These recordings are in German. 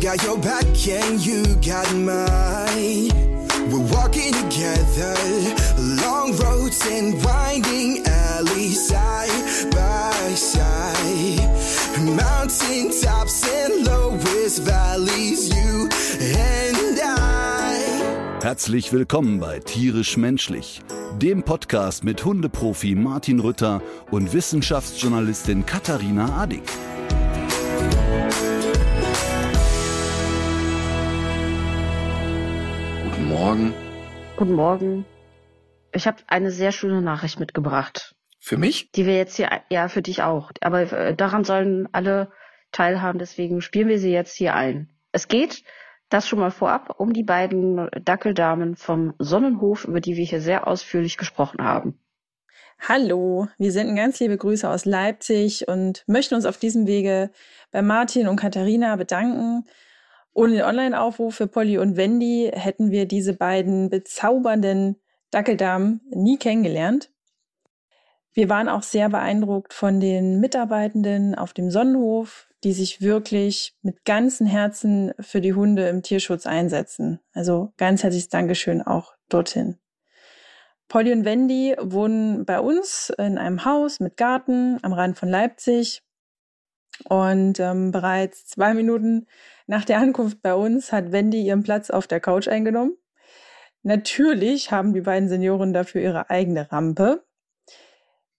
got your back and you got mine. We're walking together, long roads and winding alleys, side by side. Mountain tops and lowest valleys, you and I. Herzlich willkommen bei Tierisch Menschlich, dem Podcast mit Hundeprofi Martin Rütter und Wissenschaftsjournalistin Katharina Adick. Morgen. Guten Morgen. Ich habe eine sehr schöne Nachricht mitgebracht, Für mich? die wir jetzt hier, ja, für dich auch. Aber äh, daran sollen alle teilhaben, deswegen spielen wir sie jetzt hier ein. Es geht, das schon mal vorab, um die beiden Dackeldamen vom Sonnenhof, über die wir hier sehr ausführlich gesprochen haben. Hallo, wir senden ganz liebe Grüße aus Leipzig und möchten uns auf diesem Wege bei Martin und Katharina bedanken. Ohne den Online-Aufruf für Polly und Wendy hätten wir diese beiden bezaubernden Dackeldamen nie kennengelernt. Wir waren auch sehr beeindruckt von den Mitarbeitenden auf dem Sonnenhof, die sich wirklich mit ganzem Herzen für die Hunde im Tierschutz einsetzen. Also ganz herzliches Dankeschön auch dorthin. Polly und Wendy wohnen bei uns in einem Haus mit Garten am Rand von Leipzig. Und ähm, bereits zwei Minuten nach der Ankunft bei uns hat Wendy ihren Platz auf der Couch eingenommen. Natürlich haben die beiden Senioren dafür ihre eigene Rampe.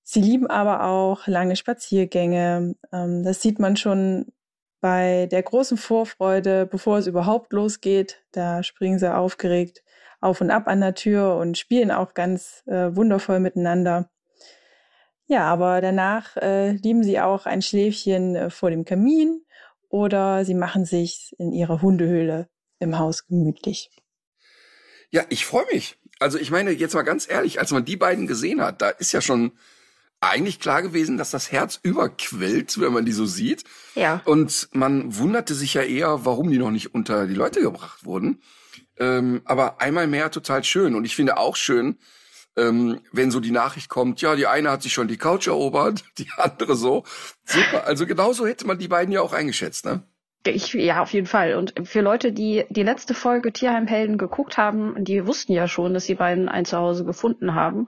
Sie lieben aber auch lange Spaziergänge. Ähm, das sieht man schon bei der großen Vorfreude, bevor es überhaupt losgeht. Da springen sie aufgeregt auf und ab an der Tür und spielen auch ganz äh, wundervoll miteinander. Ja, aber danach äh, lieben sie auch ein Schläfchen äh, vor dem Kamin oder sie machen sich in ihrer Hundehöhle im Haus gemütlich. Ja, ich freue mich. Also ich meine, jetzt mal ganz ehrlich, als man die beiden gesehen hat, da ist ja schon eigentlich klar gewesen, dass das Herz überquillt, wenn man die so sieht. Ja. Und man wunderte sich ja eher, warum die noch nicht unter die Leute gebracht wurden. Ähm, aber einmal mehr total schön. Und ich finde auch schön, ähm, wenn so die Nachricht kommt, ja, die eine hat sich schon die Couch erobert, die andere so. Super. Also genauso hätte man die beiden ja auch eingeschätzt, ne? Ich, ja, auf jeden Fall. Und für Leute, die die letzte Folge Tierheimhelden geguckt haben, die wussten ja schon, dass die beiden ein Zuhause gefunden haben.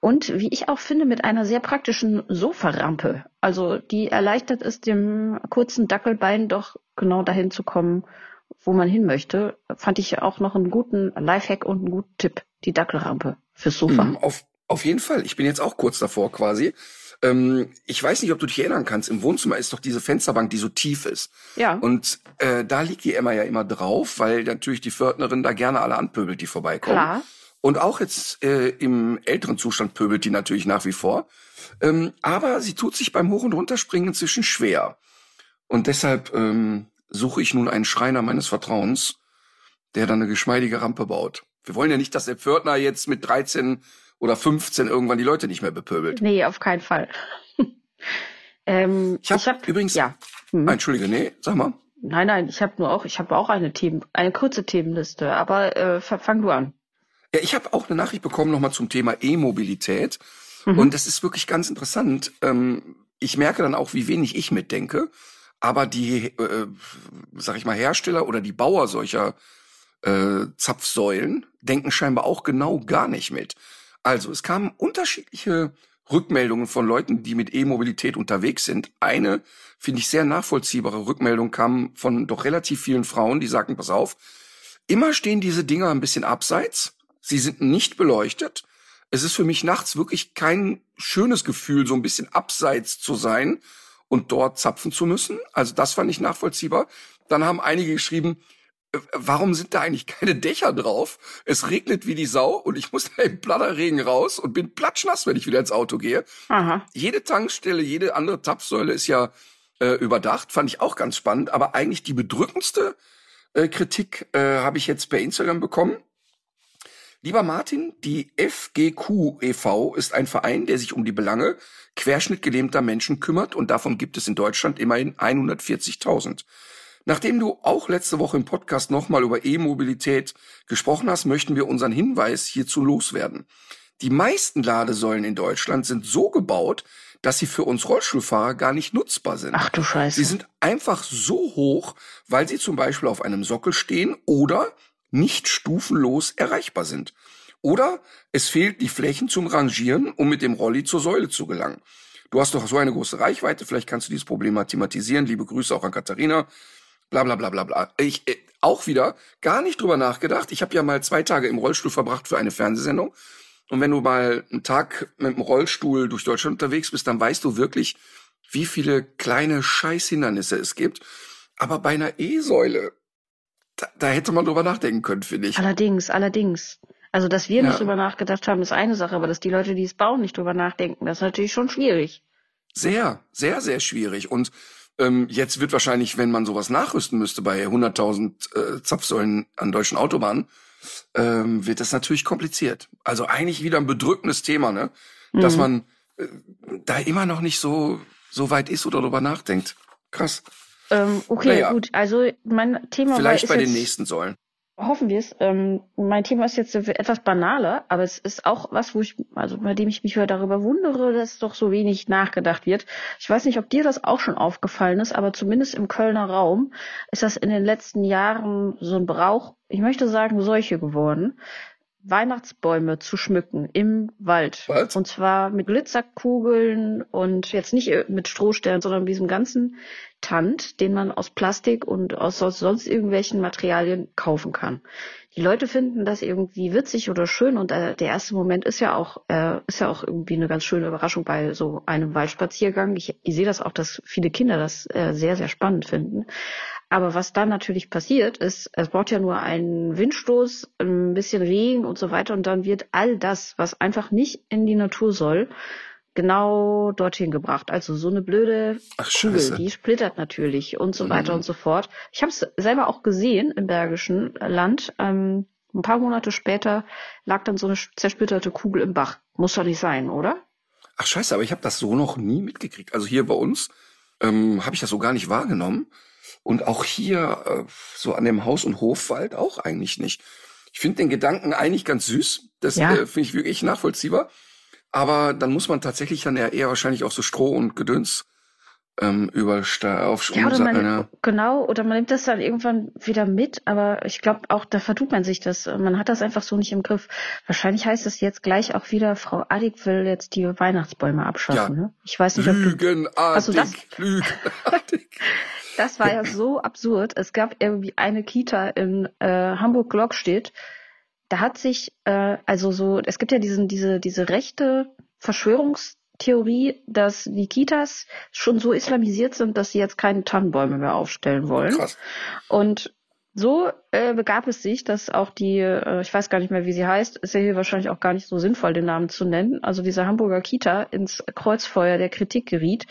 Und wie ich auch finde, mit einer sehr praktischen Sofarampe. Also die erleichtert es dem kurzen Dackelbein doch genau dahin zu kommen, wo man hin möchte. Fand ich auch noch einen guten Lifehack und einen guten Tipp. Die Dackelrampe fürs Sofa. Mhm, auf, auf jeden Fall. Ich bin jetzt auch kurz davor quasi. Ähm, ich weiß nicht, ob du dich erinnern kannst. Im Wohnzimmer ist doch diese Fensterbank, die so tief ist. Ja. Und äh, da liegt die Emma ja immer drauf, weil natürlich die Pförtnerin da gerne alle anpöbelt, die vorbeikommen. Klar. Und auch jetzt äh, im älteren Zustand pöbelt die natürlich nach wie vor. Ähm, aber sie tut sich beim Hoch- und Runterspringen inzwischen schwer. Und deshalb ähm, suche ich nun einen Schreiner meines Vertrauens, der dann eine geschmeidige Rampe baut. Wir wollen ja nicht, dass der Pförtner jetzt mit 13 oder 15 irgendwann die Leute nicht mehr bepöbelt. Nee, auf keinen Fall. ähm, Ich habe übrigens. ja. Hm. Entschuldige, nee, sag mal. Nein, nein, ich habe nur auch, ich habe auch eine Themen, eine kurze Themenliste, aber äh, fa- fang du an. Ja, ich habe auch eine Nachricht bekommen nochmal zum Thema E-Mobilität. Mhm. Und das ist wirklich ganz interessant. Ähm, ich merke dann auch, wie wenig ich mitdenke. Aber die, äh, sag ich mal, Hersteller oder die Bauer solcher äh, Zapfsäulen denken scheinbar auch genau gar nicht mit. Also es kamen unterschiedliche Rückmeldungen von Leuten, die mit E-Mobilität unterwegs sind. Eine, finde ich, sehr nachvollziehbare Rückmeldung kam von doch relativ vielen Frauen, die sagten, pass auf, immer stehen diese Dinger ein bisschen abseits. Sie sind nicht beleuchtet. Es ist für mich nachts wirklich kein schönes Gefühl, so ein bisschen abseits zu sein und dort zapfen zu müssen. Also das fand ich nachvollziehbar. Dann haben einige geschrieben, äh, warum sind da eigentlich keine Dächer drauf? Es regnet wie die Sau und ich muss da im Platterregen raus und bin platschnass, wenn ich wieder ins Auto gehe. Aha. Jede Tankstelle, jede andere Tapfsäule ist ja äh, überdacht, fand ich auch ganz spannend. Aber eigentlich die bedrückendste äh, Kritik äh, habe ich jetzt per Instagram bekommen. Lieber Martin, die FGQ e.V. ist ein Verein, der sich um die Belange querschnittgelähmter Menschen kümmert und davon gibt es in Deutschland immerhin 140.000. Nachdem du auch letzte Woche im Podcast nochmal über E-Mobilität gesprochen hast, möchten wir unseren Hinweis hierzu loswerden. Die meisten Ladesäulen in Deutschland sind so gebaut, dass sie für uns Rollstuhlfahrer gar nicht nutzbar sind. Ach du Scheiße. Sie sind einfach so hoch, weil sie zum Beispiel auf einem Sockel stehen oder nicht stufenlos erreichbar sind. Oder es fehlt die Flächen zum Rangieren, um mit dem Rolli zur Säule zu gelangen. Du hast doch so eine große Reichweite, vielleicht kannst du dieses Problem mal thematisieren. Liebe Grüße auch an Katharina. Bla bla bla bla bla. Ich äh, auch wieder gar nicht drüber nachgedacht. Ich habe ja mal zwei Tage im Rollstuhl verbracht für eine Fernsehsendung. Und wenn du mal einen Tag mit dem Rollstuhl durch Deutschland unterwegs bist, dann weißt du wirklich, wie viele kleine Scheißhindernisse es gibt. Aber bei einer E-Säule, da, da hätte man drüber nachdenken können, finde ich. Allerdings, allerdings. Also, dass wir Ja. nicht drüber nachgedacht haben, ist eine Sache, aber dass die Leute, die es bauen, nicht drüber nachdenken, das ist natürlich schon schwierig. Sehr, sehr, sehr schwierig. Und ähm, jetzt wird wahrscheinlich, wenn man sowas nachrüsten müsste bei 100.000 äh, Zapfsäulen an deutschen Autobahnen, ähm, wird das natürlich kompliziert. Also eigentlich wieder ein bedrückendes Thema, ne? Dass Mhm. man äh, da immer noch nicht so, so weit ist oder drüber nachdenkt. Krass. Ähm, okay, Naja. gut. Also mein Thema Vielleicht ist bei den jetzt, nächsten Säulen. hoffen wir es. Ähm, mein Thema ist jetzt etwas banaler, aber es ist auch was, wo ich, also bei dem ich mich darüber wundere, dass doch so wenig nachgedacht wird. Ich weiß nicht, ob dir das auch schon aufgefallen ist, aber zumindest im Kölner Raum ist das in den letzten Jahren so ein Brauch, ich möchte sagen, Seuche geworden. Weihnachtsbäume zu schmücken im Wald. Was? Und zwar mit Glitzerkugeln und jetzt nicht mit Strohsternen, sondern mit diesem ganzen Tand, den man aus Plastik und aus sonst irgendwelchen Materialien kaufen kann. Die Leute finden das irgendwie witzig oder schön und äh, der erste Moment ist ja auch äh, ist ja auch irgendwie eine ganz schöne Überraschung bei so einem Waldspaziergang. Ich, ich sehe das auch, dass viele Kinder das äh, sehr sehr spannend finden. Aber was dann natürlich passiert ist, es braucht ja nur einen Windstoß, ein bisschen Regen und so weiter und dann wird all das, was einfach nicht in die Natur soll, genau dorthin gebracht. Also so eine blöde Ach, Kugel, die splittert natürlich und so weiter Mhm. und so fort. Ich habe es selber auch gesehen im Bergischen Land. Ähm, ein paar Monate später lag dann so eine zersplitterte Kugel im Bach. Muss doch nicht sein, oder? Ach scheiße, aber ich habe das so noch nie mitgekriegt. Also hier bei uns ähm, habe ich das so gar nicht wahrgenommen. Und auch hier, äh, so an dem Haus- und Hofwald auch eigentlich nicht. Ich finde den Gedanken eigentlich ganz süß. Das Ja. äh, finde ich wirklich nachvollziehbar. Aber dann muss man tatsächlich dann eher, eher wahrscheinlich auf so Stroh und Gedöns ähm, übersteigen. Auf Ja, oder man, ja. genau, oder man nimmt das dann irgendwann wieder mit, aber ich glaube auch, da vertut man sich das. Man hat das einfach so nicht im Griff. Wahrscheinlich heißt es jetzt gleich auch wieder, Frau Adig will jetzt die Weihnachtsbäume abschaffen. Ja. Ne? Ich weiß nicht, ob du Hast du das? lügenartig. Das war ja so absurd. Es gab irgendwie eine Kita in äh, Hamburg-Glockstedt. Da hat sich, äh, also so, es gibt ja diesen, diese, diese rechte Verschwörungstheorie, dass die Kitas schon so islamisiert sind, dass sie jetzt keine Tannenbäume mehr aufstellen wollen. Krass. Und so äh, begab es sich, dass auch die, äh, ich weiß gar nicht mehr, wie sie heißt, ist ja hier wahrscheinlich auch gar nicht so sinnvoll, den Namen zu nennen, also diese Hamburger Kita ins Kreuzfeuer der Kritik geriet.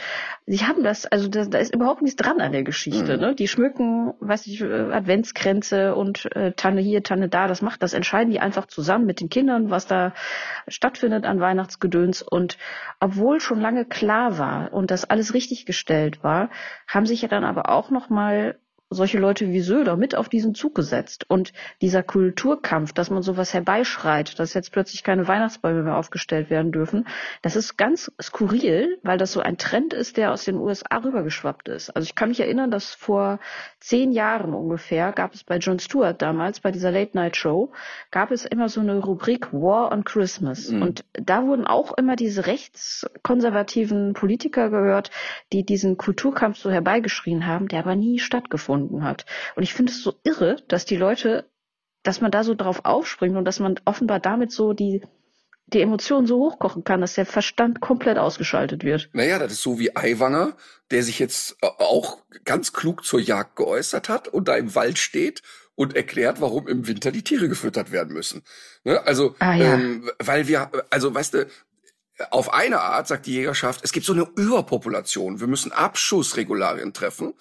Sie haben das, also da, da ist überhaupt nichts dran an der Geschichte. Mhm. Ne? Die schmücken, weiß ich, äh, Adventskränze und äh, Tanne hier, Tanne da, das macht, das entscheiden die einfach zusammen mit den Kindern, was da stattfindet an Weihnachtsgedöns. Und obwohl schon lange klar war und das alles richtig gestellt war, haben sich ja dann aber auch noch mal solche Leute wie Söder mit auf diesen Zug gesetzt. Und dieser Kulturkampf, dass man sowas herbeischreit, dass jetzt plötzlich keine Weihnachtsbäume mehr aufgestellt werden dürfen, das ist ganz skurril, weil das so ein Trend ist, der aus den USA rübergeschwappt ist. Also ich kann mich erinnern, dass vor zehn Jahren ungefähr gab es bei Jon Stewart damals, bei dieser Late-Night-Show, gab es immer so eine Rubrik War on Christmas. Mhm. Und da wurden auch immer diese rechtskonservativen Politiker gehört, die diesen Kulturkampf so herbeigeschrien haben, der aber nie stattgefunden hat. Und ich finde es so irre, dass die Leute, dass man da so drauf aufspringt und dass man offenbar damit so die, die Emotionen so hochkochen kann, dass der Verstand komplett ausgeschaltet wird. Naja, das ist so wie Aiwanger, der sich jetzt äh, auch ganz klug zur Jagd geäußert hat und da im Wald steht und erklärt, warum im Winter die Tiere gefüttert werden müssen. Ne? Also, Ah, ja. ähm, weil wir, also weißt du, auf eine Art sagt die Jägerschaft, es gibt so eine Überpopulation, wir müssen Abschussregularien treffen.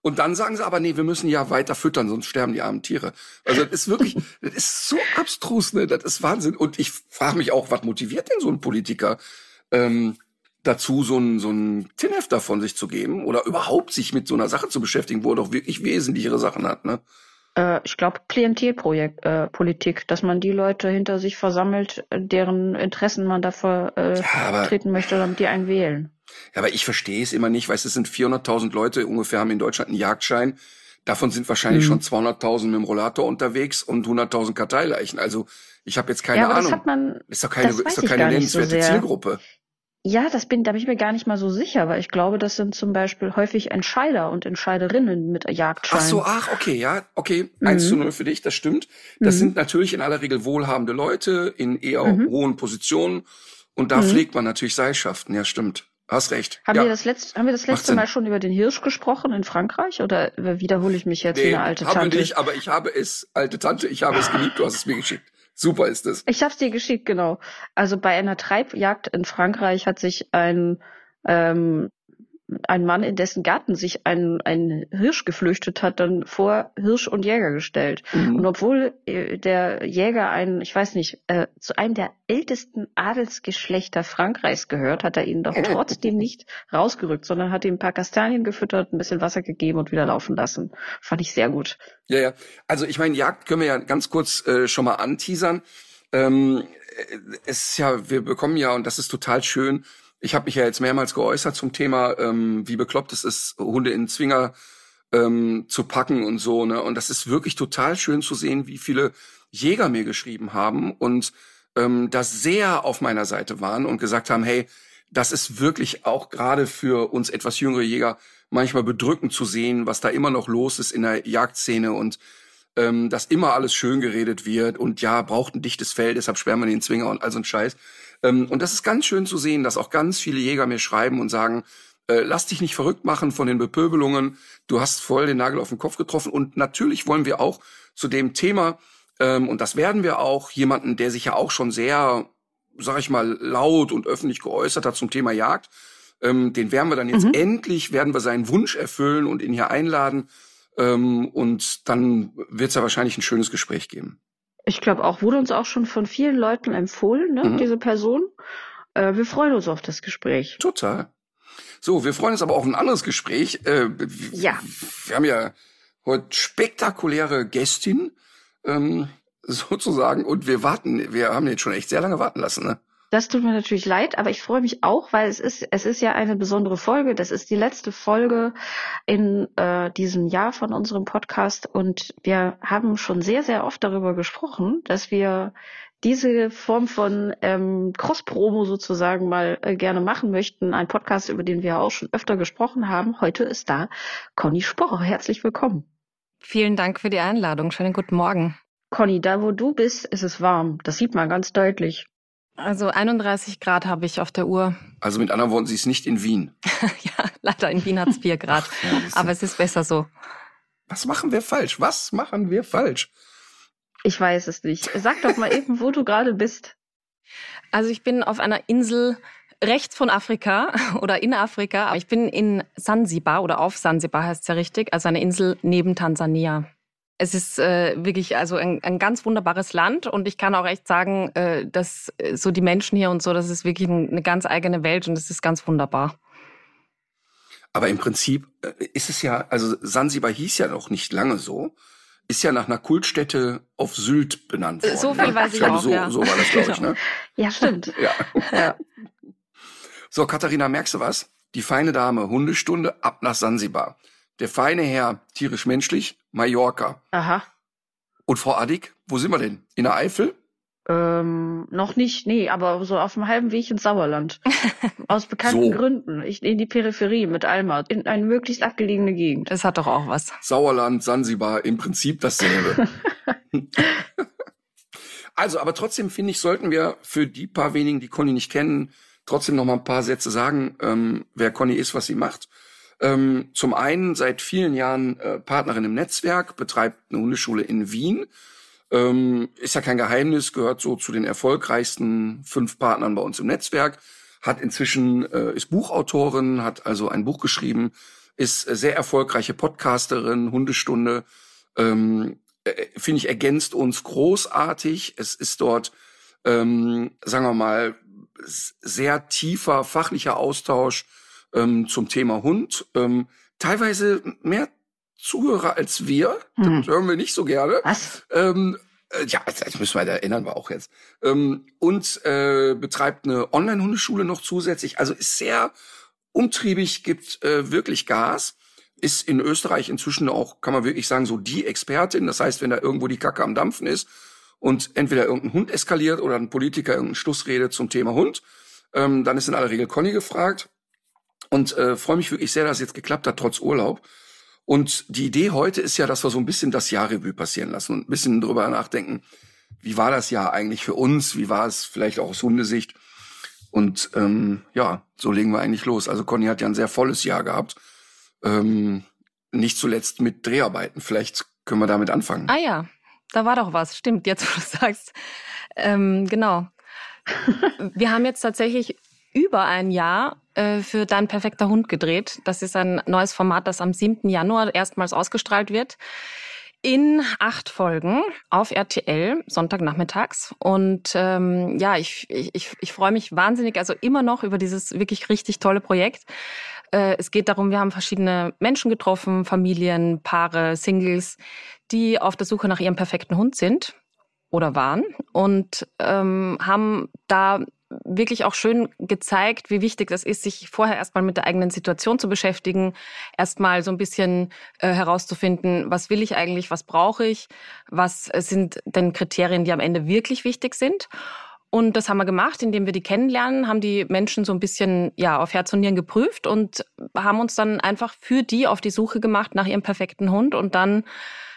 Und dann sagen sie aber, nee, wir müssen ja weiter füttern, sonst sterben die armen Tiere. Also das ist wirklich, das ist so abstrus, ne? Das ist Wahnsinn. Und ich frage mich auch, was motiviert denn so ein Politiker ähm, dazu, so ein, so ein Tinnhefter von sich zu geben oder überhaupt sich mit so einer Sache zu beschäftigen, wo er doch wirklich wesentlichere Sachen hat, ne? Äh, ich glaube Klientelprojekt, äh, Politik, dass man die Leute hinter sich versammelt, deren Interessen man dafür äh, ja, vertreten möchte, damit die einen wählen. Ja, aber ich verstehe es immer nicht, weil es sind 400.000 Leute ungefähr haben in Deutschland einen Jagdschein. Davon sind wahrscheinlich mhm. schon 200.000 mit dem Rollator unterwegs und 100.000 Karteileichen. Also ich habe jetzt keine ja, Ahnung. Das hat man, ist doch keine, ist doch keine nennenswerte so Zielgruppe. Ja, das bin, da bin ich mir gar nicht mal so sicher, weil ich glaube, das sind zum Beispiel häufig Entscheider und Entscheiderinnen mit Jagdschein. Ach so, ach, okay, ja, okay, mhm. 1 zu 0 für dich, das stimmt. Das mhm. sind natürlich in aller Regel wohlhabende Leute in eher mhm. hohen Positionen und da mhm. pflegt man natürlich Seilschaften, ja, stimmt. Hast recht. Haben ja. wir das letzte, haben wir das letzte Mal schon über den Hirsch gesprochen in Frankreich oder wiederhole ich mich jetzt nee, wie eine alte haben Tante? Wir nicht, aber ich habe es, alte Tante, ich habe es geliebt, du hast es mir geschickt. Super ist es. Ich hab's dir geschickt, genau. Also bei einer Treibjagd in Frankreich hat sich ein ähm, ein Mann, in dessen Garten sich ein, ein Hirsch geflüchtet hat, dann vor Hirsch und Jäger gestellt. Mhm. Und obwohl äh, der Jäger ein, ich weiß nicht, äh, zu einem der ältesten Adelsgeschlechter Frankreichs gehört, hat er ihn doch trotzdem nicht rausgerückt, sondern hat ihm ein paar Kastanien gefüttert, ein bisschen Wasser gegeben und wieder laufen lassen. Fand ich sehr gut. Ja, ja. Also ich meine, Jagd können wir ja ganz kurz äh, schon mal anteasern. Ähm, äh, es ist ja, wir bekommen ja, und das ist total schön, ich habe mich ja jetzt mehrmals geäußert zum Thema, ähm, wie bekloppt es ist, Hunde in Zwinger ähm, zu packen und so. Ne? Und das ist wirklich total schön zu sehen, wie viele Jäger mir geschrieben haben und ähm, das sehr auf meiner Seite waren und gesagt haben, hey, das ist wirklich auch gerade für uns etwas jüngere Jäger manchmal bedrückend zu sehen, was da immer noch los ist in der Jagdszene und ähm, dass immer alles schön geredet wird und ja, braucht ein dichtes Fell, deshalb sperren wir den Zwinger und all so ein Scheiß. Ähm, und das ist ganz schön zu sehen, dass auch ganz viele Jäger mir schreiben und sagen, äh, lass dich nicht verrückt machen von den Bepöbelungen. Du hast voll den Nagel auf den Kopf getroffen. Und natürlich wollen wir auch zu dem Thema, ähm, und das werden wir auch, jemanden, der sich ja auch schon sehr, sag ich mal, laut und öffentlich geäußert hat zum Thema Jagd, ähm, den werden wir dann jetzt mhm. endlich, werden wir seinen Wunsch erfüllen und ihn hier einladen. Und dann wird es ja wahrscheinlich ein schönes Gespräch geben. Ich glaube auch, wurde uns auch schon von vielen Leuten empfohlen, ne, mhm. diese Person. Äh, wir freuen uns auf das Gespräch. Total. So, wir freuen uns aber auf ein anderes Gespräch. Äh, ja. Wir haben ja heute spektakuläre Gästin, ähm, sozusagen, und wir warten, wir haben jetzt schon echt sehr lange warten lassen, ne? Das tut mir natürlich leid, aber ich freue mich auch, weil es ist, es ist ja eine besondere Folge. Das ist die letzte Folge in äh, diesem Jahr von unserem Podcast und wir haben schon sehr, sehr oft darüber gesprochen, dass wir diese Form von ähm, Cross-Promo sozusagen mal äh, gerne machen möchten. Ein Podcast, über den wir auch schon öfter gesprochen haben. Heute ist da Conny Sporer. Herzlich willkommen. Vielen Dank für die Einladung. Schönen guten Morgen. Conny, da wo du bist, ist es warm. Das sieht man ganz deutlich. Also 31 Grad habe ich auf der Uhr. Also mit anderen Worten, sie ist nicht in Wien. ja, leider in Wien hat es 4 Grad. Ach, ja, Aber es ist besser so. Was machen wir falsch? Was machen wir falsch? Ich weiß es nicht. Sag doch mal eben, wo du gerade bist. Also ich bin auf einer Insel rechts von Afrika oder in Afrika. Ich bin in Sansibar oder auf Sansibar heißt es ja richtig, also eine Insel neben Tansania. Es ist äh, wirklich also ein, ein ganz wunderbares Land und ich kann auch echt sagen, äh, dass äh, so die Menschen hier und so, das ist wirklich eine ganz eigene Welt und es ist ganz wunderbar. Aber im Prinzip äh, ist es ja, also Sansibar hieß ja noch nicht lange so, ist ja nach einer Kultstätte auf Sylt benannt worden. So viel ne? weiß ich, ich glaube, auch, so, ja. so war das, glaube ich. Ne? Ja, stimmt. ja. ja. So, Katharina, merkst du was? Die feine Dame, Hundestunde ab nach Sansibar. Der feine Herr, tierisch-menschlich, Mallorca. Aha. Und Frau Addig, wo sind wir denn? In der Eifel? Ähm, noch nicht, nee, aber so auf dem halben Weg ins Sauerland. Aus bekannten so. Gründen. Ich, in die Peripherie mit Alma, in eine möglichst abgelegene Gegend. Das hat doch auch was. Sauerland, Sansibar, im Prinzip dasselbe. also, aber trotzdem finde ich, sollten wir für die paar wenigen, die Conny nicht kennen, trotzdem noch mal ein paar Sätze sagen, ähm, wer Conny ist, was sie macht. Ähm, zum einen seit vielen Jahren äh, Partnerin im Netzwerk, betreibt eine Hundeschule in Wien. Ähm, ist ja kein Geheimnis, gehört so zu den erfolgreichsten fünf Partnern bei uns im Netzwerk. Hat inzwischen, äh, ist Buchautorin, hat also ein Buch geschrieben, ist sehr erfolgreiche Podcasterin, Hundestunde. Ähm, äh, Finde ich, ergänzt uns großartig. Es ist dort, ähm, sagen wir mal, sehr tiefer fachlicher Austausch ähm, zum Thema Hund. Ähm, teilweise mehr Zuhörer als wir. Hm. Das hören wir nicht so gerne. Was? Ähm, äh, ja, das müssen wir, da erinnern wir auch jetzt. Ähm, und äh, betreibt eine Online-Hundeschule noch zusätzlich. Also ist sehr umtriebig, gibt äh, wirklich Gas. Ist in Österreich inzwischen auch, kann man wirklich sagen, so die Expertin. Das heißt, wenn da irgendwo die Kacke am Dampfen ist und entweder irgendein Hund eskaliert oder ein Politiker irgendeinen Schlussrede zum Thema Hund, ähm, dann ist in aller Regel Conny gefragt. Und äh, freue mich wirklich sehr, dass es jetzt geklappt hat, trotz Urlaub. Und die Idee heute ist ja, dass wir so ein bisschen das Jahrrevue passieren lassen und ein bisschen drüber nachdenken, wie war das Jahr eigentlich für uns, wie war es vielleicht auch aus Hundesicht. Und ähm, ja, so legen wir eigentlich los. Also Conny hat ja ein sehr volles Jahr gehabt. Ähm, nicht zuletzt mit Dreharbeiten. Vielleicht können wir damit anfangen. Ah ja, da war doch was. Stimmt, jetzt wo du sagst. Ähm, genau. Wir haben jetzt tatsächlich über ein Jahr äh, für Dein perfekter Hund gedreht. Das ist ein neues Format, das am 7. Januar erstmals ausgestrahlt wird. In acht Folgen auf RTL, Sonntagnachmittags. Und ähm, ja, ich, ich, ich freue mich wahnsinnig, also immer noch über dieses wirklich richtig tolle Projekt. Äh, es geht darum, wir haben verschiedene Menschen getroffen, Familien, Paare, Singles, die auf der Suche nach ihrem perfekten Hund sind oder waren und ähm, haben da wirklich auch schön gezeigt, wie wichtig das ist, sich vorher erstmal mit der eigenen Situation zu beschäftigen, erstmal so ein bisschen äh, herauszufinden, was will ich eigentlich, was brauche ich, was sind denn Kriterien, die am Ende wirklich wichtig sind. Und das haben wir gemacht, indem wir die kennenlernen, haben die Menschen so ein bisschen ja auf Herz und Nieren geprüft und haben uns dann einfach für die auf die Suche gemacht nach ihrem perfekten Hund. Und dann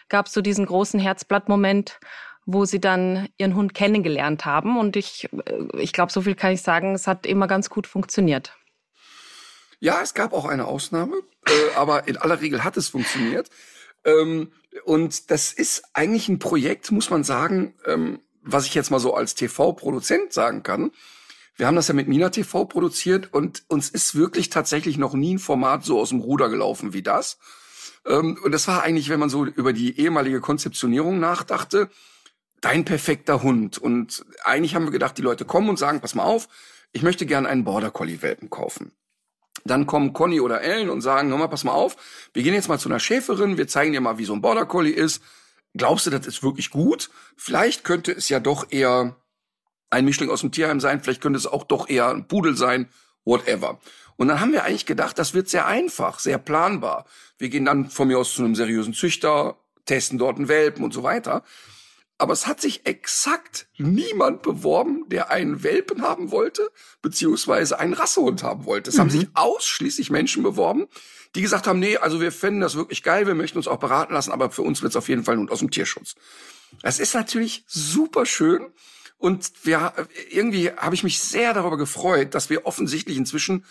gab es so diesen großen Herzblattmoment, wo sie dann ihren Hund kennengelernt haben. Und ich, ich glaube, so viel kann ich sagen, es hat immer ganz gut funktioniert. Ja, es gab auch eine Ausnahme, äh, aber in aller Regel hat es funktioniert. Ähm, und das ist eigentlich ein Projekt, muss man sagen, ähm, was ich jetzt mal so als TV-Produzent sagen kann. Wir haben das ja mit Mina TV produziert und uns ist wirklich tatsächlich noch nie ein Format so aus dem Ruder gelaufen wie das. Ähm, und das war eigentlich, wenn man so über die ehemalige Konzeptionierung nachdachte, dein perfekter Hund. Und eigentlich haben wir gedacht, die Leute kommen und sagen, pass mal auf, ich möchte gerne einen Border Collie Welpen kaufen. Dann kommen Conny oder Ellen und sagen, hör mal, pass mal auf, wir gehen jetzt mal zu einer Schäferin, wir zeigen dir mal, wie so ein Border Collie ist. Glaubst du, das ist wirklich gut? Vielleicht könnte es ja doch eher ein Mischling aus dem Tierheim sein, vielleicht könnte es auch doch eher ein Pudel sein, whatever. Und dann haben wir eigentlich gedacht, das wird sehr einfach, sehr planbar. Wir gehen dann von mir aus zu einem seriösen Züchter, testen dort einen Welpen und so weiter. Aber es hat sich exakt niemand beworben, der einen Welpen haben wollte, beziehungsweise einen Rassehund haben wollte. Es mhm. haben sich ausschließlich Menschen beworben, die gesagt haben, nee, also wir finden das wirklich geil, wir möchten uns auch beraten lassen, aber für uns wird es auf jeden Fall Hund aus dem Tierschutz. Das ist natürlich super schön. Und wir, irgendwie habe ich mich sehr darüber gefreut, dass wir offensichtlich inzwischen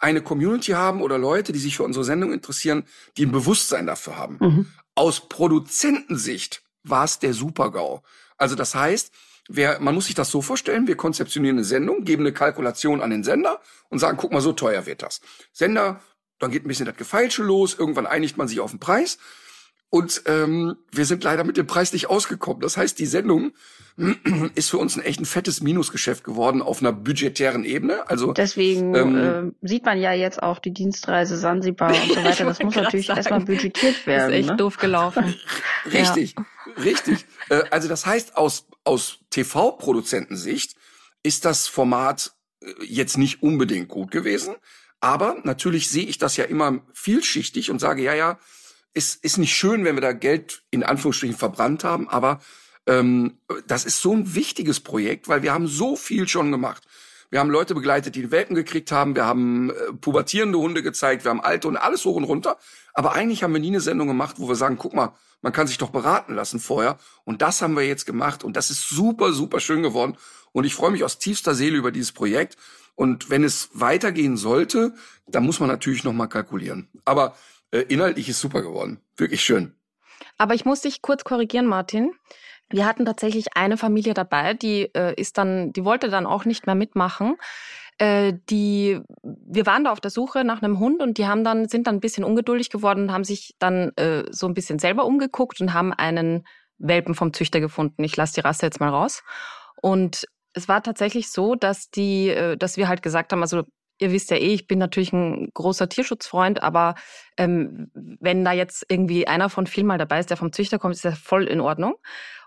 eine Community haben oder Leute, die sich für unsere Sendung interessieren, die ein Bewusstsein dafür haben. Mhm. Aus Produzentensicht war es der Super-GAU. Also das heißt, wer, man muss sich das so vorstellen, wir konzeptionieren eine Sendung, geben eine Kalkulation an den Sender und sagen, guck mal, so teuer wird das. Sender, dann geht ein bisschen das Gefeilsche los, irgendwann einigt man sich auf den Preis. Und ähm, wir sind leider mit dem Preis nicht ausgekommen. Das heißt, die Sendung ist für uns ein echt ein fettes Minusgeschäft geworden auf einer budgetären Ebene. Also deswegen ähm, äh, sieht man ja jetzt auch die Dienstreise Sansibar und so weiter. Das muss natürlich erstmal budgetiert werden. Das ist echt ne? doof gelaufen. richtig, ja. richtig. Äh, also das heißt, aus aus TV-Produzentensicht ist das Format äh, jetzt nicht unbedingt gut gewesen. Aber natürlich sehe ich das ja immer vielschichtig und sage, ja, ja, ist, ist nicht schön, wenn wir da Geld in Anführungsstrichen verbrannt haben, aber ähm, das ist so ein wichtiges Projekt, weil wir haben so viel schon gemacht. Wir haben Leute begleitet, die Welpen gekriegt haben. Wir haben äh, pubertierende Hunde gezeigt. Wir haben alte und alles hoch und runter. Aber eigentlich haben wir nie eine Sendung gemacht, wo wir sagen, guck mal, man kann sich doch beraten lassen vorher. Und das haben wir jetzt gemacht. Und das ist super, super schön geworden. Und ich freue mich aus tiefster Seele über dieses Projekt. Und wenn es weitergehen sollte, dann muss man natürlich noch mal kalkulieren. Aber inhaltlich ist super geworden. Wirklich schön. Aber ich muss dich kurz korrigieren, Martin. Wir hatten tatsächlich eine Familie dabei, die äh, ist dann, die wollte dann auch nicht mehr mitmachen. Äh, die, wir waren da auf der Suche nach einem Hund und die haben dann, sind dann ein bisschen ungeduldig geworden und haben sich dann äh, so ein bisschen selber umgeguckt und haben einen Welpen vom Züchter gefunden. Ich lasse die Rasse jetzt mal raus. Und es war tatsächlich so, dass die, äh, dass wir halt gesagt haben, also ihr wisst ja eh, ich bin natürlich ein großer Tierschutzfreund, aber ähm, wenn da jetzt irgendwie einer von vielen mal dabei ist, der vom Züchter kommt, ist das voll in Ordnung.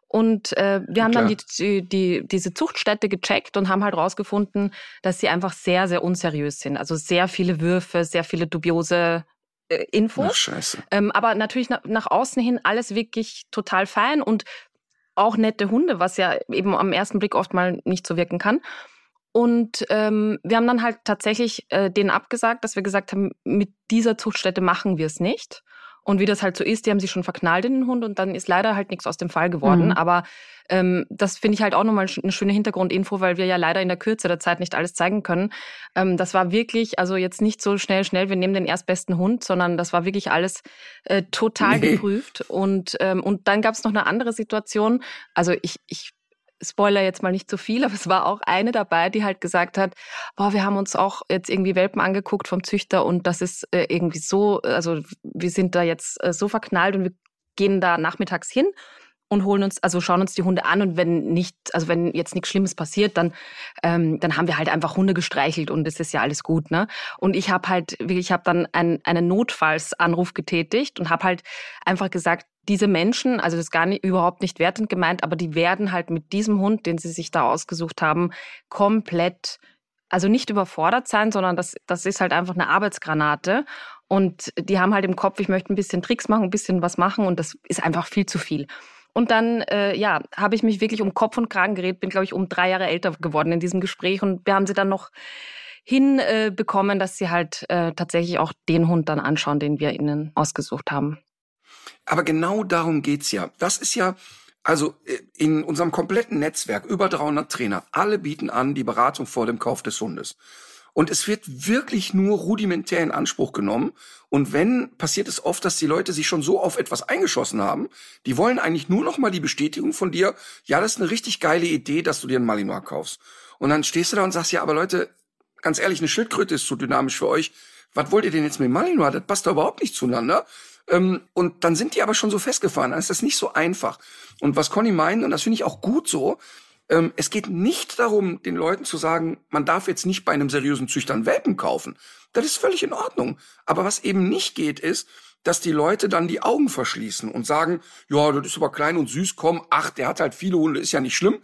Und äh, wir haben Klar. dann die, die, diese Zuchtstätte gecheckt und haben halt rausgefunden, dass sie einfach sehr, sehr unseriös sind. Also sehr viele Würfe, sehr viele dubiose äh, Infos. Ach, scheiße. Ähm, aber natürlich nach, nach außen hin alles wirklich total fein und auch nette Hunde, was ja eben am ersten Blick oft mal nicht so wirken kann. Und ähm, wir haben dann halt tatsächlich äh, denen abgesagt, dass wir gesagt haben, mit dieser Zuchtstätte machen wir es nicht. Und wie das halt so ist, die haben sich schon verknallt in den Hund und dann ist leider halt nichts aus dem Fall geworden. Mhm. Aber ähm, das finde ich halt auch nochmal eine schöne Hintergrundinfo, weil wir ja leider in der Kürze der Zeit nicht alles zeigen können. Ähm, das war wirklich, also jetzt nicht so schnell, schnell, wir nehmen den erstbesten Hund, sondern das war wirklich alles äh, total geprüft. Und, ähm, und dann gab es noch eine andere Situation. Also ich, ich Spoiler jetzt mal nicht zu viel, aber es war auch eine dabei, die halt gesagt hat, boah, wir haben uns auch jetzt irgendwie Welpen angeguckt vom Züchter und das ist äh, irgendwie so, also wir sind da jetzt äh, so verknallt und wir gehen da nachmittags hin und holen uns, also schauen uns die Hunde an und wenn nicht, also wenn jetzt nichts Schlimmes passiert, dann, ähm, dann haben wir halt einfach Hunde gestreichelt und es ist ja alles gut, ne? Und ich habe halt ich habe dann ein, einen Notfallsanruf getätigt und habe halt einfach gesagt, diese Menschen, also das ist gar nicht, überhaupt nicht wertend gemeint, aber die werden halt mit diesem Hund, den sie sich da ausgesucht haben, komplett, also nicht überfordert sein, sondern das, das ist halt einfach eine Arbeitsgranate. Und die haben halt im Kopf, ich möchte ein bisschen Tricks machen, ein bisschen was machen und das ist einfach viel zu viel. Und dann, äh, ja, habe ich mich wirklich um Kopf und Kragen geredet, bin, glaube ich, um drei Jahre älter geworden in diesem Gespräch. Und wir haben sie dann noch hinbekommen, äh, dass sie halt äh, tatsächlich auch den Hund dann anschauen, den wir ihnen ausgesucht haben. Aber genau darum geht's ja. Das ist ja, also äh, in unserem kompletten Netzwerk, über 300 Trainer, alle bieten an die Beratung vor dem Kauf des Hundes. Und es wird wirklich nur rudimentär in Anspruch genommen. Und wenn, passiert es oft, dass die Leute sich schon so auf etwas eingeschossen haben, die wollen eigentlich nur noch mal die Bestätigung von dir, ja, das ist eine richtig geile Idee, dass du dir einen Malinois kaufst. Und dann stehst du da und sagst, ja, aber Leute, ganz ehrlich, eine Schildkröte ist zu dynamisch für euch. Was wollt ihr denn jetzt mit Malinois? Das passt doch überhaupt nicht zueinander. Ähm, und dann sind die aber schon so festgefahren. Dann ist das nicht so einfach. Und was Conny meint, und das finde ich auch gut so, ähm, es geht nicht darum, den Leuten zu sagen, man darf jetzt nicht bei einem seriösen Züchter einen Welpen kaufen. Das ist völlig in Ordnung. Aber was eben nicht geht, ist, dass die Leute dann die Augen verschließen und sagen, ja, das ist aber klein und süß, komm, ach, der hat halt viele Hunde, ist ja nicht schlimm.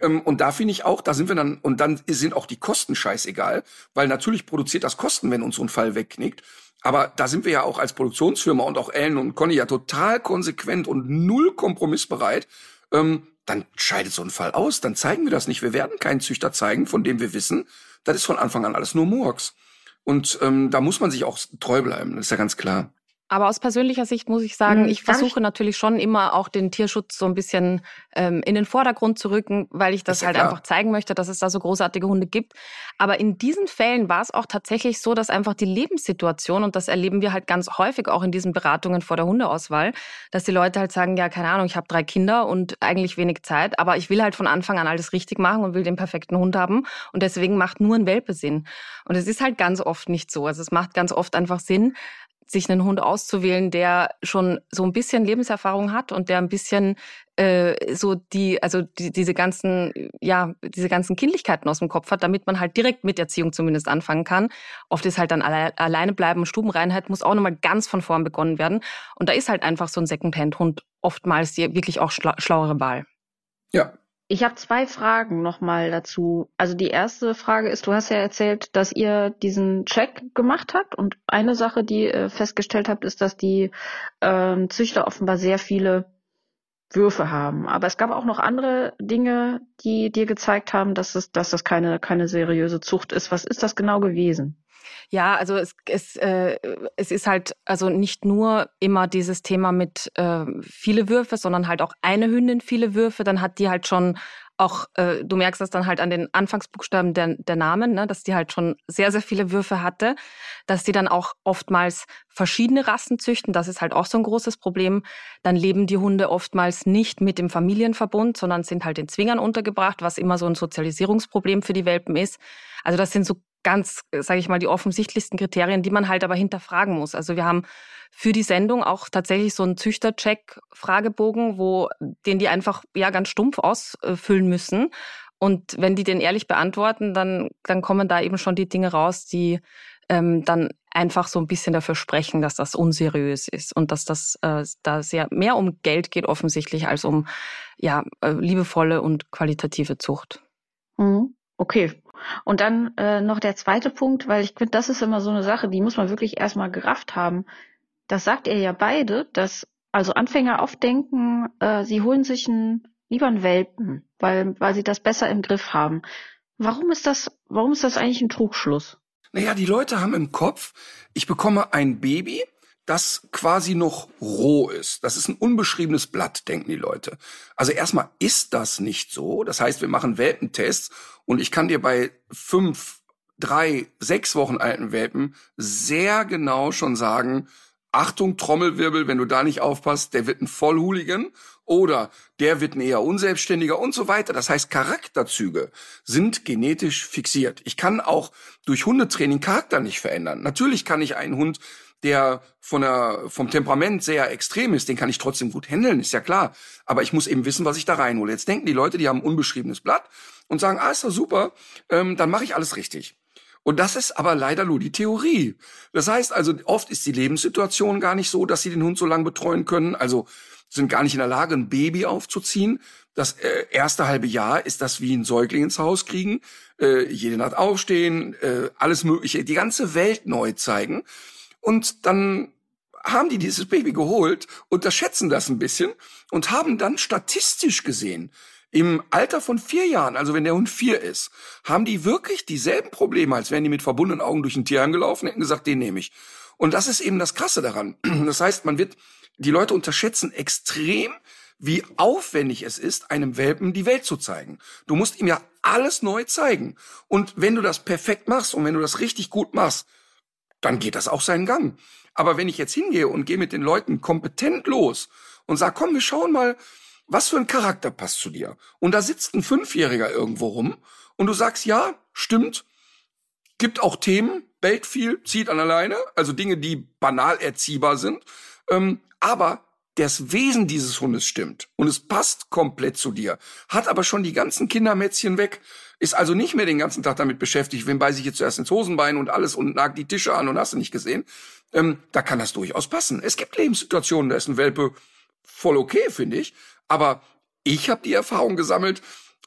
Ähm, und da finde ich auch, da sind wir dann, und dann sind auch die Kosten scheißegal, weil natürlich produziert das Kosten, wenn uns so ein Fall wegknickt. Aber da sind wir ja auch als Produktionsfirma und auch Ellen und Conny ja total konsequent und null kompromissbereit. Ähm, dann scheidet so ein Fall aus, dann zeigen wir das nicht. Wir werden keinen Züchter zeigen, von dem wir wissen, das ist von Anfang an alles nur Murks. Und ähm, da muss man sich auch treu bleiben, das ist ja ganz klar. Aber aus persönlicher Sicht muss ich sagen, hm, ich versuche natürlich schon immer auch den Tierschutz so ein bisschen ähm, in den Vordergrund zu rücken, weil ich das, das halt klar. einfach zeigen möchte, dass es da so großartige Hunde gibt. Aber in diesen Fällen war es auch tatsächlich so, dass einfach die Lebenssituation, und das erleben wir halt ganz häufig auch in diesen Beratungen vor der Hundeauswahl, dass die Leute halt sagen, ja, keine Ahnung, ich habe drei Kinder und eigentlich wenig Zeit, aber ich will halt von Anfang an alles richtig machen und will den perfekten Hund haben. Und deswegen macht nur ein Welpe Sinn. Und es ist halt ganz oft nicht so. Also es macht ganz oft einfach Sinn, sich einen Hund auszuwählen, der schon so ein bisschen Lebenserfahrung hat und der ein bisschen äh, so die, also die, diese ganzen, ja, diese ganzen Kindlichkeiten aus dem Kopf hat, damit man halt direkt mit Erziehung zumindest anfangen kann. Oft ist halt dann alle, alleine bleiben, Stubenreinheit muss auch nochmal ganz von vorn begonnen werden. Und da ist halt einfach so ein Secondhand-Hund oftmals die wirklich auch schla schlauere Wahl. Ja, ich habe zwei Fragen nochmal dazu. Also die erste Frage ist, du hast ja erzählt, dass ihr diesen Check gemacht habt und eine Sache, die ihr festgestellt habt, ist, dass die ähm, Züchter offenbar sehr viele Würfe haben. Aber es gab auch noch andere Dinge, die dir gezeigt haben, dass es, dass das keine, keine seriöse Zucht ist. Was ist das genau gewesen? Ja, also es, es, äh, es ist halt also nicht nur immer dieses Thema mit äh, viele Würfe, sondern halt auch eine Hündin viele Würfe. Dann hat die halt schon auch, äh, du merkst das dann halt an den Anfangsbuchstaben der, der Namen, ne, dass die halt schon sehr, sehr viele Würfe hatte, dass die dann auch oftmals verschiedene Rassen züchten, das ist halt auch so ein großes Problem. Dann leben die Hunde oftmals nicht mit dem Familienverbund, sondern sind halt in Zwingern untergebracht, was immer so ein Sozialisierungsproblem für die Welpen ist. Also das sind so ganz, sage ich mal, die offensichtlichsten Kriterien, die man halt aber hinterfragen muss. Also wir haben für die Sendung auch tatsächlich so einen Züchtercheck-Fragebogen, wo den die einfach ja ganz stumpf ausfüllen müssen. Und wenn die den ehrlich beantworten, dann, dann kommen da eben schon die Dinge raus, die ähm, dann einfach so ein bisschen dafür sprechen, dass das unseriös ist und dass das äh, da sehr mehr um Geld geht offensichtlich als um ja äh, liebevolle und qualitative Zucht. Mhm. Okay. Und dann äh, noch der zweite Punkt, weil ich finde, das ist immer so eine Sache, die muss man wirklich erstmal gerafft haben. Das sagt ihr ja beide, dass also Anfänger oft denken, äh, sie holen sich einen, lieber einen Welpen, weil, weil sie das besser im Griff haben. Warum ist das, warum ist das eigentlich ein Trugschluss? Naja, die Leute haben im Kopf, ich bekomme ein Baby, das quasi noch roh ist. Das ist ein unbeschriebenes Blatt, denken die Leute. Also erstmal ist das nicht so. Das heißt, wir machen Welpentests und ich kann dir bei fünf, drei, sechs Wochen alten Welpen sehr genau schon sagen, Achtung, Trommelwirbel, wenn du da nicht aufpasst, der wird ein Vollhooligan oder der wird ein eher unselbstständiger und so weiter. Das heißt, Charakterzüge sind genetisch fixiert. Ich kann auch durch Hundetraining Charakter nicht verändern. Natürlich kann ich einen Hund, der von der, vom Temperament sehr extrem ist, den kann ich trotzdem gut handeln, ist ja klar. Aber ich muss eben wissen, was ich da reinhole. Jetzt denken die Leute, die haben ein unbeschriebenes Blatt und sagen, ah, ist doch super, ähm, dann mache ich alles richtig. Und das ist aber leider nur die Theorie. Das heißt also, oft ist die Lebenssituation gar nicht so, dass sie den Hund so lange betreuen können. Also sind gar nicht in der Lage, ein Baby aufzuziehen. Das äh, erste halbe Jahr ist das wie ein Säugling ins Haus kriegen, äh, jede Nacht aufstehen, äh, alles Mögliche, die ganze Welt neu zeigen. Und dann haben die dieses Baby geholt, unterschätzen das ein bisschen und haben dann statistisch gesehen im Alter von vier Jahren, also wenn der Hund vier ist, haben die wirklich dieselben Probleme, als wären die mit verbundenen Augen durch ein Tierheim gelaufen, hätten gesagt, den nehme ich. Und das ist eben das Krasse daran. Das heißt, man wird, die Leute unterschätzen extrem, wie aufwendig es ist, einem Welpen die Welt zu zeigen. Du musst ihm ja alles neu zeigen. Und wenn du das perfekt machst und wenn du das richtig gut machst, dann geht das auch seinen Gang. Aber wenn ich jetzt hingehe und gehe mit den Leuten kompetent los und sage, komm, wir schauen mal, was für ein Charakter passt zu dir? Und da sitzt ein Fünfjähriger irgendwo rum und du sagst, ja, stimmt, gibt auch Themen, bellt viel, zieht an alleine, also Dinge, die banal erziehbar sind. Ähm, aber das Wesen dieses Hundes stimmt und es passt komplett zu dir, hat aber schon die ganzen Kindermätzchen weg, ist also nicht mehr den ganzen Tag damit beschäftigt, wen beiße ich jetzt zuerst ins Hosenbein und alles und nagt die Tische an und hast du nicht gesehen. Ähm, da kann das durchaus passen. Es gibt Lebenssituationen, da ist ein Welpe voll okay, finde ich. Aber ich habe die Erfahrung gesammelt,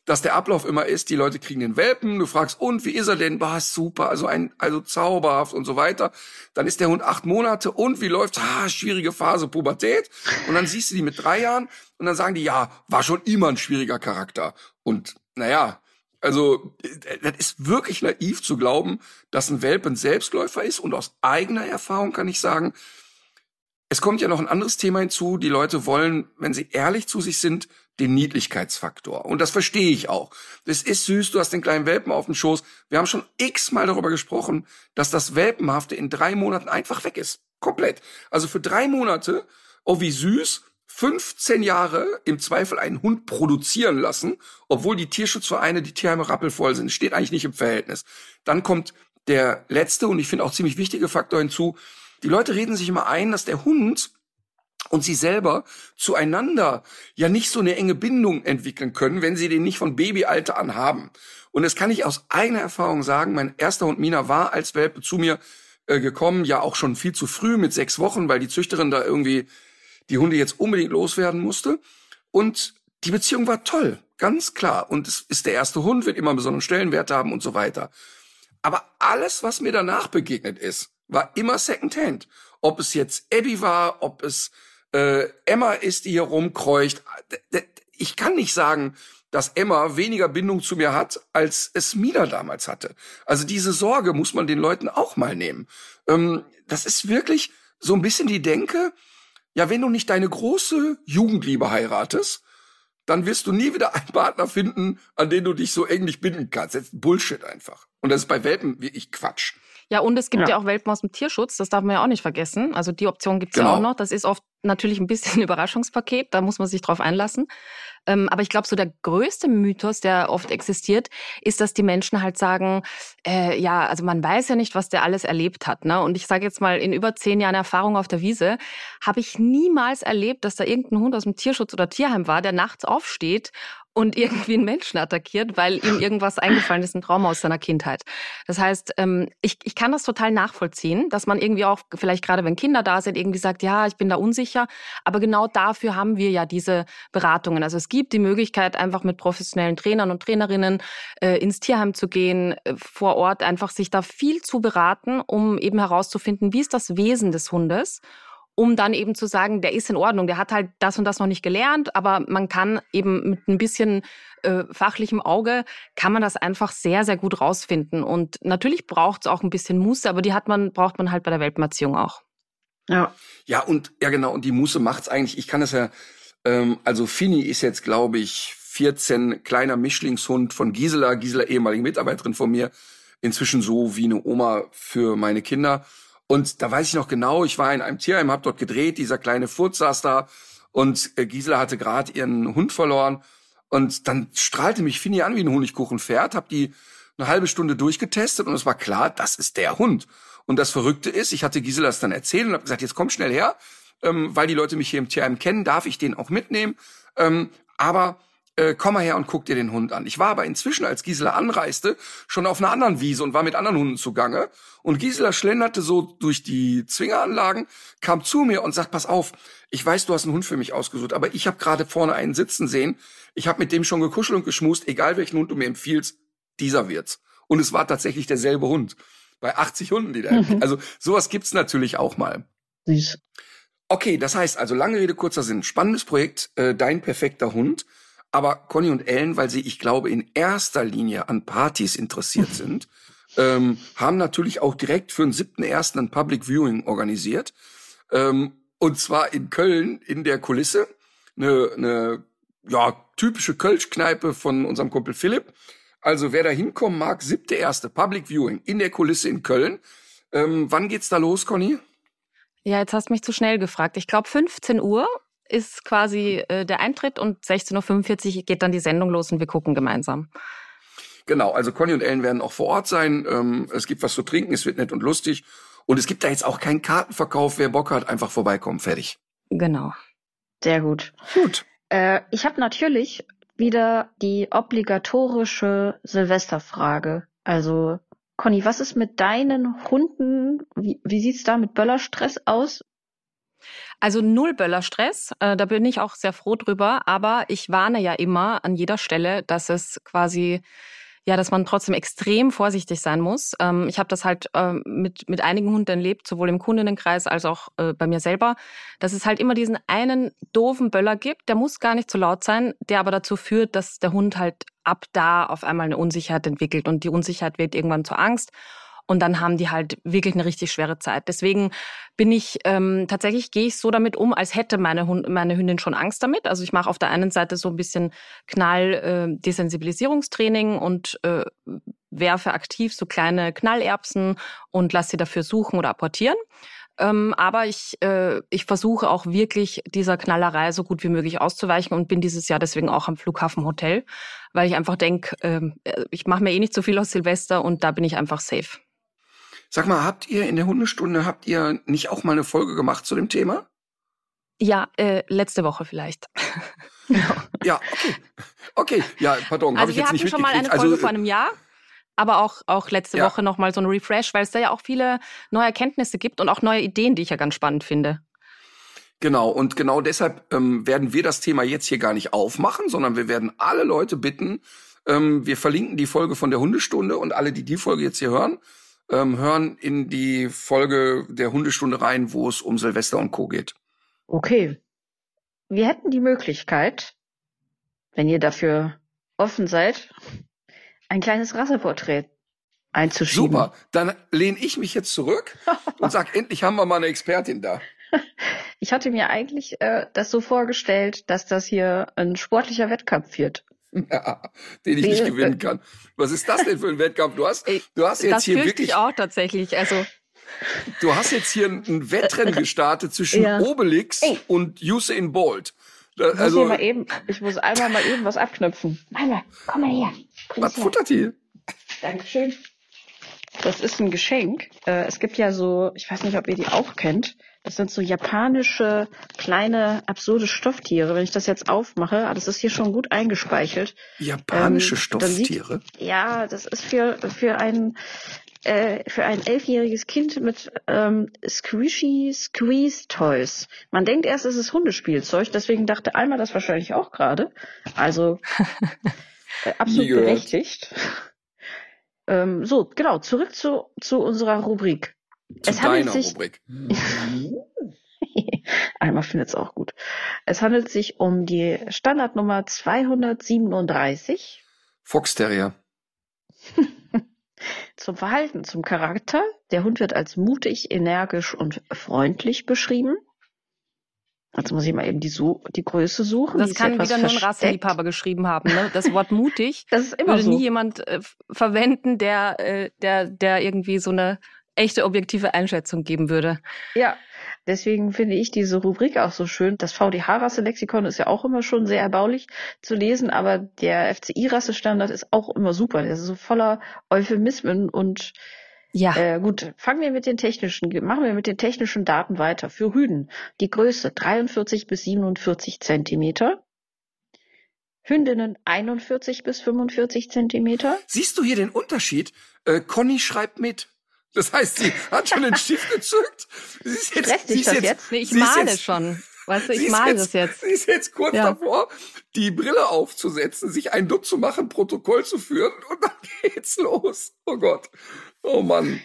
dass der Ablauf immer ist, die Leute kriegen den Welpen, du fragst, und wie ist er denn? Bah, super, also ein, also zauberhaft und so weiter. Dann ist der Hund acht Monate und wie läuft's? Ah, schwierige Phase, Pubertät. Und dann siehst du die mit drei Jahren und dann sagen die, ja, war schon immer ein schwieriger Charakter. Und naja, also das ist wirklich naiv zu glauben, dass ein Welpen Selbstläufer ist. Und aus eigener Erfahrung kann ich sagen, es kommt ja noch ein anderes Thema hinzu. Die Leute wollen, wenn sie ehrlich zu sich sind, den Niedlichkeitsfaktor. Und das verstehe ich auch. Das ist süß, du hast den kleinen Welpen auf dem Schoß. Wir haben schon x-mal darüber gesprochen, dass das Welpenhafte in drei Monaten einfach weg ist. Komplett. Also für drei Monate, oh wie süß, 15 Jahre im Zweifel einen Hund produzieren lassen, obwohl die Tierschutzvereine, die Tierheime rappelvoll sind. Steht eigentlich nicht im Verhältnis. Dann kommt der letzte und ich finde auch ziemlich wichtige Faktor hinzu, die Leute reden sich immer ein, dass der Hund und sie selber zueinander ja nicht so eine enge Bindung entwickeln können, wenn sie den nicht von Babyalter an haben. Und das kann ich aus eigener Erfahrung sagen. Mein erster Hund Mina war als Welpe zu mir äh, gekommen, ja auch schon viel zu früh mit sechs Wochen, weil die Züchterin da irgendwie die Hunde jetzt unbedingt loswerden musste. Und die Beziehung war toll, ganz klar. Und es ist der erste Hund, wird immer einen besonderen Stellenwert haben und so weiter. Aber alles, was mir danach begegnet ist, war immer Secondhand. Ob es jetzt Abby war, ob es äh, Emma ist, die hier rumkreucht. Ich kann nicht sagen, dass Emma weniger Bindung zu mir hat, als es Mina damals hatte. Also diese Sorge muss man den Leuten auch mal nehmen. Ähm, das ist wirklich so ein bisschen die Denke, ja, wenn du nicht deine große Jugendliebe heiratest, dann wirst du nie wieder einen Partner finden, an den du dich so eng nicht binden kannst. Das ist Bullshit einfach. Und das ist bei Welpen wirklich Quatsch. Ja, und es gibt ja. ja auch Welpen aus dem Tierschutz, das darf man ja auch nicht vergessen. Also die Option gibt's genau. ja auch noch. Das ist oft natürlich ein bisschen Überraschungspaket, da muss man sich drauf einlassen. Ähm, aber ich glaube, so der größte Mythos, der oft existiert, ist, dass die Menschen halt sagen, äh, ja, also man weiß ja nicht, was der alles erlebt hat. Ne? Und ich sage jetzt mal, in über zehn Jahren Erfahrung auf der Wiese habe ich niemals erlebt, dass da irgendein Hund aus dem Tierschutz oder Tierheim war, der nachts aufsteht und irgendwie einen Menschen attackiert, weil ihm irgendwas eingefallen ist, ein Trauma aus seiner Kindheit. Das heißt, ähm, ich, ich kann das total nachvollziehen, dass man irgendwie auch, vielleicht gerade wenn Kinder da sind, irgendwie sagt, ja, ich bin da unsicher. Aber genau dafür haben wir ja diese Beratungen. Also es gibt die Möglichkeit, einfach mit professionellen Trainern und Trainerinnen äh, ins Tierheim zu gehen, äh, vor Ort einfach sich da viel zu beraten, um eben herauszufinden, wie ist das Wesen des Hundes um dann eben zu sagen, der ist in Ordnung, der hat halt das und das noch nicht gelernt, aber man kann eben mit ein bisschen äh, fachlichem Auge, kann man das einfach sehr, sehr gut rausfinden. Und natürlich braucht es auch ein bisschen Muße, aber die hat man, braucht man halt bei der Weltmarziehung auch. Ja. Ja, und ja genau, und die Muße macht's eigentlich, ich kann es ja, ähm, also Fini ist jetzt, glaube ich, 14 kleiner Mischlingshund von Gisela, Gisela ehemalige Mitarbeiterin von mir, inzwischen so wie eine Oma für meine Kinder. Und da weiß ich noch genau, ich war in einem Tierheim, hab dort gedreht, dieser kleine Furz saß da und äh, Gisela hatte gerade ihren Hund verloren. Und dann strahlte mich Fini an wie ein Honigkuchenpferd, hab die eine halbe Stunde durchgetestet und es war klar, das ist der Hund. Und das Verrückte ist, ich hatte Gisela das dann erzählt und habe gesagt, jetzt komm schnell her, ähm, weil die Leute mich hier im Tierheim kennen, darf ich den auch mitnehmen. Ähm, aber äh, komm mal her und guck dir den Hund an. Ich war aber inzwischen, als Gisela anreiste, schon auf einer anderen Wiese und war mit anderen Hunden zugange. Und Gisela schlenderte so durch die Zwingeranlagen, kam zu mir und sagt, pass auf, ich weiß, du hast einen Hund für mich ausgesucht, aber ich habe gerade vorne einen sitzen sehen. Ich habe mit dem schon gekuschelt und geschmust, egal welchen Hund du mir empfiehlst, dieser wird's. Und es war tatsächlich derselbe Hund. Bei 80 Hunden, die da. Mhm. Also sowas gibt's natürlich auch mal. Süß. Okay, das heißt also lange Rede kurzer Sinn. Spannendes Projekt, äh, dein perfekter Hund. Aber Conny und Ellen, weil sie, ich glaube, in erster Linie an Partys interessiert sind, ähm, haben natürlich auch direkt für den siebten ersten ein Public Viewing organisiert. Ähm, und zwar in Köln in der Kulisse. Eine, eine ja, typische Kölsch-Kneipe von unserem Kumpel Philipp. Also wer da hinkommen mag, siebte erste Public Viewing in der Kulisse in Köln. Ähm, wann geht's da los, Conny? Ja, jetzt hast du mich zu schnell gefragt. Ich glaube 15 Uhr ist quasi äh, der Eintritt und 16.45 Uhr geht dann die Sendung los und wir gucken gemeinsam. Genau, also Conny und Ellen werden auch vor Ort sein. Ähm, es gibt was zu trinken, es wird nett und lustig. Und es gibt da jetzt auch keinen Kartenverkauf. Wer Bock hat, einfach vorbeikommen. Fertig. Genau. Sehr gut. Gut. Äh, ich habe natürlich wieder die obligatorische Silvesterfrage. Also, Conny, was ist mit deinen Hunden? Wie, wie sieht's da mit Böllerstress aus? Also null Böllerstress, äh, da bin ich auch sehr froh drüber, aber ich warne ja immer an jeder Stelle, dass es quasi ja, dass man trotzdem extrem vorsichtig sein muss. Ähm, ich habe das halt ähm, mit, mit einigen Hunden erlebt, sowohl im Kundenkreis als auch äh, bei mir selber, dass es halt immer diesen einen doofen Böller gibt, der muss gar nicht so laut sein, der aber dazu führt, dass der Hund halt ab da auf einmal eine Unsicherheit entwickelt und die Unsicherheit wird irgendwann zur Angst. Und dann haben die halt wirklich eine richtig schwere Zeit. Deswegen bin ich ähm, tatsächlich gehe ich so damit um, als hätte meine, Hund, meine Hündin schon Angst damit. Also ich mache auf der einen Seite so ein bisschen Knall-Desensibilisierungstraining äh, und äh, werfe aktiv so kleine Knallerbsen und lasse sie dafür suchen oder apportieren. Ähm, aber ich, äh, ich versuche auch wirklich dieser Knallerei so gut wie möglich auszuweichen und bin dieses Jahr deswegen auch am Flughafen Hotel, weil ich einfach denke, ähm, äh, ich mache mir eh nicht so viel aus Silvester und da bin ich einfach safe. Sag mal, habt ihr in der Hundestunde, habt ihr nicht auch mal eine Folge gemacht zu dem Thema? Ja, äh, letzte Woche vielleicht. Ja, okay. Okay, ja, pardon, also jetzt nicht schon mal eine Folge also, vor einem Jahr, aber auch, auch letzte ja. Woche nochmal so ein Refresh, weil es da ja auch viele neue Erkenntnisse gibt und auch neue Ideen, die ich ja ganz spannend finde. Genau, und genau deshalb ähm, werden wir das Thema jetzt hier gar nicht aufmachen, sondern wir werden alle Leute bitten, ähm, wir verlinken die Folge von der Hundestunde und alle, die die Folge jetzt hier hören, ähm, hören in die Folge der Hundestunde rein, wo es um Silvester und Co. geht. Okay. Wir hätten die Möglichkeit, wenn ihr dafür offen seid, ein kleines Rasseporträt einzuschieben. Super, dann lehne ich mich jetzt zurück und sag, endlich haben wir mal eine Expertin da. Ich hatte mir eigentlich äh, das so vorgestellt, dass das hier ein sportlicher Wettkampf wird. Ja, den ich nicht gewinnen kann. Was ist das denn für ein Wettkampf? Du hast, du hast jetzt das hier wirklich. Ich auch tatsächlich. Also. Du hast jetzt hier ein Wettrennen gestartet zwischen ja. Obelix Ey. und Usain Bolt. Da, ich, also, muss mal eben, ich muss einmal mal eben was abknüpfen. Mama, komm mal her. was futtert die? Dankeschön. Das ist ein Geschenk. Äh, es gibt ja so, ich weiß nicht, ob ihr die auch kennt. Das sind so japanische, kleine, absurde Stofftiere. Wenn ich das jetzt aufmache, ah, das ist hier schon gut eingespeichelt. Japanische Ähm, dann sieht- Stofftiere? Ja, das ist für, für ein, äh, für ein elfjähriges Kind mit ähm, Squishy Squeeze Toys. Man denkt erst, es ist Hundespielzeug, deswegen dachte Alma das wahrscheinlich auch gerade. Also äh, absolut berechtigt. Ähm, so, genau, zurück zu, zu unserer Rubrik. Zu es handelt deiner sich- Rubrik. Alma findet es auch gut. Es handelt sich um die Standardnummer 237 Fox Terrier. zum Verhalten, zum Charakter. Der Hund wird als mutig, energisch und freundlich beschrieben. Jetzt muss ich mal eben die, Su die Größe suchen. Das kann wieder nur ein. Rassenliebhaber geschrieben haben. Ne? Das Wort mutig Das ist immer würde so. nie jemand äh, verwenden, der, äh, der, der irgendwie so eine echte objektive Einschätzung geben würde. Ja, deswegen finde ich diese Rubrik auch so schön. Das VDH-Rasse-Lexikon ist ja auch immer schon sehr erbaulich zu lesen, aber der FCI-Rassestandard ist auch immer super. Der ist so voller Euphemismen und Ja. Äh, gut, fangen wir mit den technischen, machen wir mit den technischen Daten weiter. Für Rüden die Größe 43 bis 47 Zentimeter. Hündinnen 41 bis 45 Zentimeter. Siehst du hier den Unterschied? Äh, Conny schreibt mit. Das heißt, sie hat schon den Stift gezückt. Sie ist jetzt, Stresst sie dich das jetzt? Nee, ich male jetzt- schon. Weißt du, ich male das jetzt. Sie ist jetzt kurz Ja. davor, die Brille aufzusetzen, sich ein Dutt zu machen, Protokoll zu führen und dann geht's los. Oh Gott. Oh Mann.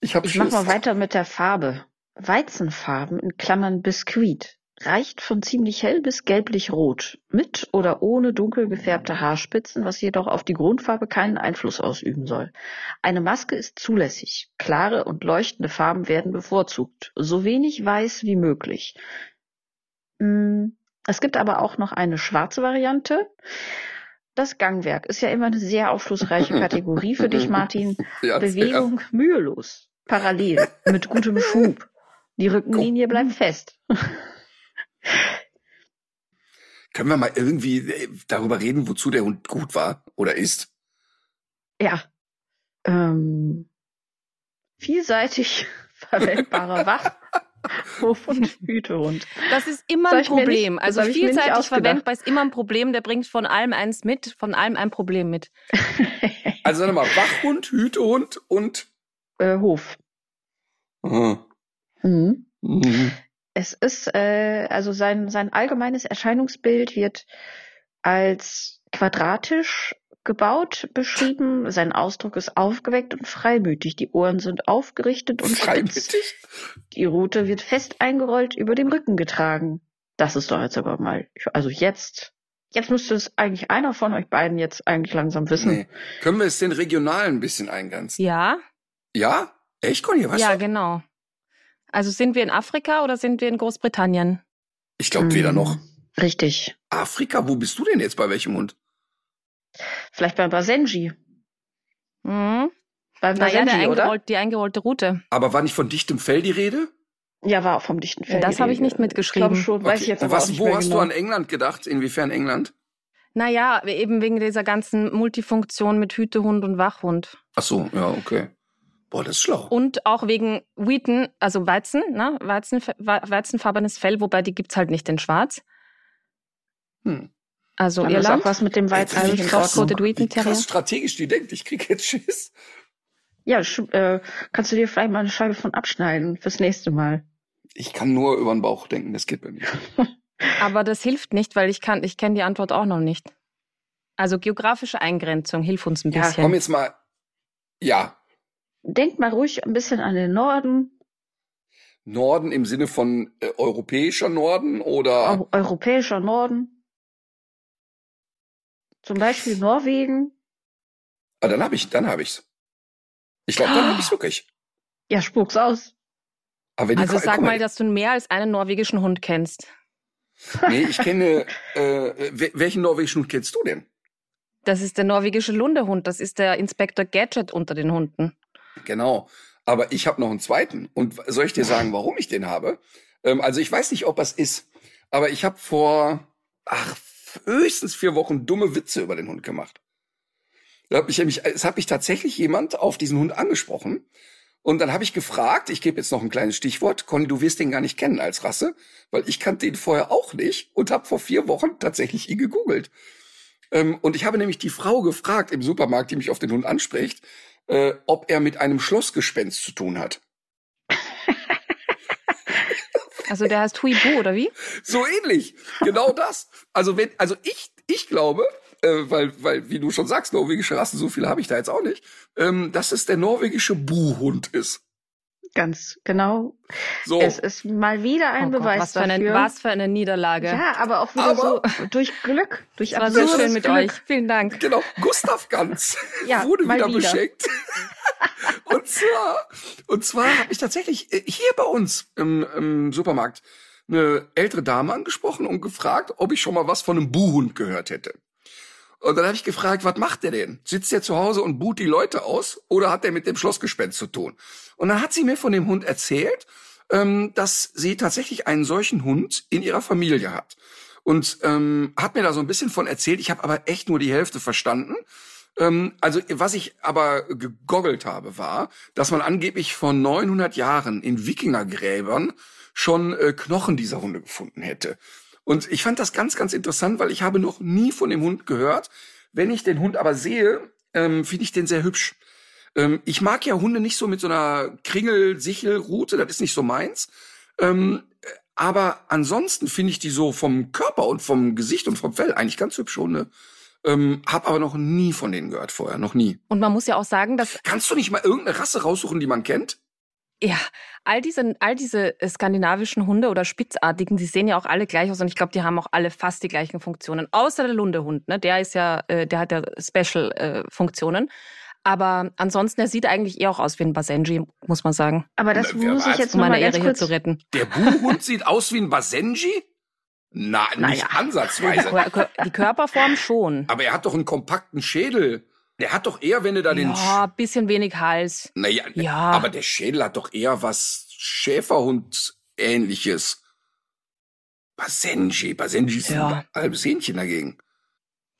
Ich hab Ich mach mal weiter mit der Farbe. Weizenfarben in Klammern Biskuit reicht von ziemlich hell bis gelblich-rot, mit oder ohne dunkel gefärbte Haarspitzen, was jedoch auf die Grundfarbe keinen Einfluss ausüben soll. Eine Maske ist zulässig. Klare und leuchtende Farben werden bevorzugt. So wenig weiß wie möglich. Mm, Es gibt aber auch noch eine schwarze Variante. Das Gangwerk ist ja immer eine sehr aufschlussreiche Kategorie für dich, Martin. Ja, Bewegung mühelos, parallel, mit gutem Schub. Die Rückenlinie bleibt fest. Können wir mal irgendwie äh, darüber reden, wozu der Hund gut war oder ist? Ja. Ähm, vielseitig verwendbarer Wach, Hof- und Hütehund. Das ist immer ein nicht- Problem. also nicht vielseitig ausgedacht. verwendbar ist immer ein Problem. Der bringt von allem eins mit, von allem ein Problem mit. Also sag mal, Wachhund, Hütehund und Äh, Hof. Ah. Mhm. Mhm. Es ist, äh, also sein, sein allgemeines Erscheinungsbild wird als quadratisch gebaut beschrieben. Sein Ausdruck ist aufgeweckt und freimütig. Die Ohren sind aufgerichtet und spitz. freimütig. Die Rute wird fest eingerollt über dem Rücken getragen. Das ist doch jetzt aber mal, also jetzt, jetzt müsste es eigentlich einer von euch beiden jetzt eigentlich langsam wissen. Nee. Können wir es den Regionalen ein bisschen eingrenzen? Ja, Ja? Echt, Conny? Was? ja, genau. Also sind wir in Afrika oder sind wir in Großbritannien? Ich glaube weder Hm, noch. Richtig. Afrika, wo bist du denn jetzt bei welchem Hund? Vielleicht bei Basenji. Mhm. Bei Naja, Basenji, oder? eingerollt, die eingerollte Route. Aber war nicht von dichtem Fell die Rede? Ja, war auch vom dichten Fell. Das habe ich nicht mitgeschrieben. Ich glaube schon, weiß ich jetzt aber was, auch nicht wo mehr hast genau. du an England gedacht? Inwiefern England? Naja, eben wegen dieser ganzen Multifunktion mit Hütehund und Wachhund. Ach so, ja, okay. Boah, das ist schlau. Und auch wegen Wheaton, also Weizen, ne? Weizen, weizenfarbenes Fell, wobei die gibt's halt nicht in Schwarz. Hm. Also Dann ist Irland. auch was mit dem Weizen Ey, wie nicht in krass, Ordnung. Coated Wheaton Terrier. strategisch die denkt. Ich krieg jetzt Schiss. Ja, sch- äh, kannst du dir vielleicht mal eine Scheibe von abschneiden fürs nächste Mal. Ich kann nur über den Bauch denken, das geht bei mir. Aber das hilft nicht, weil ich kann, ich kenne die Antwort auch noch nicht. Also geografische Eingrenzung, hilf uns ein Ja, bisschen. Komm jetzt mal. Ja, Denkt mal ruhig ein bisschen an den Norden, Norden im Sinne von äh, europäischer Norden oder Eu europäischer Norden. Zum Beispiel Norwegen. ah, dann habe ich, dann habe ich's. Ich glaube, dann habe ich's wirklich. Ja, spuck's aus. Aber wenn die also Ko- sag mal, dass du mehr als einen norwegischen Hund kennst. Nee, ich kenne. Äh, wel- welchen norwegischen Hund kennst du denn? Das ist der norwegische Lundehund. Das ist der Inspektor Gadget unter den Hunden. Genau. Aber ich habe noch einen zweiten. Und soll ich dir sagen, warum ich den habe? Ähm, also ich weiß nicht, ob es ist. Aber ich habe vor ach, höchstens vier Wochen dumme Witze über den Hund gemacht. Da hab ich nämlich, es hat mich tatsächlich jemand auf diesen Hund angesprochen. Und dann habe ich gefragt, ich gebe jetzt noch ein kleines Stichwort, Conny, du wirst den gar nicht kennen als Rasse, weil ich kannte ihn vorher auch nicht und habe vor vier Wochen tatsächlich ihn gegoogelt. Ähm, und ich habe nämlich die Frau gefragt im Supermarkt, die mich auf den Hund anspricht, äh, ob er mit einem Schlossgespenst zu tun hat. Also der heißt Huibu, oder wie? So ähnlich. Genau das. Also wenn, also ich, ich glaube, äh, weil, weil, wie du schon sagst, norwegische Rassen, so viele habe ich da jetzt auch nicht, ähm, dass es der norwegische Buhhund ist. Ganz genau. So. Es ist mal wieder ein Oh Gott, Beweis was, für eine, dafür. was für eine Niederlage. Ja, aber auch wieder Aber- so durch Glück, durch es war so schön mit Glück. euch. Vielen Dank. Genau, Gustav Ganz Ja, wurde mal wieder, wieder. beschenkt. und zwar, und zwar habe ich tatsächlich äh, hier bei uns im, im Supermarkt eine ältere Dame angesprochen und gefragt, ob ich schon mal was von einem Buhhund gehört hätte. Und dann habe ich gefragt, was macht der denn? Sitzt der zu Hause und buht die Leute aus oder hat der mit dem Schlossgespenst zu tun? Und dann hat sie mir von dem Hund erzählt, ähm, dass sie tatsächlich einen solchen Hund in ihrer Familie hat. Und ähm, hat mir da so ein bisschen von erzählt. Ich habe aber echt nur die Hälfte verstanden. Ähm, also was ich aber gegoggelt habe, war, dass man angeblich vor 900 Jahren in Wikingergräbern schon äh, Knochen dieser Hunde gefunden hätte. Und ich fand das ganz, ganz interessant, weil ich habe noch nie von dem Hund gehört. Wenn ich den Hund aber sehe, ähm, finde ich den sehr hübsch. Ähm, ich mag ja Hunde nicht so mit so einer Kringel-Sichel-Rute, das ist nicht so meins. Ähm, aber ansonsten finde ich die so vom Körper und vom Gesicht und vom Fell eigentlich ganz hübsch Hunde. Ähm, hab aber noch nie von denen gehört vorher, noch nie. Und man muss ja auch sagen, dass Kannst du nicht mal irgendeine Rasse raussuchen, die man kennt? Ja, all diese, all diese äh, skandinavischen Hunde oder Spitzartigen, die sehen ja auch alle gleich aus und ich glaube, die haben auch alle fast die gleichen Funktionen. Außer der Lundehund, ne? Der ist ja, äh, der hat ja Special-Funktionen. Aber ansonsten, er sieht eigentlich eher auch aus wie ein Basenji, muss man sagen, Aber das Na, wer muss ich jetzt um meine Ehre hier zu retten. Der Buhhund sieht aus wie ein Basenji? Na, nicht Naja. ansatzweise. Die Körperform schon. Aber er hat doch einen kompakten Schädel. Der hat doch eher, wenn du da den... Ja, bisschen wenig Hals. Naja, Ja. aber der Schädel hat doch eher was Schäferhund-ähnliches. Basenji. Basenji ist Ja. ein halbes Hähnchen dagegen.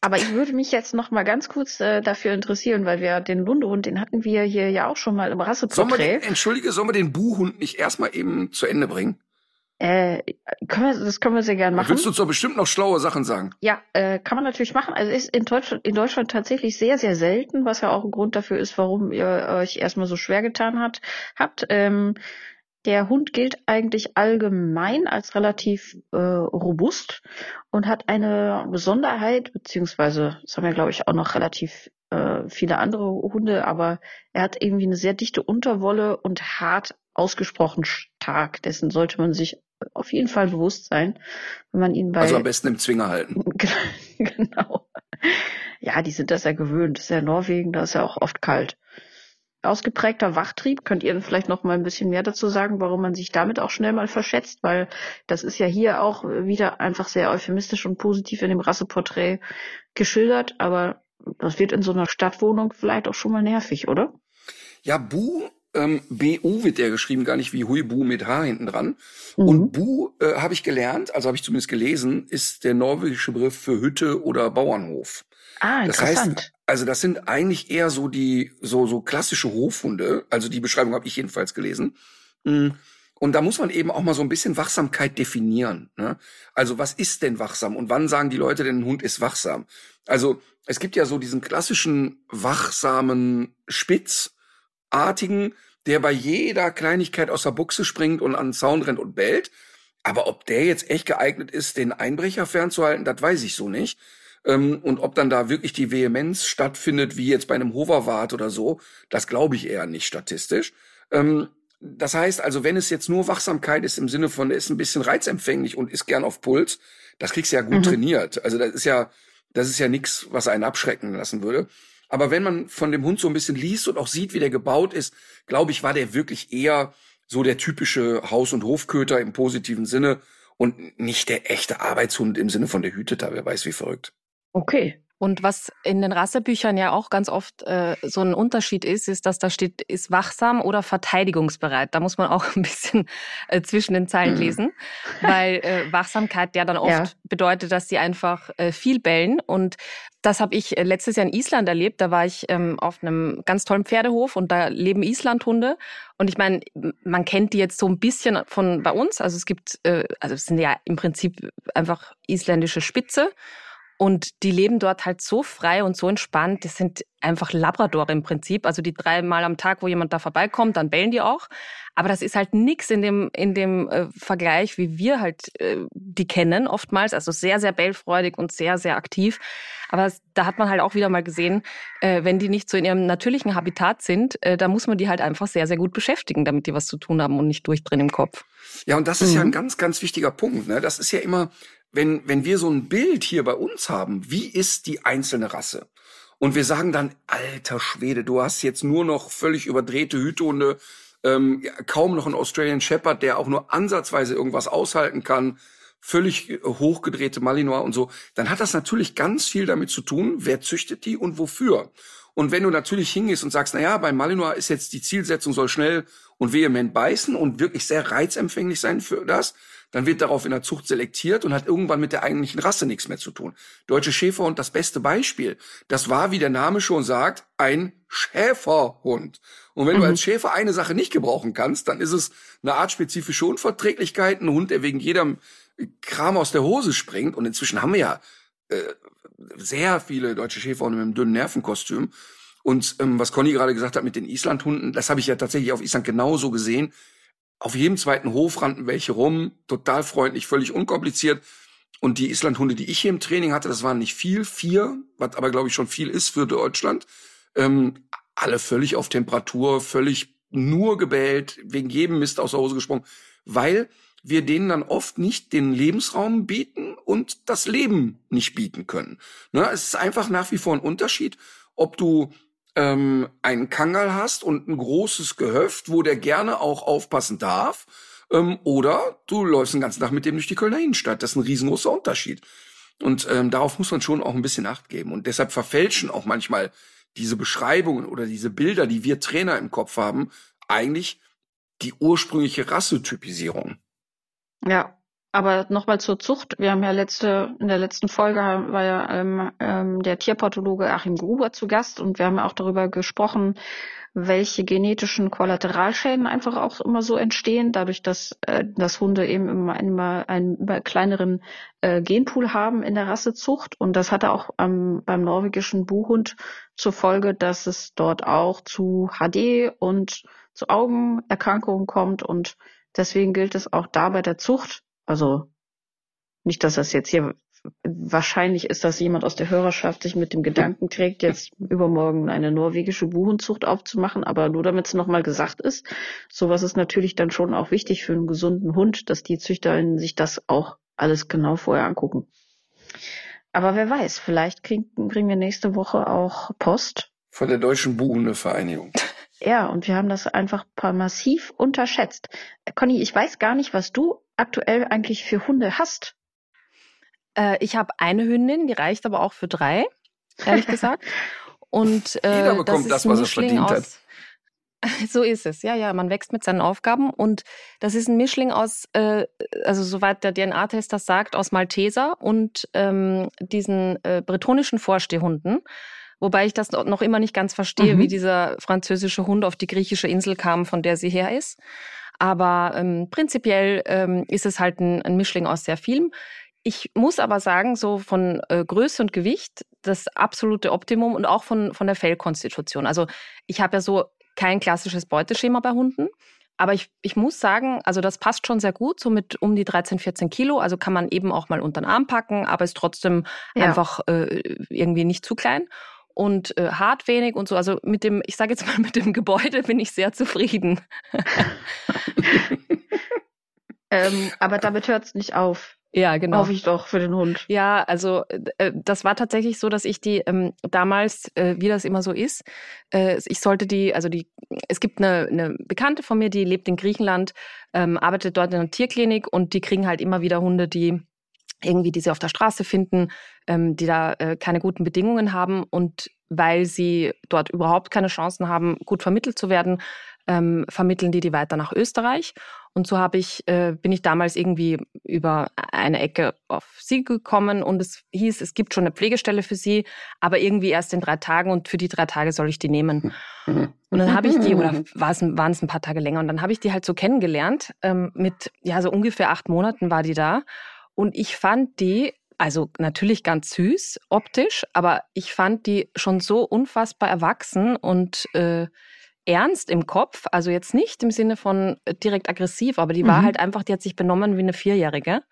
Aber ich würde mich jetzt noch mal ganz kurz äh, dafür interessieren, weil wir den Lundehund, den hatten wir hier ja auch schon mal im Sollen wir Rasseporträt. den, entschuldige, sollen wir den Buhhund nicht erstmal eben zu Ende bringen? Äh, können wir, das können wir sehr gern machen. Willst du uns doch bestimmt noch schlaue Sachen sagen? Ja, äh, kann man natürlich machen. Also ist in Deutschland, in Deutschland tatsächlich sehr, sehr selten, was ja auch ein Grund dafür ist, warum ihr euch erstmal so schwer getan hat, habt. Ähm, der Hund gilt eigentlich allgemein als relativ äh, robust und hat eine Besonderheit, beziehungsweise, das haben ja, glaube ich, auch noch relativ äh, viele andere Hunde, aber er hat irgendwie eine sehr dichte Unterwolle und hart ausgesprochen stark. Dessen sollte man sich auf jeden Fall bewusst sein, wenn man ihn bei Also am besten im Zwinger halten. genau. Ja, die sind das ja gewöhnt. Das ist ja Norwegen, da ist ja auch oft kalt. Ausgeprägter Wachtrieb, könnt ihr vielleicht noch mal ein bisschen mehr dazu sagen, warum man sich damit auch schnell mal verschätzt, weil das ist ja hier auch wieder einfach sehr euphemistisch und positiv in dem Rasseporträt geschildert, aber das wird in so einer Stadtwohnung vielleicht auch schon mal nervig, oder? Ja, Bu, ähm, BU wird der geschrieben, gar nicht wie Huibu mit H hinten dran. Mhm. Und Bu, äh, habe ich gelernt, also habe ich zumindest gelesen, ist der norwegische Begriff für Hütte oder Bauernhof. Ah, Das interessant. heißt, also das sind eigentlich eher so die so so klassische Hofhunde. Also die Beschreibung habe ich jedenfalls gelesen. Mm. Und da muss man eben auch mal so ein bisschen Wachsamkeit definieren. Ne? Also was ist denn wachsam und wann sagen die Leute denn, ein Hund ist wachsam? Also es gibt ja so diesen klassischen wachsamen Spitzartigen, der bei jeder Kleinigkeit aus der Buchse springt und an den Zaun rennt und bellt. Aber ob der jetzt echt geeignet ist, den Einbrecher fernzuhalten, das weiß ich so nicht. Ähm, und ob dann da wirklich die Vehemenz stattfindet, wie jetzt bei einem Hoverwart oder so, das glaube ich eher nicht statistisch. Ähm, das heißt also, wenn es jetzt nur Wachsamkeit ist im Sinne von, er ist ein bisschen reizempfänglich und ist gern auf Puls, das kriegst du ja gut Mhm. trainiert. Also das ist ja, das ist ja nichts, was einen abschrecken lassen würde. Aber wenn man von dem Hund so ein bisschen liest und auch sieht, wie der gebaut ist, glaube ich, war der wirklich eher so der typische Haus- und Hofköter im positiven Sinne und nicht der echte Arbeitshund im Sinne von der Hüteter, wer weiß wie verrückt. Okay, Und was in den Rassebüchern ja auch ganz oft äh, so ein Unterschied ist, ist, dass da steht, ist wachsam oder verteidigungsbereit. Da muss man auch ein bisschen äh, zwischen den Zeilen mhm. lesen, weil äh, Wachsamkeit ja dann oft ja. bedeutet, dass sie einfach äh, viel bellen. Und das habe ich äh, letztes Jahr in Island erlebt. Da war ich ähm, auf einem ganz tollen Pferdehof und da leben Islandhunde. Und ich meine, man kennt die jetzt so ein bisschen von bei uns. Also es gibt, äh, also es sind ja im Prinzip einfach isländische Spitze. Und die leben dort halt so frei und so entspannt. Das sind einfach Labrador im Prinzip. Also die dreimal am Tag, wo jemand da vorbeikommt, dann bellen die auch. Aber das ist halt nix in dem, in dem äh, Vergleich, wie wir halt äh, die kennen oftmals. Also sehr, sehr bellfreudig und sehr, sehr aktiv. Aber da hat man halt auch wieder mal gesehen, äh, wenn die nicht so in ihrem natürlichen Habitat sind, äh, da muss man die halt einfach sehr, sehr gut beschäftigen, damit die was zu tun haben und nicht durchdrehen im Kopf. Ja, und das ist mhm. ja ein ganz, ganz wichtiger Punkt. Ne? Das ist ja immer, wenn, wenn wir so ein Bild hier bei uns haben, wie ist die einzelne Rasse? Und wir sagen dann, alter Schwede, du hast jetzt nur noch völlig überdrehte Hütehunde, ähm, kaum noch einen Australian Shepherd, der auch nur ansatzweise irgendwas aushalten kann, völlig hochgedrehte Malinois und so, dann hat das natürlich ganz viel damit zu tun, wer züchtet die und wofür. Und wenn du natürlich hingehst und sagst, na ja, beim Malinois ist jetzt die Zielsetzung soll schnell und vehement beißen und wirklich sehr reizempfänglich sein für das, dann wird darauf in der Zucht selektiert und hat irgendwann mit der eigentlichen Rasse nichts mehr zu tun. Deutsche Schäferhund, das beste Beispiel. Das war, wie der Name schon sagt, ein Schäferhund. Und wenn mhm. du als Schäfer eine Sache nicht gebrauchen kannst, dann ist es eine artspezifische Unverträglichkeit, ein Hund, der wegen jedem Kram aus der Hose springt. Und inzwischen haben wir ja äh, sehr viele deutsche Schäferhunde mit einem dünnen Nervenkostüm. Und ähm, was Conny gerade gesagt hat mit den Islandhunden, das habe ich ja tatsächlich auf Island genauso gesehen. Auf jedem zweiten Hof rannten welche rum, total freundlich, völlig unkompliziert. Und die Islandhunde, die ich hier im Training hatte, das waren nicht viel, vier, was aber glaube ich schon viel ist für Deutschland. Ähm, alle völlig auf Temperatur, völlig nur gebellt, wegen jedem Mist aus der Hose gesprungen, weil wir denen dann oft nicht den Lebensraum bieten und das Leben nicht bieten können. Ne? Es ist einfach nach wie vor ein Unterschied, ob du ähm, einen Kangal hast und ein großes Gehöft, wo der gerne auch aufpassen darf, ähm, oder du läufst den ganzen Tag mit dem durch die Kölner Innenstadt. Das ist ein riesengroßer Unterschied. Und ähm, darauf muss man schon auch ein bisschen Acht geben. Und deshalb verfälschen auch manchmal diese Beschreibungen oder diese Bilder, die wir Trainer im Kopf haben, eigentlich die ursprüngliche Rassetypisierung. Ja, aber nochmal zur Zucht. Wir haben ja letzte, in der letzten Folge war ja ähm, ähm, der Tierpathologe Achim Gruber zu Gast und wir haben auch darüber gesprochen, welche genetischen Kollateralschäden einfach auch immer so entstehen, dadurch, dass, äh, dass Hunde eben immer, immer einen immer kleineren äh, Genpool haben in der Rassezucht. Und das hatte auch ähm, beim norwegischen Buhhund zur Folge, dass es dort auch zu HD und zu Augenerkrankungen kommt. Und deswegen gilt es auch da bei der Zucht, also nicht, dass das jetzt hier wahrscheinlich ist, dass jemand aus der Hörerschaft sich mit dem Gedanken trägt, jetzt übermorgen eine norwegische Buchenzucht aufzumachen, aber nur damit es nochmal gesagt ist. Sowas ist natürlich dann schon auch wichtig für einen gesunden Hund, dass die Züchterinnen sich das auch alles genau vorher angucken. Aber wer weiß, vielleicht kriegen, kriegen wir nächste Woche auch Post. Von der Deutschen Buhundevereinigung. Ja, und wir haben das einfach massiv unterschätzt. Conny, ich weiß gar nicht, was du aktuell eigentlich für Hunde hast. Äh, ich habe eine Hündin, die reicht aber auch für drei, ehrlich gesagt. Und äh, Jeder bekommt das, das was er verdient hat. So ist es, ja, ja. Man wächst mit seinen Aufgaben und das ist ein Mischling aus, äh, also soweit der DNA-Test das sagt, aus Malteser und ähm, diesen äh, bretonischen Vorstehhunden. Wobei ich das noch immer nicht ganz verstehe, mhm. wie dieser französische Hund auf die griechische Insel kam, von der sie her ist. Aber ähm, prinzipiell ähm, ist es halt ein, ein Mischling aus sehr vielem. Ich muss aber sagen, so von äh, Größe und Gewicht das absolute Optimum und auch von, von der Fellkonstitution. Also ich habe ja so kein klassisches Beuteschema bei Hunden. Aber ich, ich muss sagen, also das passt schon sehr gut, so mit um die 13, 14 Kilo. Also kann man eben auch mal unter den Arm packen, aber ist trotzdem ja. einfach äh, irgendwie nicht zu klein und äh, hart wenig und so. Also mit dem, ich sage jetzt mal, mit dem Gebäude bin ich sehr zufrieden. ähm, aber damit hört es nicht auf. Ja, genau. Hoffe ich doch für den Hund. Ja, also äh, das war tatsächlich so, dass ich die ähm, damals, äh, wie das immer so ist, äh, ich sollte die, also die, es gibt eine, eine Bekannte von mir, die lebt in Griechenland, ähm, arbeitet dort in einer Tierklinik und die kriegen halt immer wieder Hunde, die irgendwie, die sie auf der Straße finden, ähm, die da äh, keine guten Bedingungen haben und weil sie dort überhaupt keine Chancen haben, gut vermittelt zu werden, ähm, vermitteln die die weiter nach Österreich. Und so habe ich, äh, bin ich damals irgendwie über eine Ecke auf sie gekommen und es hieß, es gibt schon eine Pflegestelle für sie, aber irgendwie erst in drei Tagen und für die drei Tage soll ich die nehmen. Und dann habe ich die, oder waren es ein paar Tage länger, und dann habe ich die halt so kennengelernt. Ähm, mit, ja, so ungefähr acht Monaten war die da. Und ich fand die, also natürlich ganz süß optisch, aber ich fand die schon so unfassbar erwachsen und äh, ernst im Kopf. Also jetzt nicht im Sinne von äh, direkt aggressiv, aber die war mhm. halt einfach, die hat sich benommen wie eine Vierjährige.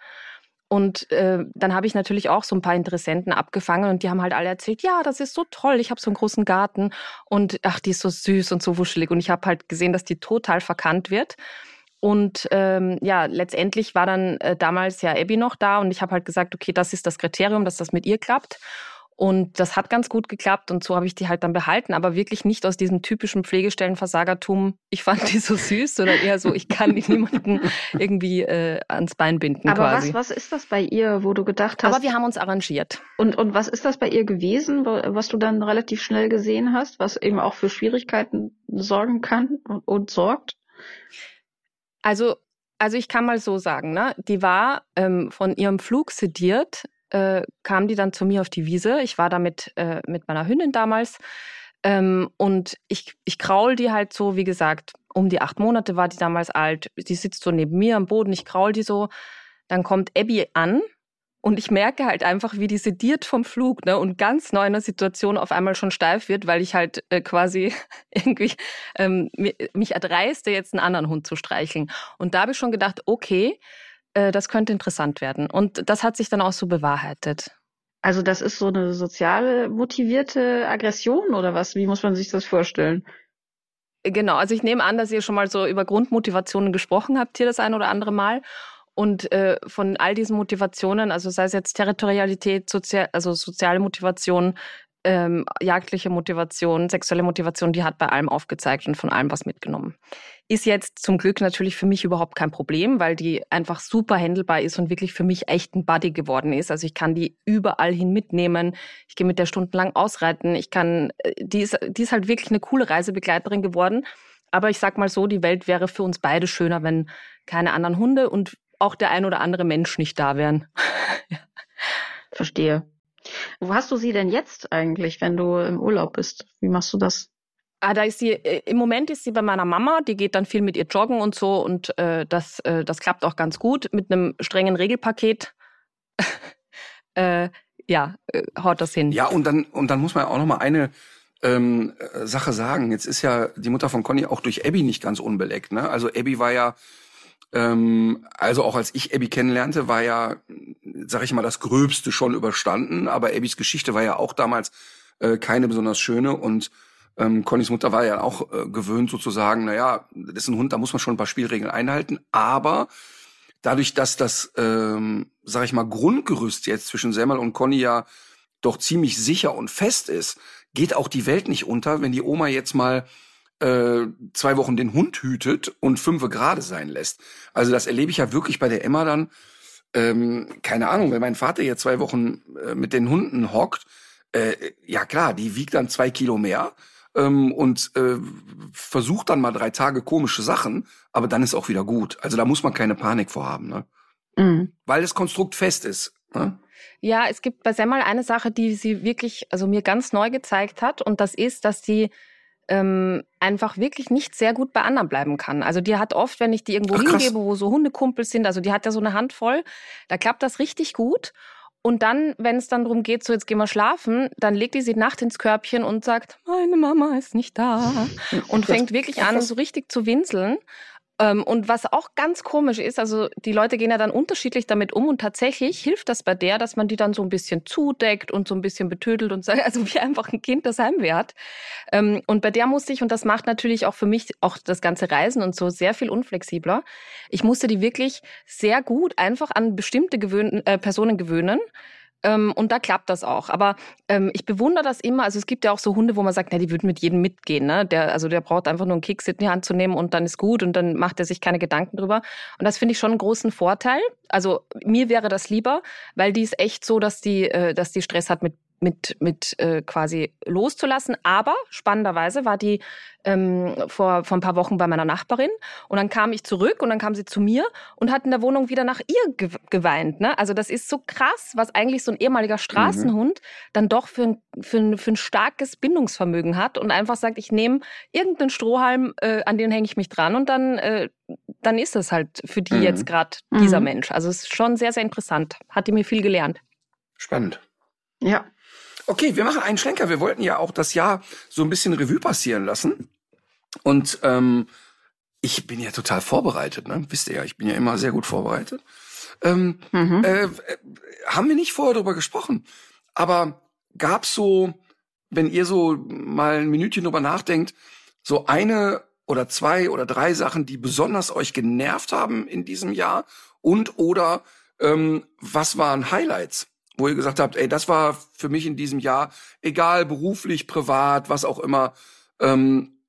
Und äh, dann habe ich natürlich auch so ein paar Interessenten abgefangen und die haben halt alle erzählt, ja, das ist so toll, ich habe so einen großen Garten und ach, die ist so süß und so wuschelig. Und ich habe halt gesehen, dass die total verkannt wird. Und ähm, ja, letztendlich war dann äh, damals ja Abby noch da und ich habe halt gesagt, okay, das ist das Kriterium, dass das mit ihr klappt. Und das hat ganz gut geklappt und so habe ich die halt dann behalten, aber wirklich nicht aus diesem typischen Pflegestellenversagertum. Ich fand die so süß, sondern eher so, ich kann die niemanden irgendwie äh, ans Bein binden. Aber quasi. Was, was ist das bei ihr, wo du gedacht hast? Aber wir haben uns arrangiert. Und, und was ist das bei ihr gewesen, was du dann relativ schnell gesehen hast, was eben auch für Schwierigkeiten sorgen kann und, und sorgt? Also, also ich kann mal so sagen, ne? die war ähm, von ihrem Flug sediert, äh, kam die dann zu mir auf die Wiese. Ich war da mit, äh, mit meiner Hündin damals. Ähm, und ich, ich kraul die halt so, wie gesagt, um die acht Monate war die damals alt. Die sitzt so neben mir am Boden, ich kraul die so. Dann kommt Abby an und ich merke halt einfach, wie die sediert vom Flug ne, und ganz neu in der Situation auf einmal schon steif wird, weil ich halt äh, quasi irgendwie ähm, mich erdreiste, jetzt einen anderen Hund zu streicheln. Und da habe ich schon gedacht, okay, äh, das könnte interessant werden. Und das hat sich dann auch so bewahrheitet. Also das ist so eine sozial motivierte Aggression oder was? Wie muss man sich das vorstellen? Genau, also ich nehme an, dass ihr schon mal so über Grundmotivationen gesprochen habt hier das ein oder andere Mal. Und äh, von all diesen Motivationen, also sei es jetzt Territorialität, sozial, also soziale Motivation, ähm, jagdliche Motivation, sexuelle Motivation, die hat bei allem aufgezeigt und von allem was mitgenommen. Ist jetzt zum Glück natürlich für mich überhaupt kein Problem, weil die einfach super händelbar ist und wirklich für mich echt ein Buddy geworden ist. Also ich kann die überall hin mitnehmen. Ich gehe mit der stundenlang ausreiten. Ich kann, äh, die ist, die ist halt wirklich eine coole Reisebegleiterin geworden. Aber ich sag mal so, die Welt wäre für uns beide schöner, wenn keine anderen Hunde und auch der ein oder andere Mensch nicht da wären. Verstehe. Wo hast du sie denn jetzt eigentlich, wenn du im Urlaub bist? Wie machst du das? Ah, da ist sie, äh, im Moment ist sie bei meiner Mama, die geht dann viel mit ihr joggen und so und äh, das, äh, das klappt auch ganz gut mit einem strengen Regelpaket. äh, ja, äh, haut das hin. Ja, und dann, und dann muss man auch noch mal eine ähm, äh, Sache sagen. Jetzt ist ja die Mutter von Conny auch durch Abby nicht ganz unbeleckt. Ne? Also Abby war ja ähm, also auch als ich Abby kennenlernte, war ja, sag ich mal, das Gröbste schon überstanden. Aber Abbys Geschichte war ja auch damals äh, keine besonders schöne und ähm, Connys Mutter war ja auch äh, gewöhnt sozusagen, naja, das ist ein Hund, da muss man schon ein paar Spielregeln einhalten. Aber dadurch, dass das, ähm, sag ich mal, Grundgerüst jetzt zwischen Semmel und Conny ja doch ziemlich sicher und fest ist, geht auch die Welt nicht unter, wenn die Oma jetzt mal äh, zwei Wochen den Hund hütet und fünfe gerade sein lässt. Also das erlebe ich ja wirklich bei der Emma dann. Ähm, keine Ahnung, wenn mein Vater jetzt zwei Wochen äh, mit den Hunden hockt, äh, ja klar, die wiegt dann zwei Kilo mehr ähm, und äh, versucht dann mal drei Tage komische Sachen, aber dann ist auch wieder gut. Also da muss man keine Panik vorhaben, ne? Mhm. Weil das Konstrukt fest ist. Ne? Ja, es gibt bei Semmel eine Sache, die sie wirklich, also mir ganz neu gezeigt hat, und das ist, dass sie ähm, einfach wirklich nicht sehr gut bei anderen bleiben kann. Also die hat oft, wenn ich die irgendwo Ach, hingebe, wo so Hundekumpels sind, also die hat ja so eine Handvoll, da klappt das richtig gut. Und dann, wenn es dann darum geht, so jetzt gehen wir schlafen, dann legt die sie Nacht ins Körbchen und sagt, meine Mama ist nicht da. Und fängt wirklich an, so richtig zu winseln. Ähm, und was auch ganz komisch ist, also die Leute gehen ja dann unterschiedlich damit um und tatsächlich hilft das bei der, dass man die dann so ein bisschen zudeckt und so ein bisschen betödelt und sagt, also wie einfach ein Kind das Heimweh hat. Ähm, und bei der musste ich, und das macht natürlich auch für mich auch das ganze Reisen und so sehr viel unflexibler, ich musste die wirklich sehr gut einfach an bestimmte gewöhnen, äh, Personen gewöhnen Ähm, und da klappt das auch. Aber ähm, ich bewundere das immer. Also es gibt ja auch so Hunde, wo man sagt, na, die würden mit jedem mitgehen. Ne? Der, also der braucht einfach nur einen Keks in die Hand zu nehmen und dann ist gut und dann macht er sich keine Gedanken drüber. Und das finde ich schon einen großen Vorteil. Also mir wäre das lieber, weil die ist echt so, dass die, äh, dass die Stress hat mit mit, mit äh, quasi loszulassen. Aber spannenderweise war die ähm, vor, vor ein paar Wochen bei meiner Nachbarin und dann kam ich zurück und dann kam sie zu mir und hat in der Wohnung wieder nach ihr ge geweint. Ne? Also das ist so krass, was eigentlich so ein ehemaliger Straßenhund mhm. dann doch für ein, für, ein, für ein starkes Bindungsvermögen hat und einfach sagt, ich nehme irgendeinen Strohhalm, äh, an den hänge ich mich dran und dann, äh, dann ist das halt für die mhm. jetzt gerade dieser mhm. Mensch. Also es ist schon sehr, sehr interessant. Hat die mir viel gelernt. Spannend. Ja, Okay, wir machen einen Schlenker. Wir wollten ja auch das Jahr so ein bisschen Revue passieren lassen. Und ähm, ich bin ja total vorbereitet, ne? Wisst ihr ja, ich bin ja immer sehr gut vorbereitet. Ähm, mhm. äh, haben wir nicht vorher darüber gesprochen. Aber gab's so, wenn ihr so mal ein Minütchen drüber nachdenkt, so eine oder zwei oder drei Sachen, die besonders euch genervt haben in diesem Jahr und oder ähm, was waren Highlights? Wo ihr gesagt habt, ey, das war für mich in diesem Jahr, egal beruflich, privat, was auch immer, ähm,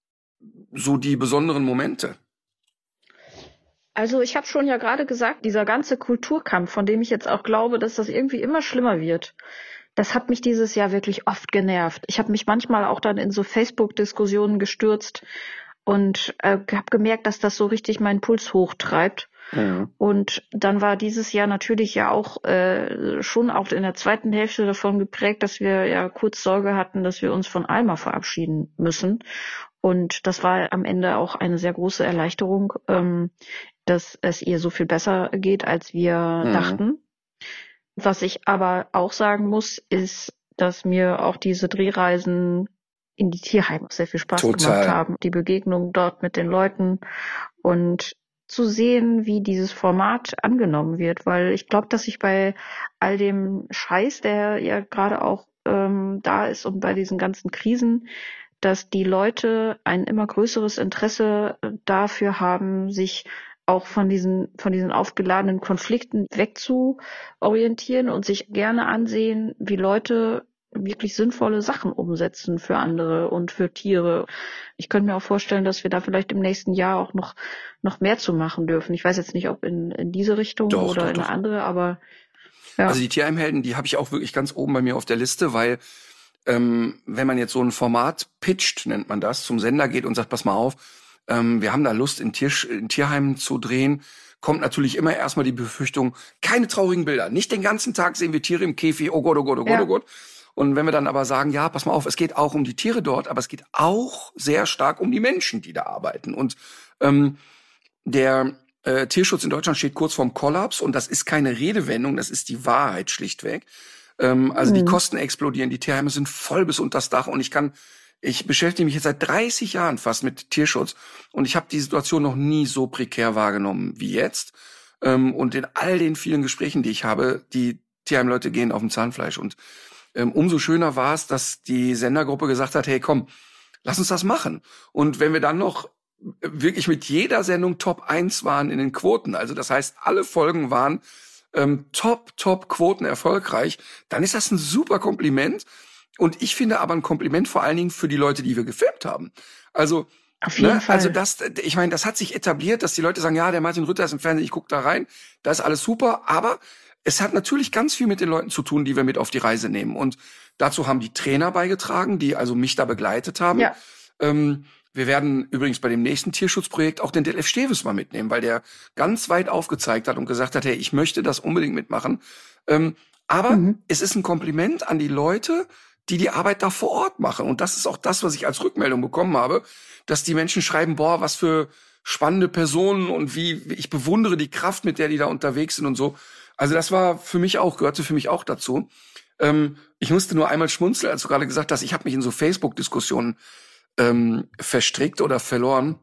so die besonderen Momente? Also ich habe schon ja gerade gesagt, dieser ganze Kulturkampf, von dem ich jetzt auch glaube, dass das irgendwie immer schlimmer wird, das hat mich dieses Jahr wirklich oft genervt. Ich habe mich manchmal auch dann in so Facebook-Diskussionen gestürzt und äh, habe gemerkt, dass das so richtig meinen Puls hochtreibt. Und dann war dieses Jahr natürlich ja auch äh, schon auch in der zweiten Hälfte davon geprägt, dass wir ja kurz Sorge hatten, dass wir uns von Alma verabschieden müssen. Und das war am Ende auch eine sehr große Erleichterung, ähm, dass es ihr so viel besser geht, als wir mhm. dachten. Was ich aber auch sagen muss, ist, dass mir auch diese Drehreisen in die Tierheime sehr viel Spaß Total. gemacht haben. Die Begegnung dort mit den Leuten und zu sehen, wie dieses Format angenommen wird, weil ich glaube, dass ich bei all dem Scheiß, der ja gerade auch ähm, da ist und bei diesen ganzen Krisen, dass die Leute ein immer größeres Interesse äh, dafür haben, sich auch von diesen, von diesen aufgeladenen Konflikten wegzuorientieren und sich gerne ansehen, wie Leute wirklich sinnvolle Sachen umsetzen für andere und für Tiere. Ich könnte mir auch vorstellen, dass wir da vielleicht im nächsten Jahr auch noch, noch mehr zu machen dürfen. Ich weiß jetzt nicht, ob in, in diese Richtung doch, oder doch, in eine andere, aber ja. Also die Tierheimhelden, die habe ich auch wirklich ganz oben bei mir auf der Liste, weil ähm, wenn man jetzt so ein Format pitcht, nennt man das, zum Sender geht und sagt, pass mal auf, ähm, wir haben da Lust, in, Tier, in Tierheimen zu drehen, kommt natürlich immer erstmal die Befürchtung, keine traurigen Bilder. Nicht den ganzen Tag sehen wir Tiere im Käfig, oh Gott, oh Gott, oh Gott, ja. oh Gott, und wenn wir dann aber sagen, ja, pass mal auf, es geht auch um die Tiere dort, aber es geht auch sehr stark um die Menschen, die da arbeiten. Und ähm, der äh, Tierschutz in Deutschland steht kurz vorm Kollaps und das ist keine Redewendung, das ist die Wahrheit schlichtweg. Ähm, also mhm. die Kosten explodieren, die Tierheime sind voll bis unter das Dach und ich kann ich beschäftige mich jetzt seit 30 Jahren fast mit Tierschutz und ich habe die Situation noch nie so prekär wahrgenommen wie jetzt. Ähm, und in all den vielen Gesprächen, die ich habe, die Tierheimleute gehen auf dem Zahnfleisch. Und umso schöner war es, dass die Sendergruppe gesagt hat, hey komm, lass uns das machen. Und wenn wir dann noch wirklich mit jeder Sendung Top 1 waren in den Quoten, also das heißt, alle Folgen waren ähm, top, top Quoten erfolgreich, dann ist das ein super Kompliment. Und ich finde aber ein Kompliment vor allen Dingen für die Leute, die wir gefilmt haben. Also, Auf jeden ne, Fall. also das, ich meine, das hat sich etabliert, dass die Leute sagen, ja, der Martin Rütter ist im Fernsehen, ich gucke da rein, da ist alles super, aber es hat natürlich ganz viel mit den Leuten zu tun, die wir mit auf die Reise nehmen. Und dazu haben die Trainer beigetragen, die also mich da begleitet haben. Ja. Ähm, wir werden übrigens bei dem nächsten Tierschutzprojekt auch den Detlef Steves mal mitnehmen, weil der ganz weit aufgezeigt hat und gesagt hat, hey, ich möchte das unbedingt mitmachen. Ähm, aber mhm. es ist ein Kompliment an die Leute, die die Arbeit da vor Ort machen. Und das ist auch das, was ich als Rückmeldung bekommen habe, dass die Menschen schreiben, boah, was für spannende Personen und wie ich bewundere die Kraft, mit der die da unterwegs sind und so. Also das war für mich auch, gehörte für mich auch dazu. Ähm, ich musste nur einmal schmunzeln, als du gerade gesagt hast, ich habe mich in so Facebook-Diskussionen ähm, verstrickt oder verloren.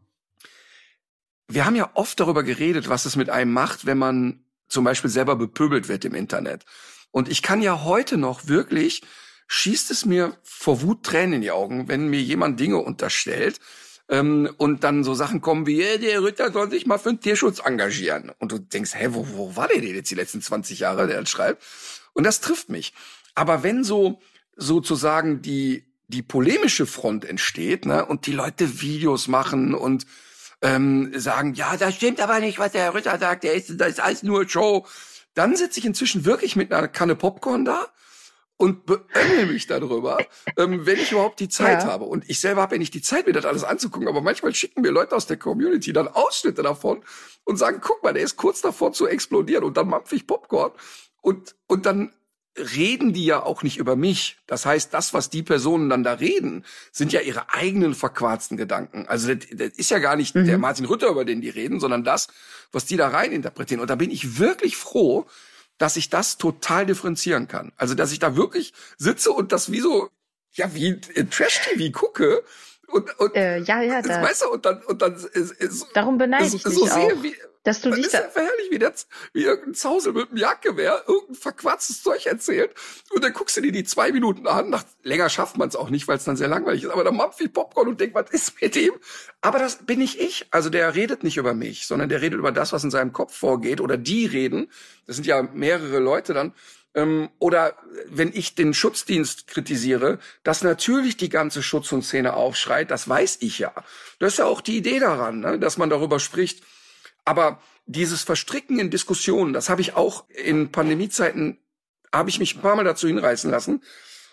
Wir haben ja oft darüber geredet, was es mit einem macht, wenn man zum Beispiel selber bepöbelt wird im Internet. Und ich kann ja heute noch wirklich, schießt es mir vor Wut Tränen in die Augen, wenn mir jemand Dinge unterstellt, ähm, und dann so Sachen kommen wie, hey, der Ritter soll sich mal für den Tierschutz engagieren. Und du denkst, hä, wo, wo war der denn jetzt die letzten 20 Jahre, der das schreibt? Und das trifft mich. Aber wenn so sozusagen die die polemische Front entsteht, ne, und die Leute Videos machen und ähm, sagen, ja, das stimmt aber nicht, was der Ritter sagt, der ist, das ist alles nur Show. Dann sitze ich inzwischen wirklich mit einer Kanne Popcorn da und beömmel mich darüber, ähm, wenn ich überhaupt die Zeit ja. habe. Und ich selber habe ja nicht die Zeit, mir das alles anzugucken, aber manchmal schicken mir Leute aus der Community dann Ausschnitte davon und sagen, guck mal, der ist kurz davor zu explodieren und dann mampf ich Popcorn. Und, und dann reden die ja auch nicht über mich. Das heißt, das, was die Personen dann da reden, sind ja ihre eigenen verquarzten Gedanken. Also das, das ist ja gar nicht mhm. der Martin Rütter, über den die reden, sondern das, was die da rein interpretieren. Und da bin ich wirklich froh, dass ich das total differenzieren kann. Also, dass ich da wirklich sitze und das wie so, ja, wie in Trash-TV gucke und, und äh, ja, ja, da, weißt du, und dann und dann ist, ist, darum beneide ich so dich sehe, auch. wie, dass du das dich ist da ja verherrlich, wie, das, wie irgendein Zausel mit einem Jagdgewehr irgendein verquatztes Zeug erzählt. Und dann guckst du dir die zwei Minuten an. Nach, länger schafft man es auch nicht, weil es dann sehr langweilig ist. Aber dann mampf ich Popcorn und denk, was ist mit dem? Aber das bin nicht ich. Also der redet nicht über mich, sondern der redet über das, was in seinem Kopf vorgeht. Oder die reden. Das sind ja mehrere Leute dann. Ähm, oder wenn ich den Schutzdienst kritisiere, dass natürlich die ganze Schutz- und Szene aufschreit, das weiß ich ja. Das ist ja auch die Idee daran, ne? dass man darüber spricht. Aber dieses Verstricken in Diskussionen, das habe ich auch in Pandemiezeiten, habe ich mich ein paar Mal dazu hinreißen lassen.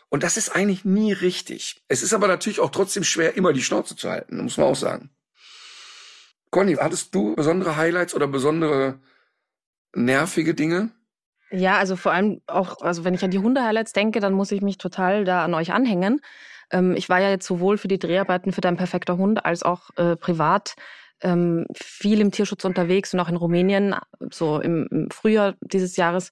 Und das ist eigentlich nie richtig. Es ist aber natürlich auch trotzdem schwer, immer die Schnauze zu halten, muss man auch sagen. Conny, hattest du besondere Highlights oder besondere nervige Dinge? Ja, also vor allem auch, also wenn ich an die Hunde-Highlights denke, dann muss ich mich total da an euch anhängen. Ähm, ich war ja jetzt sowohl für die Dreharbeiten für Dein perfekter Hund als auch äh, privat ähm, viel im Tierschutz unterwegs und auch in Rumänien, so im, im Frühjahr dieses Jahres.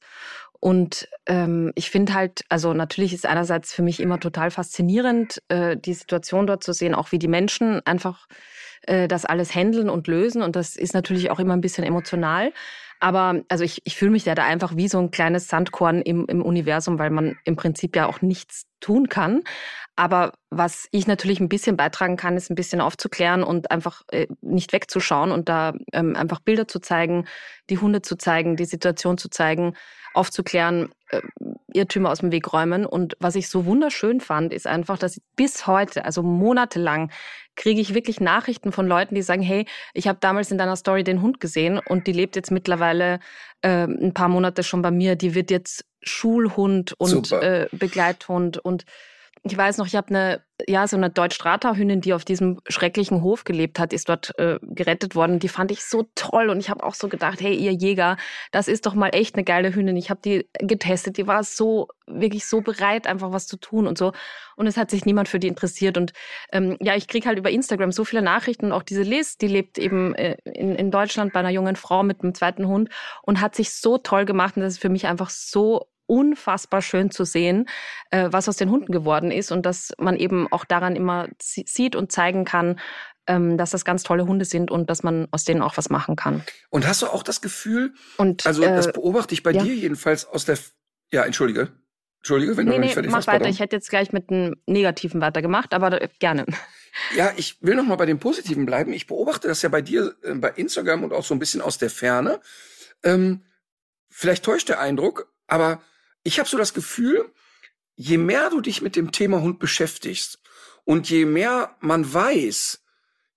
Und ähm, ich finde halt, also natürlich ist einerseits für mich immer total faszinierend, äh, die Situation dort zu sehen, auch wie die Menschen einfach äh, das alles handeln und lösen. Und das ist natürlich auch immer ein bisschen emotional. Aber also ich, ich fühle mich ja da einfach wie so ein kleines Sandkorn im, im Universum, weil man im Prinzip ja auch nichts tun kann. Aber was ich natürlich ein bisschen beitragen kann, ist ein bisschen aufzuklären und einfach äh, nicht wegzuschauen und da ähm, einfach Bilder zu zeigen, die Hunde zu zeigen, die Situation zu zeigen, aufzuklären, äh, Irrtümer aus dem Weg räumen. Und was ich so wunderschön fand, ist einfach, dass bis heute, also monatelang, kriege ich wirklich Nachrichten von Leuten, die sagen, hey, ich habe damals in deiner Story den Hund gesehen und die lebt jetzt mittlerweile äh, ein paar Monate schon bei mir. Die wird jetzt Schulhund und äh, Begleithund und ich weiß noch, ich habe eine, ja, so eine Deutsch-Strata-Hündin, die auf diesem schrecklichen Hof gelebt hat, ist dort äh, gerettet worden. Die fand ich so toll und ich habe auch so gedacht, hey, ihr Jäger, das ist doch mal echt eine geile Hündin. Ich habe die getestet, die war so, wirklich so bereit, einfach was zu tun und so. Und es hat sich niemand für die interessiert. Und ähm, ja, ich krieg halt über Instagram so viele Nachrichten und auch diese Liz, die lebt eben äh, in, in Deutschland bei einer jungen Frau mit einem zweiten Hund und hat sich so toll gemacht. Und das ist für mich einfach so unfassbar schön zu sehen, äh, was aus den Hunden geworden ist und dass man eben auch daran immer sieht und zeigen kann, ähm, dass das ganz tolle Hunde sind und dass man aus denen auch was machen kann. Und hast du auch das Gefühl, und, also das äh, beobachte ich bei ja. dir jedenfalls aus der, ja, entschuldige. Entschuldige, wenn nee, du nee, nicht fertig mach hast. weiter. Pardon. Ich hätte jetzt gleich mit einem Negativen weitergemacht, aber gerne. Ja, ich will noch mal bei dem Positiven bleiben. Ich beobachte das ja bei dir äh, bei Instagram und auch so ein bisschen aus der Ferne. Ähm, vielleicht täuscht der Eindruck, aber ich habe so das Gefühl, je mehr du dich mit dem Thema Hund beschäftigst und je mehr man weiß,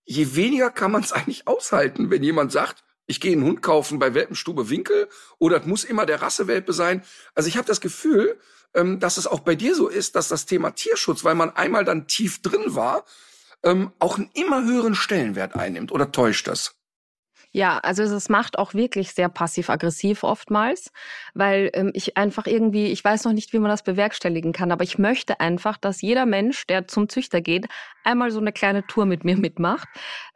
je weniger kann man es eigentlich aushalten, wenn jemand sagt, ich gehe einen Hund kaufen bei Welpenstube Winkel oder es muss immer der Rassewelpe sein. Also ich habe das Gefühl, ähm, dass es auch bei dir so ist, dass das Thema Tierschutz, weil man einmal dann tief drin war, ähm, auch einen immer höheren Stellenwert einnimmt. Oder täuscht das? Ja, also es macht auch wirklich sehr passiv-aggressiv oftmals, weil ähm, ich einfach irgendwie, ich weiß noch nicht, wie man das bewerkstelligen kann, aber ich möchte einfach, dass jeder Mensch, der zum Züchter geht, einmal so eine kleine Tour mit mir mitmacht,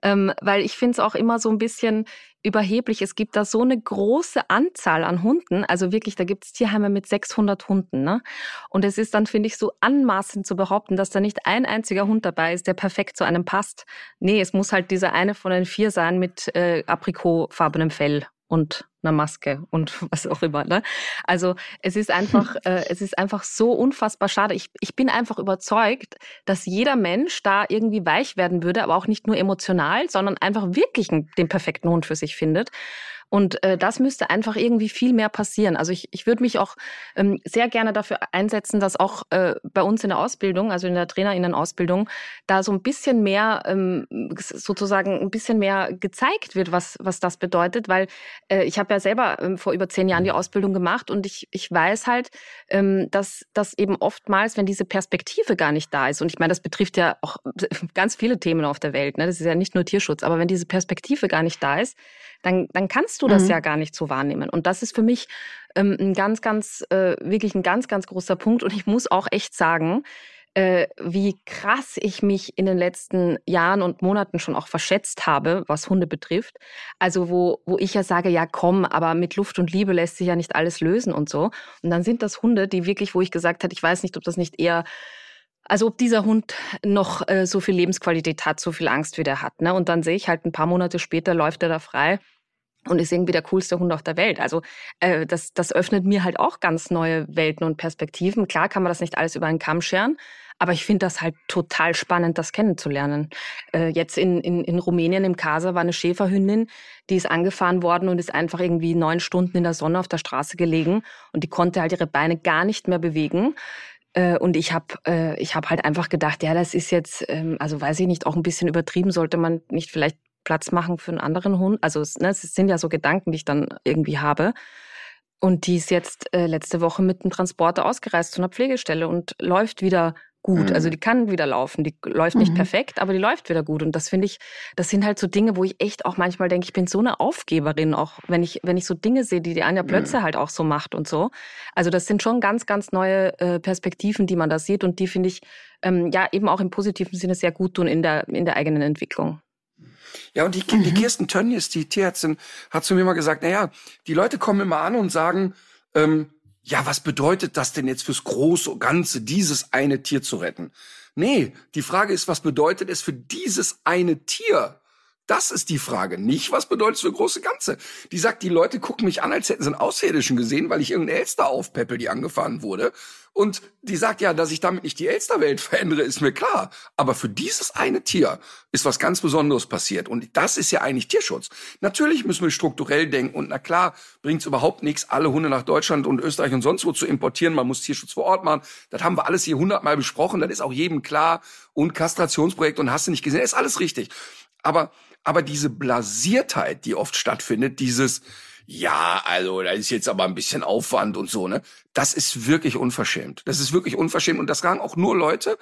ähm, weil ich finde es auch immer so ein bisschen, überheblich. Es gibt da so eine große Anzahl an Hunden. Also wirklich, da gibt es Tierheime mit 600 Hunden. Ne? Und es ist dann, finde ich, so anmaßend zu behaupten, dass da nicht ein einziger Hund dabei ist, der perfekt zu einem passt. Nee, es muss halt dieser eine von den vier sein mit äh, aprikotfarbenem Fell und einer Maske und was auch immer. Ne? Also es ist einfach, äh, es ist einfach so unfassbar schade. Ich, ich bin einfach überzeugt, dass jeder Mensch da irgendwie weich werden würde, aber auch nicht nur emotional, sondern einfach wirklich den perfekten Hund für sich findet. Und äh, das müsste einfach irgendwie viel mehr passieren. Also ich, ich würde mich auch ähm, sehr gerne dafür einsetzen, dass auch äh, bei uns in der Ausbildung, also in der Trainerinnenausbildung, da so ein bisschen mehr ähm, sozusagen ein bisschen mehr gezeigt wird, was, was das bedeutet. Weil äh, ich habe ja selber ähm, vor über zehn Jahren die Ausbildung gemacht und ich, ich weiß halt, ähm, dass, dass eben oftmals, wenn diese Perspektive gar nicht da ist, und ich meine, das betrifft ja auch ganz viele Themen auf der Welt, ne? das ist ja nicht nur Tierschutz, aber wenn diese Perspektive gar nicht da ist, dann, dann kannst du das mhm. ja gar nicht so wahrnehmen. Und das ist für mich ähm, ein ganz, ganz, äh, wirklich ein ganz, ganz großer Punkt. Und ich muss auch echt sagen, äh, wie krass ich mich in den letzten Jahren und Monaten schon auch verschätzt habe, was Hunde betrifft. Also wo, wo ich ja sage, ja komm, aber mit Luft und Liebe lässt sich ja nicht alles lösen und so. Und dann sind das Hunde, die wirklich, wo ich gesagt habe, ich weiß nicht, ob das nicht eher also ob dieser Hund noch äh, so viel Lebensqualität hat, so viel Angst wie der hat. Ne? Und dann sehe ich halt ein paar Monate später läuft er da frei und ist irgendwie der coolste Hund auf der Welt. Also äh, das, das öffnet mir halt auch ganz neue Welten und Perspektiven. Klar kann man das nicht alles über einen Kamm scheren, aber ich finde das halt total spannend, das kennenzulernen. Äh, jetzt in, in, in Rumänien im Casa war eine Schäferhündin, die ist angefahren worden und ist einfach irgendwie neun Stunden in der Sonne auf der Straße gelegen und die konnte halt ihre Beine gar nicht mehr bewegen. Äh, und ich habe äh, ich hab halt einfach gedacht, ja, das ist jetzt, ähm, also weiß ich nicht, auch ein bisschen übertrieben, sollte man nicht vielleicht Platz machen für einen anderen Hund. Also ne, es sind ja so Gedanken, die ich dann irgendwie habe. Und die ist jetzt äh, letzte Woche mit dem Transporter ausgereist zu einer Pflegestelle und läuft wieder gut. Mhm. Also die kann wieder laufen. Die läuft nicht mhm. perfekt, aber die läuft wieder gut. Und das finde ich, das sind halt so Dinge, wo ich echt auch manchmal denke, ich bin so eine Aufgeberin, auch wenn ich, wenn ich so Dinge sehe, die die Anja Plötze mhm. halt auch so macht und so. Also das sind schon ganz, ganz neue äh, Perspektiven, die man da sieht und die finde ich ähm, ja eben auch im positiven Sinne sehr gut tun in der, in der eigenen Entwicklung. Ja, und die, die mhm. Kirsten Tönnies, die Tierärztin, hat zu mir mal gesagt, naja, die Leute kommen immer an und sagen, ähm, ja, was bedeutet das denn jetzt fürs große Ganze, dieses eine Tier zu retten? Nee, die Frage ist, was bedeutet es für dieses eine Tier? Das ist die Frage. Nicht, was bedeutet es für große Ganze. Die sagt, die Leute gucken mich an, als hätten sie einen Außerirdischen gesehen, weil ich irgendeine Elster aufpeppel, die angefahren wurde. Und die sagt ja, dass ich damit nicht die Elsterwelt verändere, ist mir klar. Aber für dieses eine Tier ist was ganz Besonderes passiert. Und das ist ja eigentlich Tierschutz. Natürlich müssen wir strukturell denken. Und na klar, bringt es überhaupt nichts, alle Hunde nach Deutschland und Österreich und sonst wo zu importieren. Man muss Tierschutz vor Ort machen. Das haben wir alles hier hundertmal besprochen. Das ist auch jedem klar. Und Kastrationsprojekt und hast du nicht gesehen. Das ist alles richtig. Aber aber diese Blasiertheit, die oft stattfindet, dieses, ja, also da ist jetzt aber ein bisschen Aufwand und so, ne? Das ist wirklich unverschämt. Das ist wirklich unverschämt. Und das sagen auch nur Leute,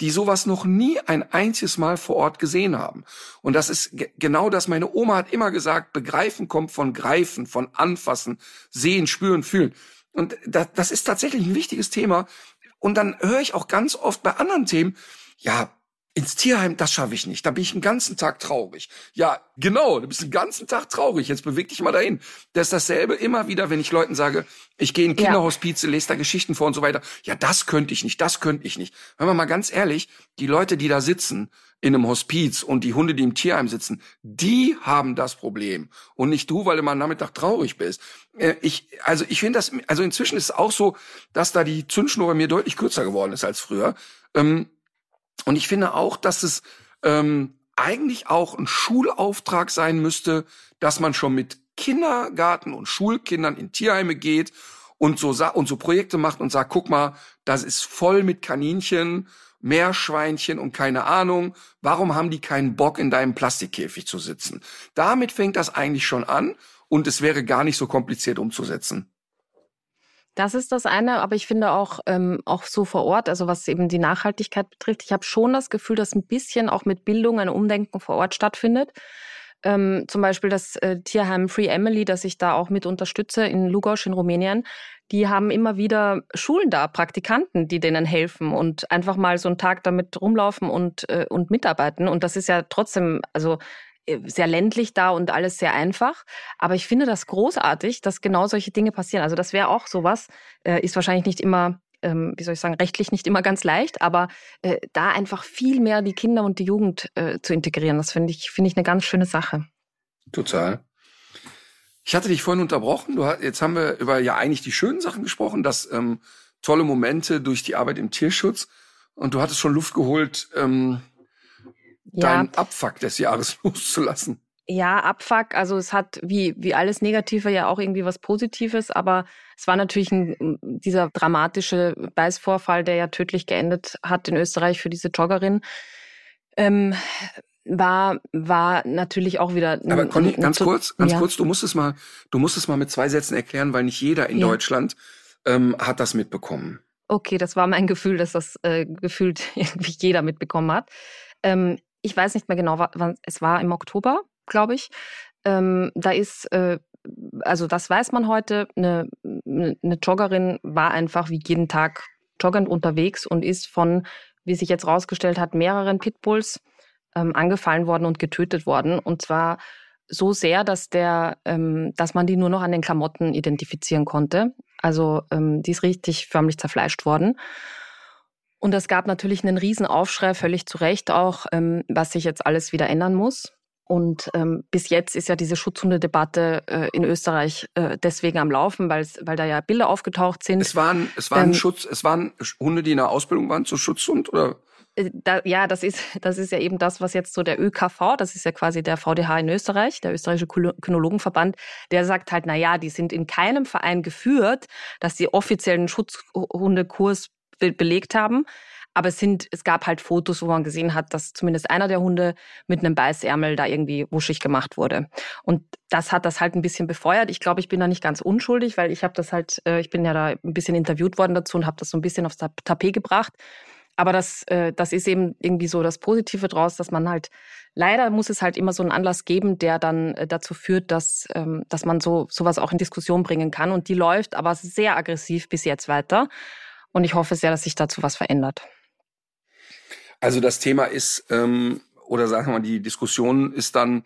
die sowas noch nie ein einziges Mal vor Ort gesehen haben. Und das ist genau das. Meine Oma hat immer gesagt, begreifen kommt von greifen, von anfassen, sehen, spüren, fühlen. Und das, das ist tatsächlich ein wichtiges Thema. Und dann höre ich auch ganz oft bei anderen Themen, ja, ins Tierheim, das schaffe ich nicht. Da bin ich den ganzen Tag traurig. Ja, genau, du bist den ganzen Tag traurig. Jetzt beweg dich mal dahin. Das ist dasselbe immer wieder, wenn ich Leuten sage, ich gehe in Kinderhospize, lese da Geschichten vor und so weiter. Ja, das könnte ich nicht, das könnte ich nicht. Hören wir mal ganz ehrlich, die Leute, die da sitzen in einem Hospiz und die Hunde, die im Tierheim sitzen, die haben das Problem. Und nicht du, weil du mal am Nachmittag traurig bist. Äh, ich, also ich finde das, also inzwischen ist es auch so, dass da die Zündschnur bei mir deutlich kürzer geworden ist als früher. Ähm, und ich finde auch, dass es ähm, eigentlich auch ein Schulauftrag sein müsste, dass man schon mit Kindergarten und Schulkindern in Tierheime geht und so und so Projekte macht und sagt, guck mal, das ist voll mit Kaninchen, Meerschweinchen und keine Ahnung. Warum haben die keinen Bock in deinem Plastikkäfig zu sitzen? Damit fängt das eigentlich schon an und es wäre gar nicht so kompliziert umzusetzen. Das ist das eine, aber ich finde auch, ähm, auch so vor Ort, also was eben die Nachhaltigkeit betrifft, ich habe schon das Gefühl, dass ein bisschen auch mit Bildung ein Umdenken vor Ort stattfindet. Ähm, zum Beispiel das äh, Tierheim Free Emily, das ich da auch mit unterstütze in Lugos in Rumänien, die haben immer wieder Schulen da, Praktikanten, die denen helfen und einfach mal so einen Tag damit rumlaufen und, äh, und mitarbeiten. Und das ist ja trotzdem, also sehr ländlich da und alles sehr einfach. Aber ich finde das großartig, dass genau solche Dinge passieren. Also das wäre auch sowas, äh, ist wahrscheinlich nicht immer, ähm, wie soll ich sagen, rechtlich nicht immer ganz leicht, aber äh, da einfach viel mehr die Kinder und die Jugend äh, zu integrieren, das finde ich, finde ich eine ganz schöne Sache. Total. Ich hatte dich vorhin unterbrochen. Du, jetzt haben wir über ja eigentlich die schönen Sachen gesprochen, dass ähm, tolle Momente durch die Arbeit im Tierschutz. Und du hattest schon Luft geholt, ähm, ja. deinen Abfuck des Jahres loszulassen. ja, Abfuck, also es hat wie, wie alles Negative ja auch irgendwie was Positives, aber es war natürlich ein, dieser dramatische Beißvorfall, der ja tödlich geendet hat in Österreich für diese Joggerin. Ähm, war war natürlich auch wieder. Aber Conny, ganz kurz, ganz ja. kurz, du musst es mal, du musst es mal mit zwei Sätzen erklären, weil nicht jeder in ja. Deutschland ähm, hat das mitbekommen. Okay, das war mein Gefühl, dass das äh, gefühlt irgendwie jeder mitbekommen hat. Ähm, ich weiß nicht mehr genau, wann es war im Oktober glaube ich. Ähm, da ist, äh, also das weiß man heute, eine, eine Joggerin war einfach wie jeden Tag joggend unterwegs und ist von, wie sich jetzt rausgestellt hat, mehreren Pitbulls ähm, angefallen worden und getötet worden. Und zwar so sehr, dass der, ähm, dass man die nur noch an den Klamotten identifizieren konnte. Also ähm, die ist richtig förmlich zerfleischt worden. Und es gab natürlich einen riesen Aufschrei, völlig zu Recht auch, ähm, was sich jetzt alles wieder ändern muss. Und ähm, bis jetzt ist ja diese Schutzhundedebatte äh, in Österreich äh, deswegen am Laufen, weil weil da ja Bilder aufgetaucht sind. Es waren es waren ähm, Schutz, es waren Hunde, die in der Ausbildung waren zu Schutzhund oder? Äh, da, ja, das ist das ist ja eben das, was jetzt so der ÖKV, das ist ja quasi der VDH in Österreich, der österreichische Kynologenverband, der sagt halt, na ja, die sind in keinem Verein geführt, dass sie offiziellen Schutzhundekurs be belegt haben. Aber es sind, es gab halt Fotos, wo man gesehen hat, dass zumindest einer der Hunde mit einem Beißärmel da irgendwie wuschig gemacht wurde. Und das hat das halt ein bisschen befeuert. Ich glaube, ich bin da nicht ganz unschuldig, weil ich habe das halt, äh, ich bin ja da ein bisschen interviewt worden dazu und habe das so ein bisschen aufs Tapet gebracht. Aber das, äh, das ist eben irgendwie so das Positive draus, dass man halt, leider muss es halt immer so einen Anlass geben, der dann äh, dazu führt, dass, ähm, dass man so sowas auch in Diskussion bringen kann. Und die läuft aber sehr aggressiv bis jetzt weiter. Und ich hoffe sehr, dass sich dazu was verändert. Also das Thema ist, ähm, oder sagen wir mal, die Diskussion ist dann,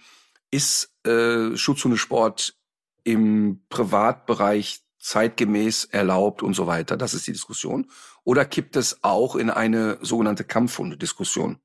ist äh, Schutzhundesport im Privatbereich zeitgemäß erlaubt und so weiter. Das ist die Diskussion. Oder kippt es auch in eine sogenannte Kampfhundediskussion?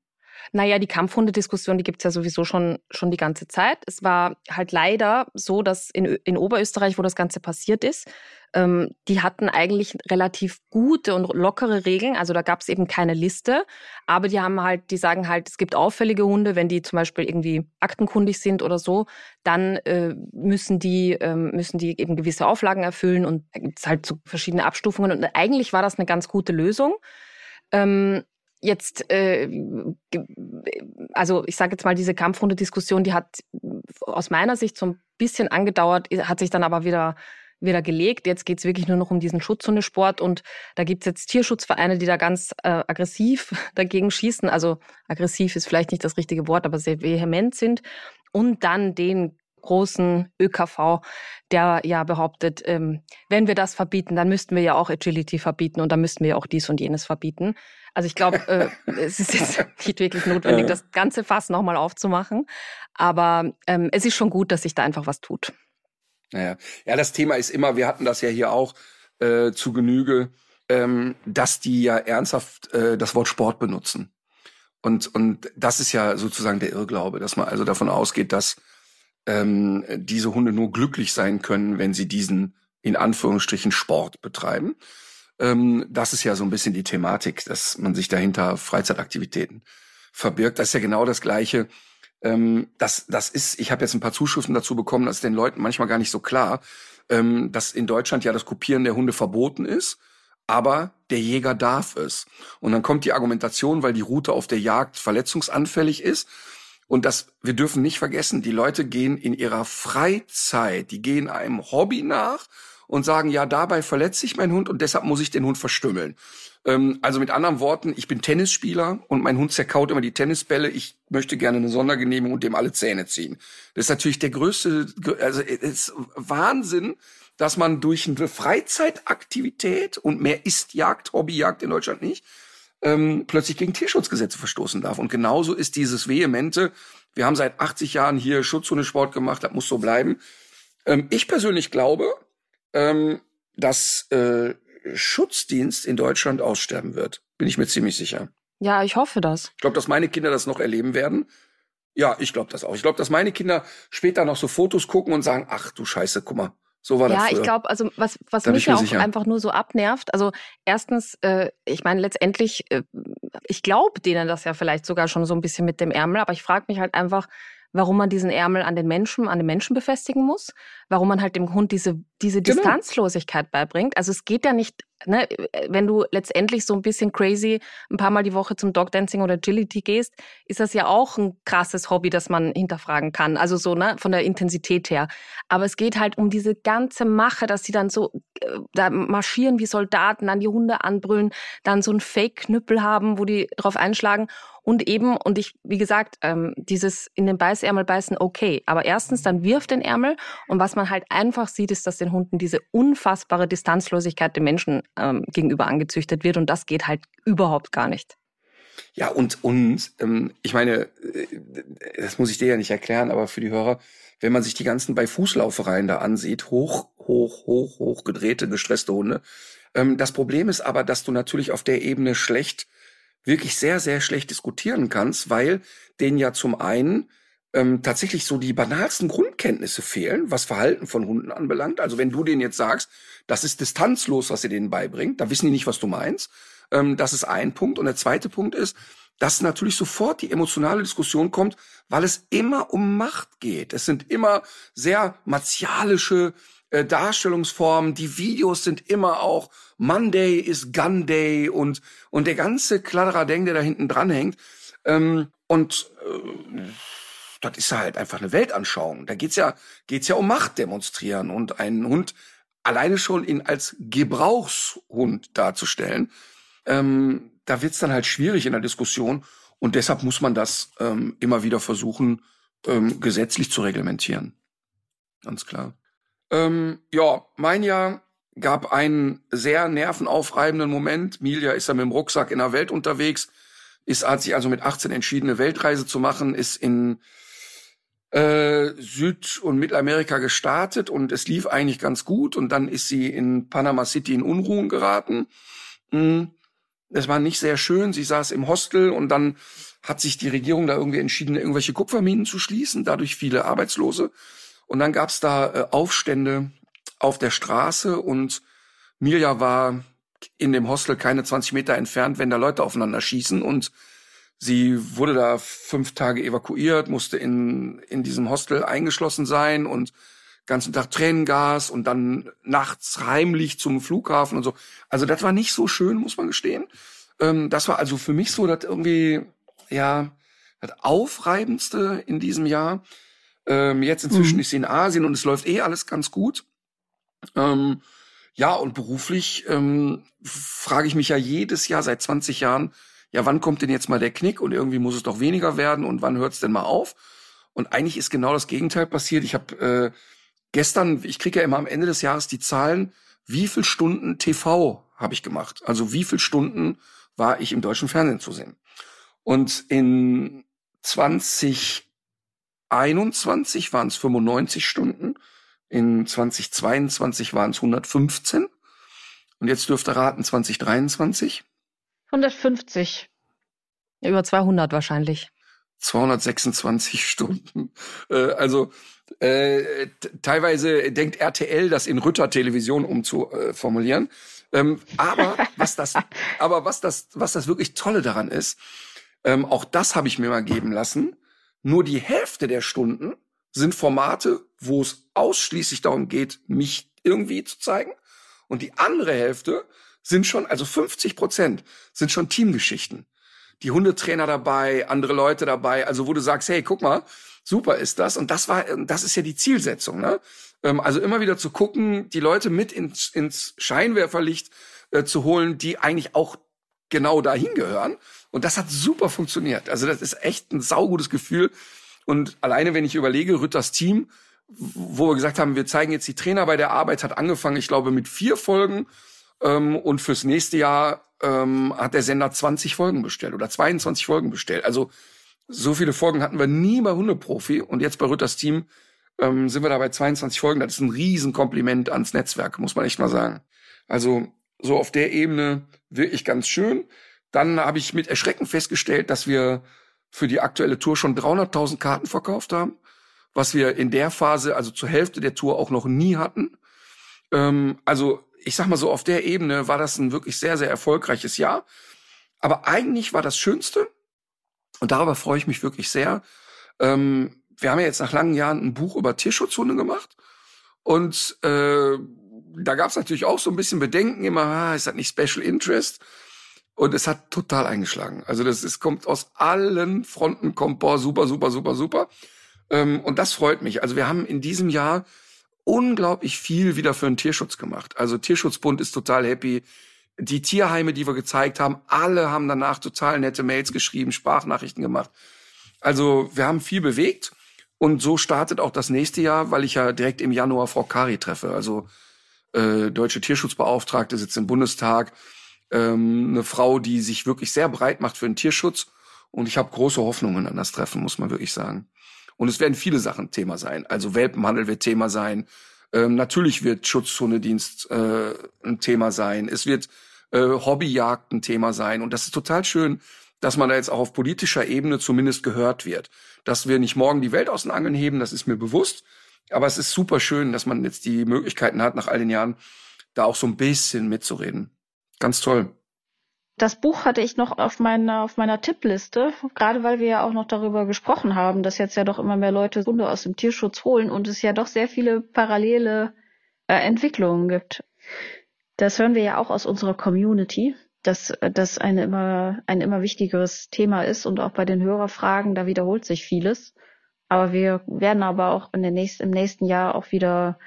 Naja, die Kampfhundediskussion, die gibt's ja sowieso schon, schon die ganze Zeit. Es war halt leider so, dass in, in Oberösterreich, wo das Ganze passiert ist, ähm, die hatten eigentlich relativ gute und lockere Regeln. Also da gab's eben keine Liste. Aber die haben halt, die sagen halt, es gibt auffällige Hunde, wenn die zum Beispiel irgendwie aktenkundig sind oder so, dann äh, müssen die, ähm, müssen die eben gewisse Auflagen erfüllen und da gibt's halt so verschiedene Abstufungen. Und eigentlich war das eine ganz gute Lösung. Ähm, jetzt, äh, also ich sage jetzt mal, diese Kampfhunde-Diskussion, die hat aus meiner Sicht so ein bisschen angedauert, hat sich dann aber wieder wieder gelegt. Jetzt geht's wirklich nur noch um diesen Schutzhundesport und da gibt's jetzt Tierschutzvereine, die da ganz äh, aggressiv dagegen schießen. Also aggressiv ist vielleicht nicht das richtige Wort, aber sehr vehement sind. Und dann den großen ÖKV, der ja behauptet, ähm, wenn wir das verbieten, dann müssten wir ja auch Agility verbieten und dann müssten wir ja auch dies und jenes verbieten. Also ich glaube, äh, es ist jetzt nicht wirklich notwendig, das ganze Fass nochmal aufzumachen. Aber ähm, es ist schon gut, dass sich da einfach was tut. Naja. Ja, das Thema ist immer, wir hatten das ja hier auch äh, zu Genüge, ähm, dass die ja ernsthaft äh, das Wort Sport benutzen. Und, und das ist ja sozusagen der Irrglaube, dass man also davon ausgeht, dass ähm, diese Hunde nur glücklich sein können, wenn sie diesen in Anführungsstrichen Sport betreiben. Ähm, das ist ja so ein bisschen die Thematik, dass man sich dahinter Freizeitaktivitäten verbirgt. Das ist ja genau das Gleiche. Ähm, das, das ist, ich habe jetzt ein paar Zuschriften dazu bekommen, das ist den Leuten manchmal gar nicht so klar, ähm, dass in Deutschland ja das Kopieren der Hunde verboten ist, aber der Jäger darf es. Und dann kommt die Argumentation, weil die Route auf der Jagd verletzungsanfällig ist. Und das, wir dürfen nicht vergessen, die Leute gehen in ihrer Freizeit, die gehen einem Hobby nach und sagen, ja, dabei verletze ich meinen Hund und deshalb muss ich den Hund verstümmeln. Ähm, also mit anderen Worten, ich bin Tennisspieler und mein Hund zerkaut immer die Tennisbälle. Ich möchte gerne eine Sondergenehmigung und dem alle Zähne ziehen. Das ist natürlich der größte, also es ist Wahnsinn, dass man durch eine Freizeitaktivität und mehr ist Jagd, Hobbyjagd in Deutschland nicht, ähm, plötzlich gegen Tierschutzgesetze verstoßen darf. Und genauso ist dieses vehemente, wir haben seit 80 Jahren hier Schutzhundesport gemacht, das muss so bleiben. Ähm, ich persönlich glaube, ähm, dass äh, Schutzdienst in Deutschland aussterben wird. Bin ich mir ziemlich sicher. Ja, ich hoffe das. Ich glaube, dass meine Kinder das noch erleben werden. Ja, ich glaube das auch. Ich glaube, dass meine Kinder später noch so Fotos gucken und sagen, ach du Scheiße, guck mal, so war ja, das. Ja, ich glaube, also was, was mich ja auch sicher. einfach nur so abnervt, also erstens, äh, ich meine letztendlich, äh, ich glaube denen das ja vielleicht sogar schon so ein bisschen mit dem Ärmel, aber ich frage mich halt einfach, warum man diesen Ärmel an den Menschen, an den Menschen befestigen muss, warum man halt dem Hund diese, diese genau. Distanzlosigkeit beibringt. Also es geht ja nicht, ne, wenn du letztendlich so ein bisschen crazy ein paar Mal die Woche zum Dogdancing oder Agility gehst, ist das ja auch ein krasses Hobby, das man hinterfragen kann. Also so, ne, von der Intensität her. Aber es geht halt um diese ganze Mache, dass sie dann so äh, da marschieren wie Soldaten, dann die Hunde anbrüllen, dann so einen Fake-Knüppel haben, wo die drauf einschlagen. Und eben, und ich, wie gesagt, ähm, dieses in den Beißärmel beißen, okay. Aber erstens, dann wirft den Ärmel. Und was man halt einfach sieht, ist, dass den Hunden diese unfassbare Distanzlosigkeit dem Menschen ähm, gegenüber angezüchtet wird. Und das geht halt überhaupt gar nicht. Ja, und, und ähm, ich meine, äh, das muss ich dir ja nicht erklären, aber für die Hörer, wenn man sich die ganzen bei Fußlaufereien da ansieht, hoch, hoch, hoch, hoch gedrehte, gestresste Hunde. Ähm, das Problem ist aber, dass du natürlich auf der Ebene schlecht wirklich sehr, sehr schlecht diskutieren kannst, weil denen ja zum einen ähm, tatsächlich so die banalsten Grundkenntnisse fehlen, was Verhalten von Hunden anbelangt. Also wenn du denen jetzt sagst, das ist distanzlos, was ihr denen beibringt, da wissen die nicht, was du meinst. Ähm, das ist ein Punkt. Und der zweite Punkt ist, dass natürlich sofort die emotionale Diskussion kommt, weil es immer um Macht geht. Es sind immer sehr martialische äh, Darstellungsformen. Die Videos sind immer auch Monday is Gun Day und, und der ganze Kladderadenk, der da hinten dran hängt. Ähm, und äh, das ist halt einfach eine Weltanschauung. Da geht's ja, geht's ja um Macht demonstrieren und einen Hund alleine schon ihn als Gebrauchshund darzustellen. Ähm, da wird's dann halt schwierig in der Diskussion und deshalb muss man das ähm, immer wieder versuchen, ähm, gesetzlich zu reglementieren. Ganz klar. Ähm, ja, mein Jahr gab einen sehr nervenaufreibenden Moment. Milja ist ja mit dem Rucksack in der Welt unterwegs, ist, hat sich also mit 18 entschieden, eine Weltreise zu machen, ist in äh, Süd- und Mittelamerika gestartet und es lief eigentlich ganz gut und dann ist sie in Panama City in Unruhen geraten. Hm, es war nicht sehr schön. Sie saß im Hostel und dann hat sich die Regierung da irgendwie entschieden, irgendwelche Kupferminen zu schließen, dadurch viele Arbeitslose. Und dann gab's da äh, Aufstände auf der Straße und Mirja war in dem Hostel keine 20 Meter entfernt, wenn da Leute aufeinander schießen und sie wurde da fünf Tage evakuiert, musste in, in diesem Hostel eingeschlossen sein und ganzen Tag Tränengas und dann nachts heimlich zum Flughafen und so. Also das war nicht so schön, muss man gestehen. Ähm, das war also für mich so das irgendwie, ja, das Aufreibendste in diesem Jahr. Ähm, jetzt inzwischen mhm. ist sie in Asien und es läuft eh alles ganz gut. Ähm, ja, und beruflich ähm, frage ich mich ja jedes Jahr seit 20 Jahren, ja, wann kommt denn jetzt mal der Knick und irgendwie muss es doch weniger werden und wann hört es denn mal auf? Und eigentlich ist genau das Gegenteil passiert. Ich habe äh, gestern, ich kriege ja immer am Ende des Jahres die Zahlen, wie viel Stunden TV habe ich gemacht? Also wie viel Stunden war ich im deutschen Fernsehen zu sehen? Und in 20 2021 waren es 95 Stunden, in 2022 waren es 115 und jetzt dürft ihr raten 2023. 150. über 200 wahrscheinlich. 226 Stunden. Äh, also äh, teilweise denkt RTL, das in Rütter Television umzuformulieren. Ähm, aber was das, aber was das, was das wirklich Tolle daran ist, ähm, auch das habe ich mir mal geben lassen. Nur die Hälfte der Stunden sind Formate, wo es ausschließlich darum geht, mich irgendwie zu zeigen. Und die andere Hälfte sind schon, also 50 Prozent sind schon Teamgeschichten. Die Hundetrainer dabei, andere Leute dabei, also wo du sagst, hey, guck mal, super ist das. Und das war, das ist ja die Zielsetzung, ne? Ähm, also immer wieder zu gucken, die Leute mit ins, ins Scheinwerferlicht äh, zu holen, die eigentlich auch genau dahin gehören. Und das hat super funktioniert. Also das ist echt ein saugutes Gefühl. Und alleine, wenn ich überlege, Rütters Team, wo wir gesagt haben, wir zeigen jetzt die Trainer bei der Arbeit, hat angefangen, ich glaube, mit vier Folgen. Ähm, und fürs nächste Jahr ähm, hat der Sender 20 Folgen bestellt oder 22 Folgen bestellt. Also so viele Folgen hatten wir nie bei Hundeprofi. Und jetzt bei Rütters Team ähm, sind wir da bei 22 Folgen. Das ist ein Riesenkompliment ans Netzwerk, muss man echt mal sagen. Also so auf der Ebene wirklich ganz schön. Dann habe ich mit Erschrecken festgestellt, dass wir für die aktuelle Tour schon 300.000 Karten verkauft haben, was wir in der Phase, also zur Hälfte der Tour auch noch nie hatten. Ähm, also ich sag mal so, auf der Ebene war das ein wirklich sehr, sehr erfolgreiches Jahr. Aber eigentlich war das Schönste, und darüber freue ich mich wirklich sehr, ähm, wir haben ja jetzt nach langen Jahren ein Buch über Tierschutzhunde gemacht. Und äh, da gab es natürlich auch so ein bisschen Bedenken immer, ah, ist das nicht Special Interest? Und es hat total eingeschlagen. Also das ist, kommt aus allen Fronten, kommt, boah, super, super, super, super. Ähm, und das freut mich. Also wir haben in diesem Jahr unglaublich viel wieder für den Tierschutz gemacht. Also Tierschutzbund ist total happy. Die Tierheime, die wir gezeigt haben, alle haben danach total nette Mails geschrieben, Sprachnachrichten gemacht. Also wir haben viel bewegt. Und so startet auch das nächste Jahr, weil ich ja direkt im Januar Frau Kari treffe. Also äh, deutsche Tierschutzbeauftragte sitzt im Bundestag. Ähm, eine Frau, die sich wirklich sehr breit macht für den Tierschutz. Und ich habe große Hoffnungen an das Treffen, muss man wirklich sagen. Und es werden viele Sachen Thema sein. Also Welpenhandel wird Thema sein. Ähm, natürlich wird Schutzhundedienst äh, ein Thema sein. Es wird äh, Hobbyjagd ein Thema sein. Und das ist total schön, dass man da jetzt auch auf politischer Ebene zumindest gehört wird. Dass wir nicht morgen die Welt aus den Angeln heben, das ist mir bewusst. Aber es ist super schön, dass man jetzt die Möglichkeiten hat, nach all den Jahren da auch so ein bisschen mitzureden. Ganz toll. Das Buch hatte ich noch auf meiner, auf meiner Tippliste, gerade weil wir ja auch noch darüber gesprochen haben, dass jetzt ja doch immer mehr Leute Hunde aus dem Tierschutz holen und es ja doch sehr viele parallele äh, Entwicklungen gibt. Das hören wir ja auch aus unserer Community, dass das eine immer, ein immer wichtigeres Thema ist und auch bei den Hörerfragen, da wiederholt sich vieles. Aber wir werden aber auch in der nächsten, im nächsten Jahr auch wieder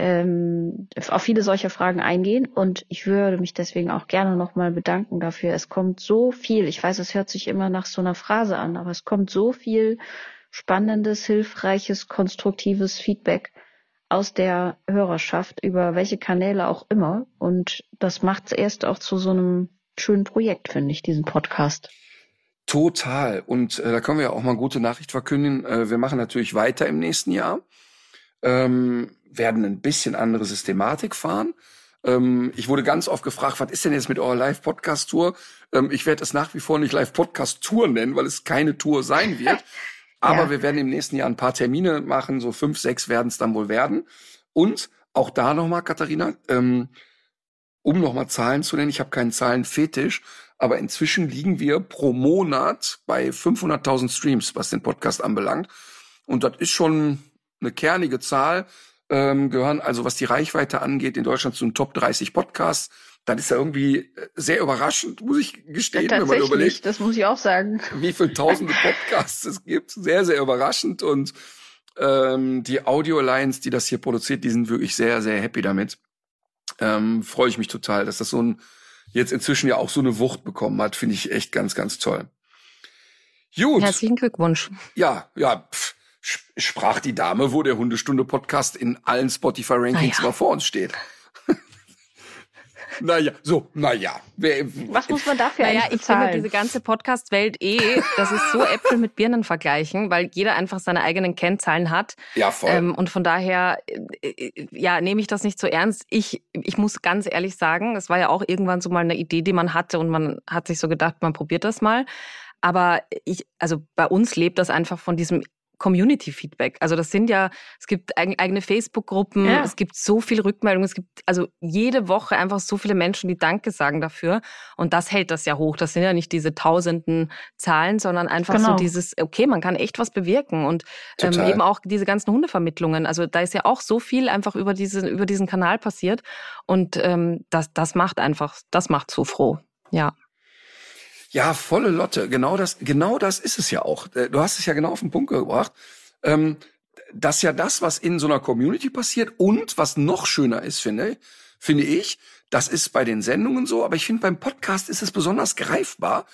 ähm, auf viele solcher Fragen eingehen. Und ich würde mich deswegen auch gerne nochmal bedanken dafür. Es kommt so viel, ich weiß, es hört sich immer nach so einer Phrase an, aber es kommt so viel spannendes, hilfreiches, konstruktives Feedback aus der Hörerschaft über welche Kanäle auch immer. Und das macht es erst auch zu so einem schönen Projekt, finde ich, diesen Podcast. Total. Und äh, da können wir ja auch mal gute Nachricht verkünden. Äh, wir machen natürlich weiter im nächsten Jahr. Ähm, werden ein bisschen andere Systematik fahren. Ähm, ich wurde ganz oft gefragt, was ist denn jetzt mit eurer Live-Podcast-Tour? Ähm, ich werde es nach wie vor nicht Live-Podcast-Tour nennen, weil es keine Tour sein wird. Aber ja. wir werden im nächsten Jahr ein paar Termine machen, so fünf, sechs werden es dann wohl werden. Und auch da nochmal, Katharina, ähm, um nochmal Zahlen zu nennen, ich habe keinen Zahlenfetisch, aber inzwischen liegen wir pro Monat bei 500.000 Streams, was den Podcast anbelangt. Und das ist schon eine kernige Zahl, ähm, gehören also, was die Reichweite angeht, in Deutschland zu den Top 30 Podcasts. Das ist ja irgendwie äh, sehr überraschend, muss ich gestehen, ja, wenn man überlegt. Das muss ich auch sagen. Wie viele tausende Podcasts es gibt. Sehr, sehr überraschend. Und ähm, die Audio Alliance, die das hier produziert, die sind wirklich sehr, sehr happy damit. Ähm, Freue ich mich total, dass das so ein jetzt inzwischen ja auch so eine Wucht bekommen hat. Finde ich echt ganz, ganz toll. Gut. Herzlichen Glückwunsch. Ja, ja. Pff sprach die Dame, wo der Hundestunde-Podcast in allen Spotify-Rankings naja. mal vor uns steht. naja, so, naja. Was muss man dafür naja, ich finde diese ganze Podcast-Welt eh, das ist so Äpfel mit Birnen vergleichen, weil jeder einfach seine eigenen Kennzahlen hat. Ja, voll. Ähm, und von daher, äh, äh, ja, nehme ich das nicht so ernst. Ich, ich muss ganz ehrlich sagen, es war ja auch irgendwann so mal eine Idee, die man hatte und man hat sich so gedacht, man probiert das mal. Aber ich, also bei uns lebt das einfach von diesem Community-Feedback. Also das sind ja, es gibt eigene Facebook-Gruppen, ja. es gibt so viel Rückmeldungen, es gibt also jede Woche einfach so viele Menschen, die Danke sagen dafür. Und das hält das ja hoch. Das sind ja nicht diese tausenden Zahlen, sondern einfach genau. so dieses, okay, man kann echt was bewirken. Und ähm, eben auch diese ganzen Hundevermittlungen. Also da ist ja auch so viel einfach über diesen, über diesen Kanal passiert. Und ähm, das, das macht einfach, das macht so froh. Ja. Ja, volle Lotte. Genau das, genau das ist es ja auch. Äh, du hast es ja genau auf den Punkt gebracht. Ähm, das ja das, was in so einer Community passiert und was noch schöner ist, finde, finde ich, das ist bei den Sendungen so, aber ich finde beim Podcast ist es besonders greifbar,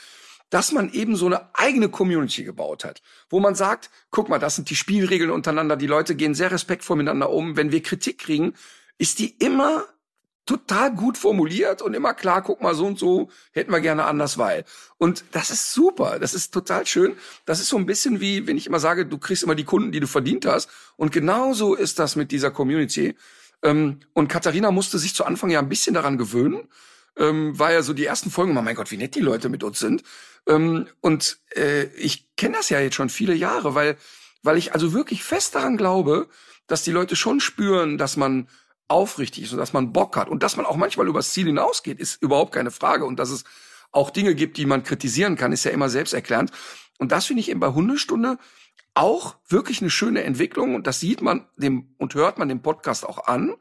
dass man eben so eine eigene Community gebaut hat, wo man sagt, guck mal, das sind die Spielregeln untereinander, die Leute gehen sehr respektvoll miteinander um. Wenn wir Kritik kriegen, ist die immer total gut formuliert und immer klar, guck mal, so und so hätten wir gerne anders, weil. Und das ist super, das ist total schön. Das ist so ein bisschen wie, wenn ich immer sage, du kriegst immer die Kunden, die du verdient hast. Und genauso ist das mit dieser Community. Ähm, und Katharina musste sich zu Anfang ja ein bisschen daran gewöhnen, ähm, weil ja so die ersten Folgen, oh mein Gott, wie nett die Leute mit uns sind. Ähm, und äh, ich kenne das ja jetzt schon viele Jahre, weil, weil ich also wirklich fest daran glaube, dass die Leute schon spüren, dass man aufrichtig ist und dass man Bock hat und dass man auch manchmal übers Ziel hinausgeht, ist überhaupt keine Frage. Und dass es auch Dinge gibt, die man kritisieren kann, ist ja immer selbsterklärend. Und das finde ich eben bei Hundestunde auch wirklich eine schöne Entwicklung und das sieht man dem und hört man dem Podcast auch an,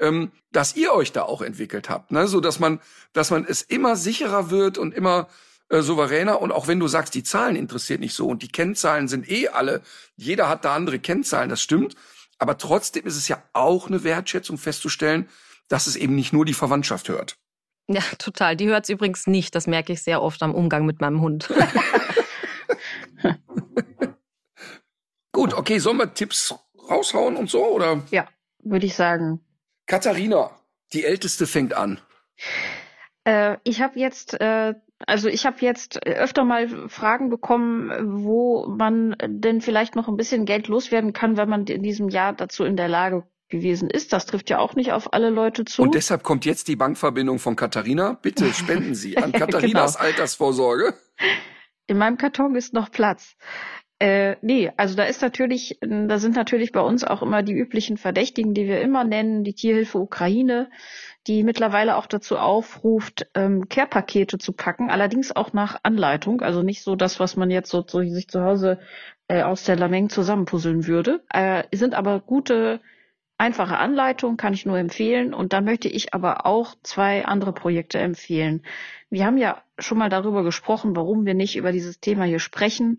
ähm, dass ihr euch da auch entwickelt habt, ne? so dass man, dass man es immer sicherer wird und immer äh, souveräner und auch wenn du sagst, die Zahlen interessiert nicht so und die Kennzahlen sind eh alle, jeder hat da andere Kennzahlen, das stimmt, aber trotzdem ist es ja auch eine Wertschätzung festzustellen, dass es eben nicht nur die Verwandtschaft hört. Ja, total. Die hört es übrigens nicht. Das merke ich sehr oft am Umgang mit meinem Hund. Gut, okay, sollen wir Tipps raushauen und so, oder? Ja, würde ich sagen. Katharina, die Älteste fängt an. Äh, ich habe jetzt, äh, also ich habe jetzt öfter mal Fragen bekommen, wo man denn vielleicht noch ein bisschen Geld loswerden kann, wenn man in diesem Jahr dazu in der Lage gewesen ist. Das trifft ja auch nicht auf alle Leute zu. Und deshalb kommt jetzt die Bankverbindung von Katharina. Bitte spenden Sie an Katharinas genau. Altersvorsorge. In meinem Karton ist noch Platz. Äh, nee, also da ist natürlich, da sind natürlich bei uns auch immer die üblichen Verdächtigen, die wir immer nennen, die Tierhilfe Ukraine, die mittlerweile auch dazu aufruft, ähm, Care-Pakete zu packen, allerdings auch nach Anleitung, also nicht so das, was man jetzt so, so sich zu Hause äh, aus der Lameng zusammenpuzzeln würde, äh, sind aber gute einfache Anleitung, kann ich nur empfehlen. Und da möchte ich aber auch zwei andere Projekte empfehlen. Wir haben ja schon mal darüber gesprochen, warum wir nicht über dieses Thema hier sprechen.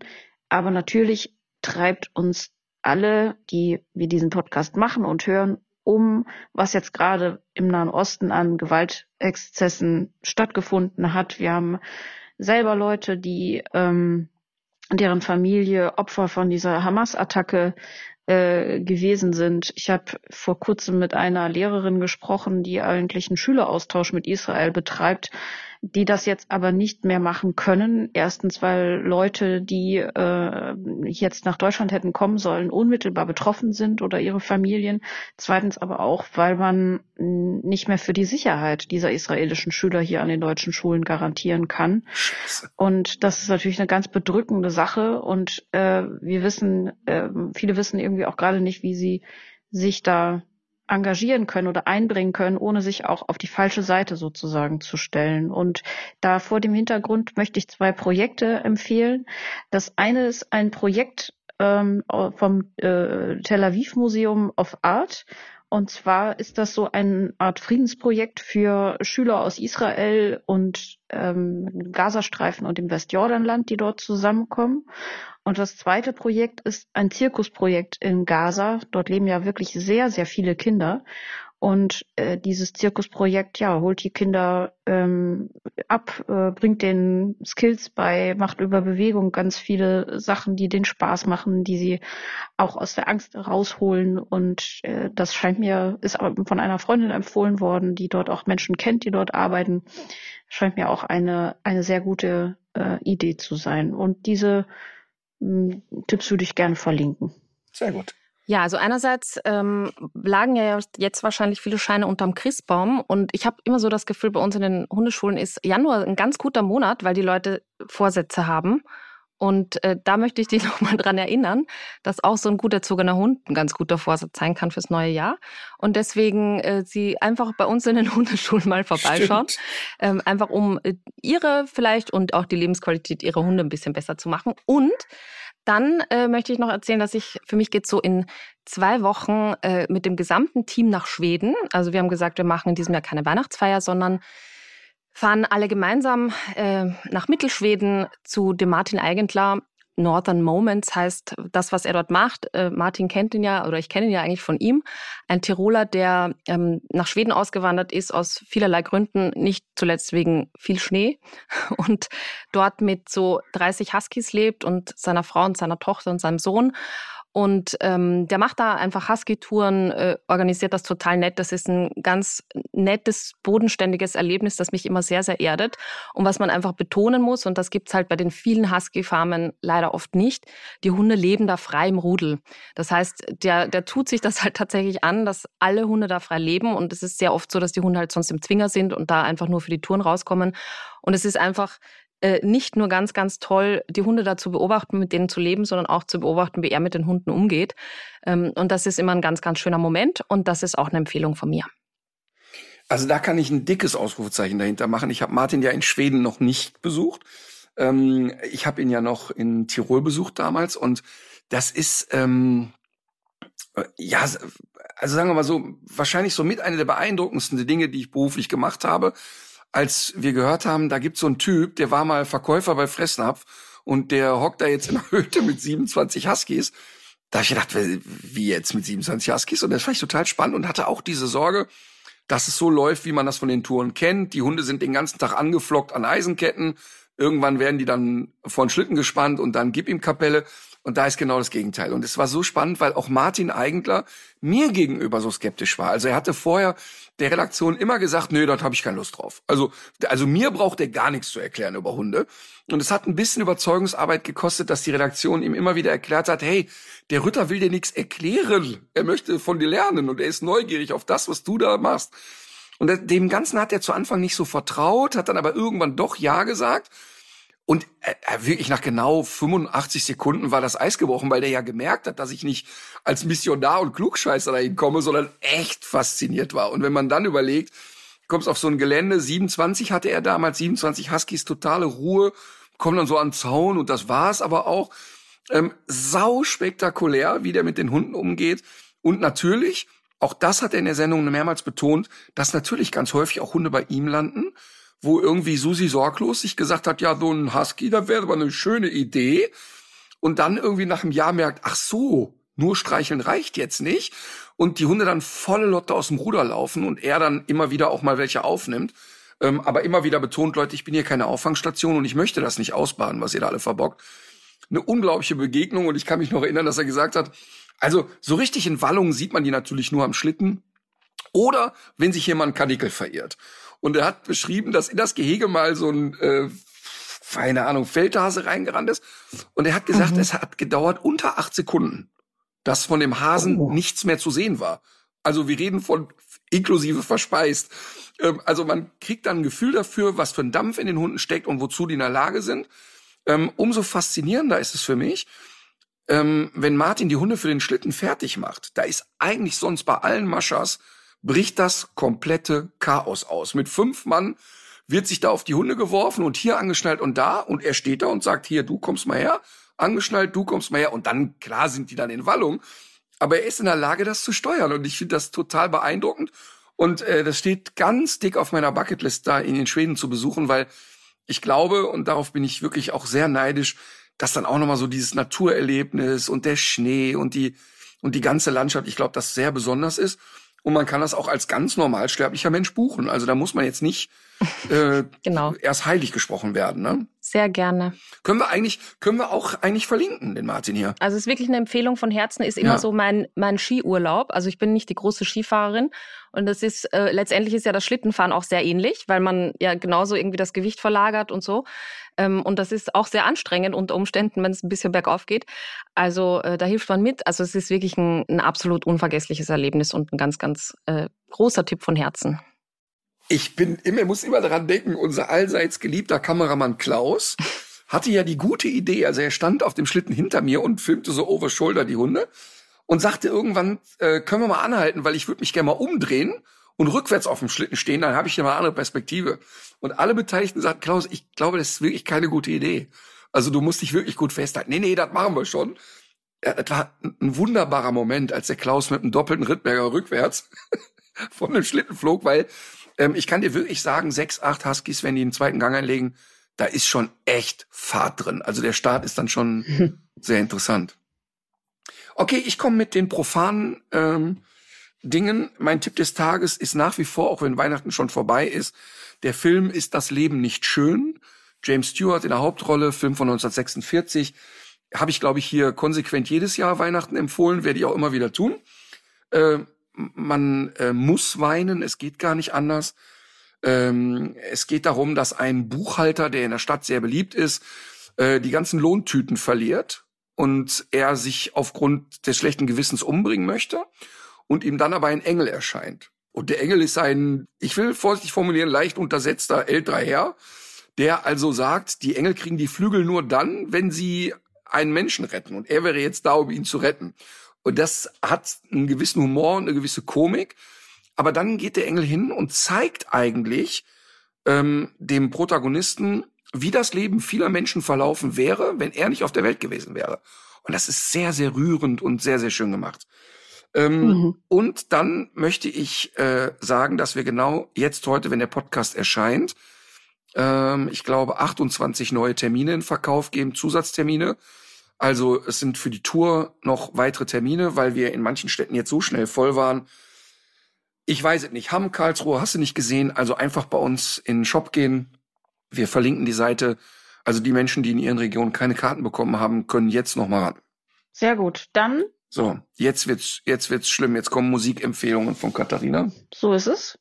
Aber natürlich treibt uns alle, die wir diesen Podcast machen und hören, um, was jetzt gerade im Nahen Osten an Gewaltexzessen stattgefunden hat. Wir haben selber Leute, die ähm, deren Familie Opfer von dieser Hamas-Attacke äh, gewesen sind. Ich habe vor kurzem mit einer Lehrerin gesprochen, die eigentlich einen Schüleraustausch mit Israel betreibt, die das jetzt aber nicht mehr machen können. Erstens, weil Leute, die äh, jetzt nach Deutschland hätten kommen sollen, unmittelbar betroffen sind oder ihre Familien. Zweitens aber auch, weil man nicht mehr für die Sicherheit dieser israelischen Schüler hier an den deutschen Schulen garantieren kann. Und das ist natürlich eine ganz bedrückende Sache. Und äh, wir wissen, äh, viele wissen irgendwie auch gerade nicht, wie sie sich da engagieren können oder einbringen können, ohne sich auch auf die falsche Seite sozusagen zu stellen. Und da vor dem Hintergrund möchte ich zwei Projekte empfehlen. Das eine ist ein Projekt ähm, vom äh, Tel Aviv Museum of Art. Und zwar ist das so eine Art Friedensprojekt für Schüler aus Israel und ähm, Gazastreifen und dem Westjordanland, die dort zusammenkommen. Und das zweite Projekt ist ein Zirkusprojekt in Gaza. Dort leben ja wirklich sehr, sehr viele Kinder. Und äh, dieses Zirkusprojekt, ja, holt die Kinder ähm, ab, äh, bringt den Skills bei, macht über Bewegung ganz viele Sachen, die den Spaß machen, die sie auch aus der Angst rausholen. Und äh, das scheint mir, ist von einer Freundin empfohlen worden, die dort auch Menschen kennt, die dort arbeiten. Scheint mir auch eine, eine sehr gute äh, Idee zu sein. Und diese hm, Tipps würde ich gerne verlinken. Sehr gut. Ja, also einerseits ähm, lagen ja jetzt wahrscheinlich viele Scheine unterm Christbaum und ich habe immer so das Gefühl, bei uns in den Hundeschulen ist Januar ein ganz guter Monat, weil die Leute Vorsätze haben. Und äh, da möchte ich dich nochmal dran erinnern, dass auch so ein gut erzogener Hund ein ganz guter Vorsatz sein kann fürs neue Jahr. Und deswegen äh, sie einfach bei uns in den Hundeschulen mal vorbeischauen. Ähm, einfach um äh, ihre vielleicht und auch die Lebensqualität ihrer Hunde ein bisschen besser zu machen. Und dann äh, möchte ich noch erzählen, dass ich, für mich geht so in zwei Wochen äh, mit dem gesamten Team nach Schweden. Also wir haben gesagt, wir machen in diesem Jahr keine Weihnachtsfeier, sondern fahren alle gemeinsam äh, nach Mittelschweden zu dem Martin Eigentler Northern Moments heißt das, was er dort macht. Äh, Martin kennt ihn ja, oder ich kenne ihn ja eigentlich von ihm. Ein Tiroler, der ähm, nach Schweden ausgewandert ist, aus vielerlei Gründen, nicht zuletzt wegen viel Schnee und dort mit so 30 Huskies lebt und seiner Frau und seiner Tochter und seinem Sohn und ähm, der macht da einfach Husky-Touren, äh, organisiert das total nett. Das ist ein ganz nettes, bodenständiges Erlebnis, das mich immer sehr, sehr erdet. Und was man einfach betonen muss, und das gibt's halt bei den vielen Husky-Farmen leider oft nicht, die Hunde leben da frei im Rudel. Das heißt, der, der tut sich das halt tatsächlich an, dass alle Hunde da frei leben. Und es ist sehr oft so, dass die Hunde halt sonst im Zwinger sind und da einfach nur für die Touren rauskommen. Und es ist einfach äh, nicht nur ganz, ganz toll, die Hunde da zu beobachten, mit denen zu leben, sondern auch zu beobachten, wie er mit den Hunden umgeht. Ähm, und das ist immer ein ganz, ganz schöner Moment und das ist auch eine Empfehlung von mir. Also da kann ich ein dickes Ausrufezeichen dahinter machen. Ich habe Martin ja in Schweden noch nicht besucht. Ähm, ich habe ihn ja noch in Tirol besucht damals und das ist, ähm, äh, ja, also sagen wir mal so, wahrscheinlich so mit eine der beeindruckendsten Dinge, die ich beruflich gemacht habe, als wir gehört haben, da gibt's so einen Typ, der war mal Verkäufer bei Fressnapf und der hockt da jetzt in der Hütte mit 27 Huskies. Da habe ich gedacht, wie jetzt mit 27 Huskies? Und das fand ich total spannend und hatte auch diese Sorge, dass es so läuft, wie man das von den Touren kennt. Die Hunde sind den ganzen Tag angeflockt an Eisenketten. Irgendwann werden die dann vor den Schlitten gespannt und dann gib ihm Kapelle. Und da ist genau das Gegenteil. Und es war so spannend, weil auch Martin Eigentler mir gegenüber so skeptisch war. Also er hatte vorher der Redaktion immer gesagt, nö, dort habe ich keine Lust drauf. Also, also mir braucht er gar nichts zu erklären über Hunde. Und es hat ein bisschen Überzeugungsarbeit gekostet, dass die Redaktion ihm immer wieder erklärt hat, hey, der Ritter will dir nichts erklären. Er möchte von dir lernen und er ist neugierig auf das, was du da machst. Und dem Ganzen hat er zu Anfang nicht so vertraut, hat dann aber irgendwann doch Ja gesagt. Und er, wirklich nach genau 85 Sekunden war das Eis gebrochen, weil der ja gemerkt hat, dass ich nicht als Missionar und Klugscheißer dahin komme, sondern echt fasziniert war. Und wenn man dann überlegt, kommst auf so ein Gelände, 27 hatte er damals, 27 Huskies, totale Ruhe, kommen dann so an den Zaun und das war's aber auch. Ähm, sau spektakulär, wie der mit den Hunden umgeht. Und natürlich, auch das hat er in der Sendung mehrmals betont, dass natürlich ganz häufig auch Hunde bei ihm landen wo irgendwie Susi sorglos sich gesagt hat, ja, so ein Husky, das wäre aber eine schöne Idee. Und dann irgendwie nach einem Jahr merkt, ach so, nur streicheln reicht jetzt nicht. Und die Hunde dann volle Lotte aus dem Ruder laufen und er dann immer wieder auch mal welche aufnimmt. Ähm, aber immer wieder betont, Leute, ich bin hier keine Auffangstation und ich möchte das nicht ausbaden, was ihr da alle verbockt. Eine unglaubliche Begegnung und ich kann mich noch erinnern, dass er gesagt hat, also so richtig in Wallungen sieht man die natürlich nur am Schlitten oder wenn sich jemand Kadickel verirrt. Und er hat beschrieben, dass in das Gehege mal so ein, äh, keine Ahnung, Feldhase reingerannt ist. Und er hat gesagt, mhm. es hat gedauert unter acht Sekunden, dass von dem Hasen oh. nichts mehr zu sehen war. Also wir reden von inklusive verspeist. Ähm, also man kriegt dann ein Gefühl dafür, was für ein Dampf in den Hunden steckt und wozu die in der Lage sind. Ähm, umso faszinierender ist es für mich, ähm, wenn Martin die Hunde für den Schlitten fertig macht. Da ist eigentlich sonst bei allen Maschas bricht das komplette Chaos aus. Mit fünf Mann wird sich da auf die Hunde geworfen und hier angeschnallt und da. Und er steht da und sagt, hier, du kommst mal her, angeschnallt, du kommst mal her. Und dann, klar sind die dann in Wallung, aber er ist in der Lage, das zu steuern. Und ich finde das total beeindruckend. Und äh, das steht ganz dick auf meiner Bucketlist, da in den Schweden zu besuchen, weil ich glaube, und darauf bin ich wirklich auch sehr neidisch, dass dann auch nochmal so dieses Naturerlebnis und der Schnee und die, und die ganze Landschaft, ich glaube, das sehr besonders ist. Und man kann das auch als ganz normalsterblicher Mensch buchen. Also da muss man jetzt nicht äh, genau. erst heilig gesprochen werden. Ne? Sehr gerne. Können wir eigentlich, können wir auch eigentlich verlinken, den Martin hier. Also es ist wirklich eine Empfehlung von Herzen, ist immer ja. so mein, mein Skiurlaub. Also ich bin nicht die große Skifahrerin. Und das ist, äh, letztendlich ist ja das Schlittenfahren auch sehr ähnlich, weil man ja genauso irgendwie das Gewicht verlagert und so. Ähm, und das ist auch sehr anstrengend unter Umständen, wenn es ein bisschen bergauf geht. Also äh, da hilft man mit. Also es ist wirklich ein, ein absolut unvergessliches Erlebnis und ein ganz, ganz äh, großer Tipp von Herzen. Ich bin immer, muss immer daran denken, unser allseits geliebter Kameramann Klaus hatte ja die gute Idee, also er stand auf dem Schlitten hinter mir und filmte so over shoulder die Hunde und sagte irgendwann, äh, können wir mal anhalten, weil ich würde mich gerne mal umdrehen und rückwärts auf dem Schlitten stehen, dann habe ich eine andere Perspektive. Und alle Beteiligten sagten, Klaus, ich glaube, das ist wirklich keine gute Idee. Also du musst dich wirklich gut festhalten. Nee, nee, das machen wir schon. Ja, das war ein wunderbarer Moment, als der Klaus mit einem doppelten Rittberger rückwärts von dem Schlitten flog, weil ähm, ich kann dir wirklich sagen, sechs, acht Huskies, wenn die einen zweiten Gang einlegen, da ist schon echt Fahrt drin. Also der Start ist dann schon sehr interessant. Okay, ich komme mit den profanen ähm, Dingen. Mein Tipp des Tages ist nach wie vor, auch wenn Weihnachten schon vorbei ist, der Film ist Das Leben nicht schön. James Stewart in der Hauptrolle, Film von 1946. Habe ich, glaube ich, hier konsequent jedes Jahr Weihnachten empfohlen, werde ich auch immer wieder tun. Äh, man äh, muss weinen, es geht gar nicht anders. Ähm, es geht darum, dass ein Buchhalter, der in der Stadt sehr beliebt ist, äh, die ganzen Lohntüten verliert und er sich aufgrund des schlechten Gewissens umbringen möchte und ihm dann aber ein Engel erscheint. Und der Engel ist ein, ich will vorsichtig formulieren, leicht untersetzter älterer Herr, der also sagt, die Engel kriegen die Flügel nur dann, wenn sie einen Menschen retten. Und er wäre jetzt da, um ihn zu retten. Und das hat einen gewissen Humor und eine gewisse Komik. Aber dann geht der Engel hin und zeigt eigentlich ähm, dem Protagonisten, wie das Leben vieler Menschen verlaufen wäre, wenn er nicht auf der Welt gewesen wäre. Und das ist sehr, sehr rührend und sehr, sehr schön gemacht. Ähm, Mhm. Und dann möchte ich äh, sagen, dass wir genau jetzt heute, wenn der Podcast erscheint, ähm, ich glaube 28 neue Termine in Verkauf geben, Zusatztermine. Also es sind für die Tour noch weitere Termine, weil wir in manchen Städten jetzt so schnell voll waren. Ich weiß es nicht. Hamm, Karlsruhe, hast du nicht gesehen? Also einfach bei uns in den Shop gehen. Wir verlinken die Seite. Also die Menschen, die in ihren Regionen keine Karten bekommen haben, können jetzt noch mal ran. Sehr gut. Dann, So, jetzt wird's, jetzt wird's schlimm. Jetzt kommen Musikempfehlungen von Katharina. so ist es.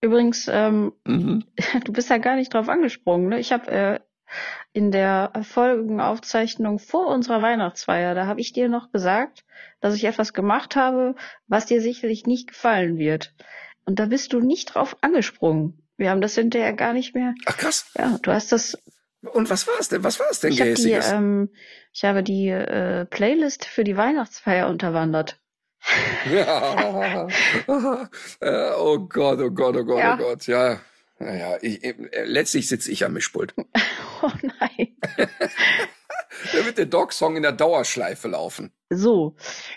Übrigens, ähm, Mhm. du bist ja gar nicht drauf angesprungen. Ne? Ich habe äh, in der Folgenaufzeichnung vor unserer Weihnachtsfeier, da habe ich dir noch gesagt, dass ich etwas gemacht habe, was dir sicherlich nicht gefallen wird. Und da bist du nicht drauf angesprungen. Wir haben das hinterher gar nicht mehr. Ach krass. Ja, du hast das. Und was war's denn? Was war's denn Ich habe die, ähm, ich habe die äh, Playlist für die Weihnachtsfeier unterwandert. Ja. Äh, oh Gott, oh Gott, oh Gott, Ja. oh Gott. Ja. Naja, ich, letztlich sitze ich am Mischpult. Oh nein. Da wird der Dog-Song in der Dauerschleife laufen. So,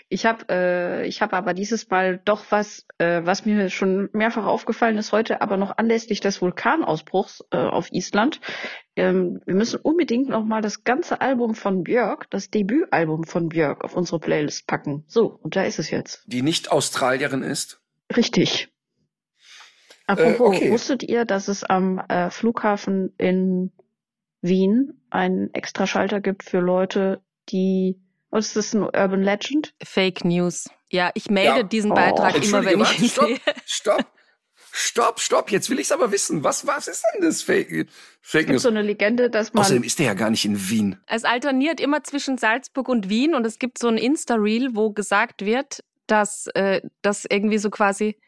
ich habe äh, ich habe aber dieses Mal doch was, äh, was mir schon mehrfach aufgefallen ist heute, aber noch anlässlich des Vulkanausbruchs äh, auf Island. Ähm, wir müssen unbedingt noch mal das ganze Album von Björk, das Debütalbum von Björk, auf unsere Playlist packen. So, und da ist es jetzt. Die nicht Australierin ist. Richtig. Apropos, Äh, okay. wusstet ihr, dass es am äh, Flughafen in Wien einen Extraschalter gibt für Leute, die was ist das ein Urban Legend? Fake News. Ja, ich melde Ja. diesen Oh, Beitrag immer, Entschuldige, wenn ich ihn stopp, sehe. stopp, stopp, stopp. Jetzt will ich's aber wissen. Was, was ist denn das Fake, Fake Es gibt News? so eine Legende, dass man Außerdem ist der ja gar nicht in Wien. Es alterniert immer zwischen Salzburg und Wien und es gibt so ein Insta-Reel, wo gesagt wird, dass äh, das irgendwie so quasi,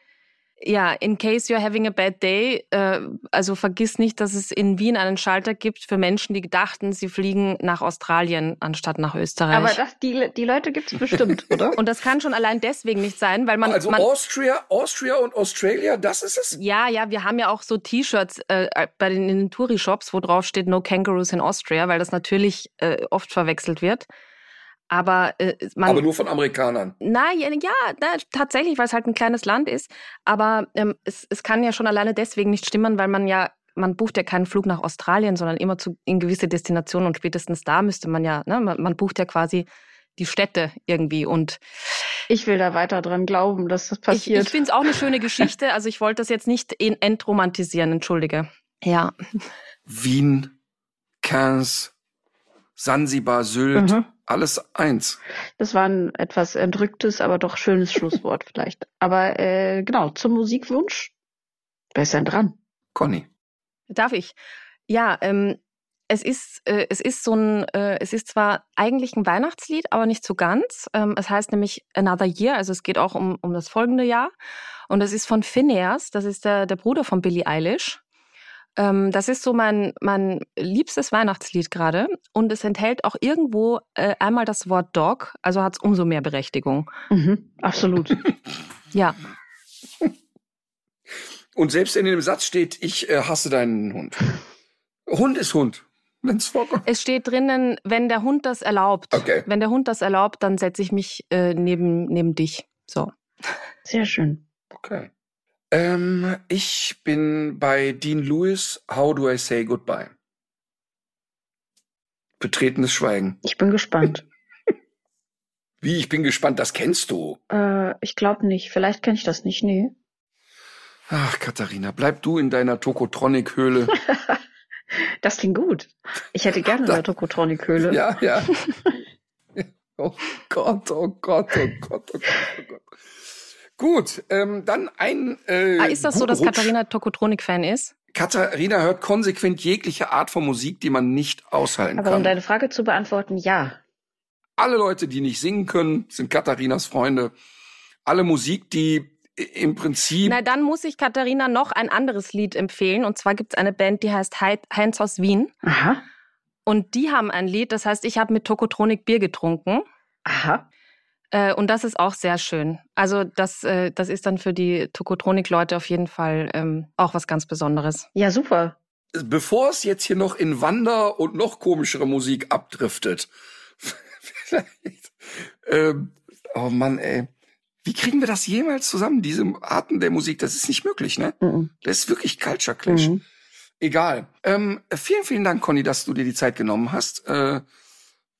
ja, in case you're having a bad day, äh, also vergiss nicht, dass es in Wien einen Schalter gibt für Menschen, die dachten, sie fliegen nach Australien anstatt nach Österreich. aber das, die, die Leute gibt's bestimmt, oder? und das kann schon allein deswegen nicht sein, weil man, also man Austria, Austria und Australia, das ist es? Ja, ja, wir haben ja auch so T-Shirts äh, bei den, in den Touri-Shops, wo drauf steht No Kangaroos in Austria, weil das natürlich äh, oft verwechselt wird. Aber äh, man. Aber nur von Amerikanern. na, ja, na, tatsächlich, weil es halt ein kleines Land ist. Aber ähm, es, es kann ja schon alleine deswegen nicht stimmen, weil man ja, man bucht ja keinen Flug nach Australien, sondern immer zu, in gewisse Destinationen und spätestens da müsste man ja, ne, man, man bucht ja quasi die Städte irgendwie und Ich will da weiter dran glauben, dass das ich, passiert. ich finde es auch eine schöne Geschichte. Also ich wollte das jetzt nicht in, entromantisieren, entschuldige. Ja. Wien, Cannes, Sansibar, Sylt, Mhm. Alles eins. Das war ein etwas entrücktes, aber doch schönes Schlusswort vielleicht. Aber äh, genau, zum Musikwunsch. Wer ist denn dran? Conny. Darf ich? Ja, ähm, es ist, äh, es ist so ein, äh, es ist zwar eigentlich ein Weihnachtslied, aber nicht so ganz. Ähm, es heißt nämlich Another Year, also es geht auch um, um das folgende Jahr. Und es ist von Phineas, das ist der, der Bruder von Billie Eilish. Ähm, das ist so mein, mein liebstes Weihnachtslied gerade. Und es enthält auch irgendwo äh, einmal das Wort Dog, also hat es umso mehr Berechtigung. Mhm, absolut. Ja, Und selbst in dem Satz steht, ich äh, hasse deinen Hund. Hund ist Hund. Wenn's vorkommt. es steht drinnen, wenn der Hund das erlaubt. Okay. Wenn der Hund das erlaubt, dann setze ich mich äh, neben, neben dich. So. Sehr schön. Okay. Ähm, ich bin bei Dean Lewis, How Do I Say Goodbye? Betretenes Schweigen. Ich bin gespannt. Wie, ich bin gespannt, das kennst du. äh, ich glaube nicht. Vielleicht kenne ich das nicht. Nee. Ach, Katharina, bleib du in deiner Tokotronic-Höhle. Das klingt gut. Ich hätte gerne eine Tokotronic-Höhle. ja, ja. oh Gott, oh Gott, oh Gott, oh Gott, oh Gott. Gut, ähm, dann ein. Äh, Ah, ist das so, dass Rutsch. Katharina Tokotronik-Fan ist? Katharina hört konsequent jegliche Art von Musik, die man nicht aushalten Aber um kann. deine Frage zu beantworten, ja. Alle Leute, die nicht singen können, sind Katharinas Freunde. Alle Musik, die im Prinzip Na, dann muss ich Katharina noch ein anderes Lied empfehlen. Und zwar gibt es eine Band, die heißt Hei- Heinz aus Wien. Aha. Und die haben ein Lied, das heißt, ich habe mit Tokotronik Bier getrunken. Aha. Äh, und das ist auch sehr schön. Also das, äh, das ist dann für die Tokotronik-Leute auf jeden Fall ähm, auch was ganz Besonderes. Ja, super. bevor es jetzt hier noch in Wander und noch komischere Musik abdriftet, vielleicht. Ähm, oh Mann, ey. Wie kriegen wir das jemals zusammen, diese Arten der Musik? Das ist nicht möglich, ne? Mhm. Das ist wirklich Culture Clash. Mhm. Egal. Ähm, vielen, vielen Dank, Conny, dass du dir die Zeit genommen hast. Äh,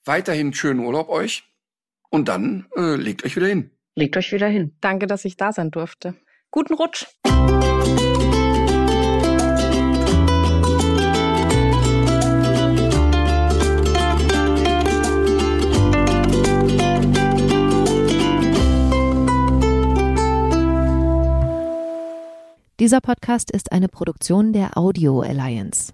weiterhin schönen Urlaub euch. Und dann äh, legt euch wieder hin. Legt euch wieder hin. Danke, dass ich da sein durfte. Guten Rutsch. Dieser Podcast ist eine Produktion der Audio Alliance.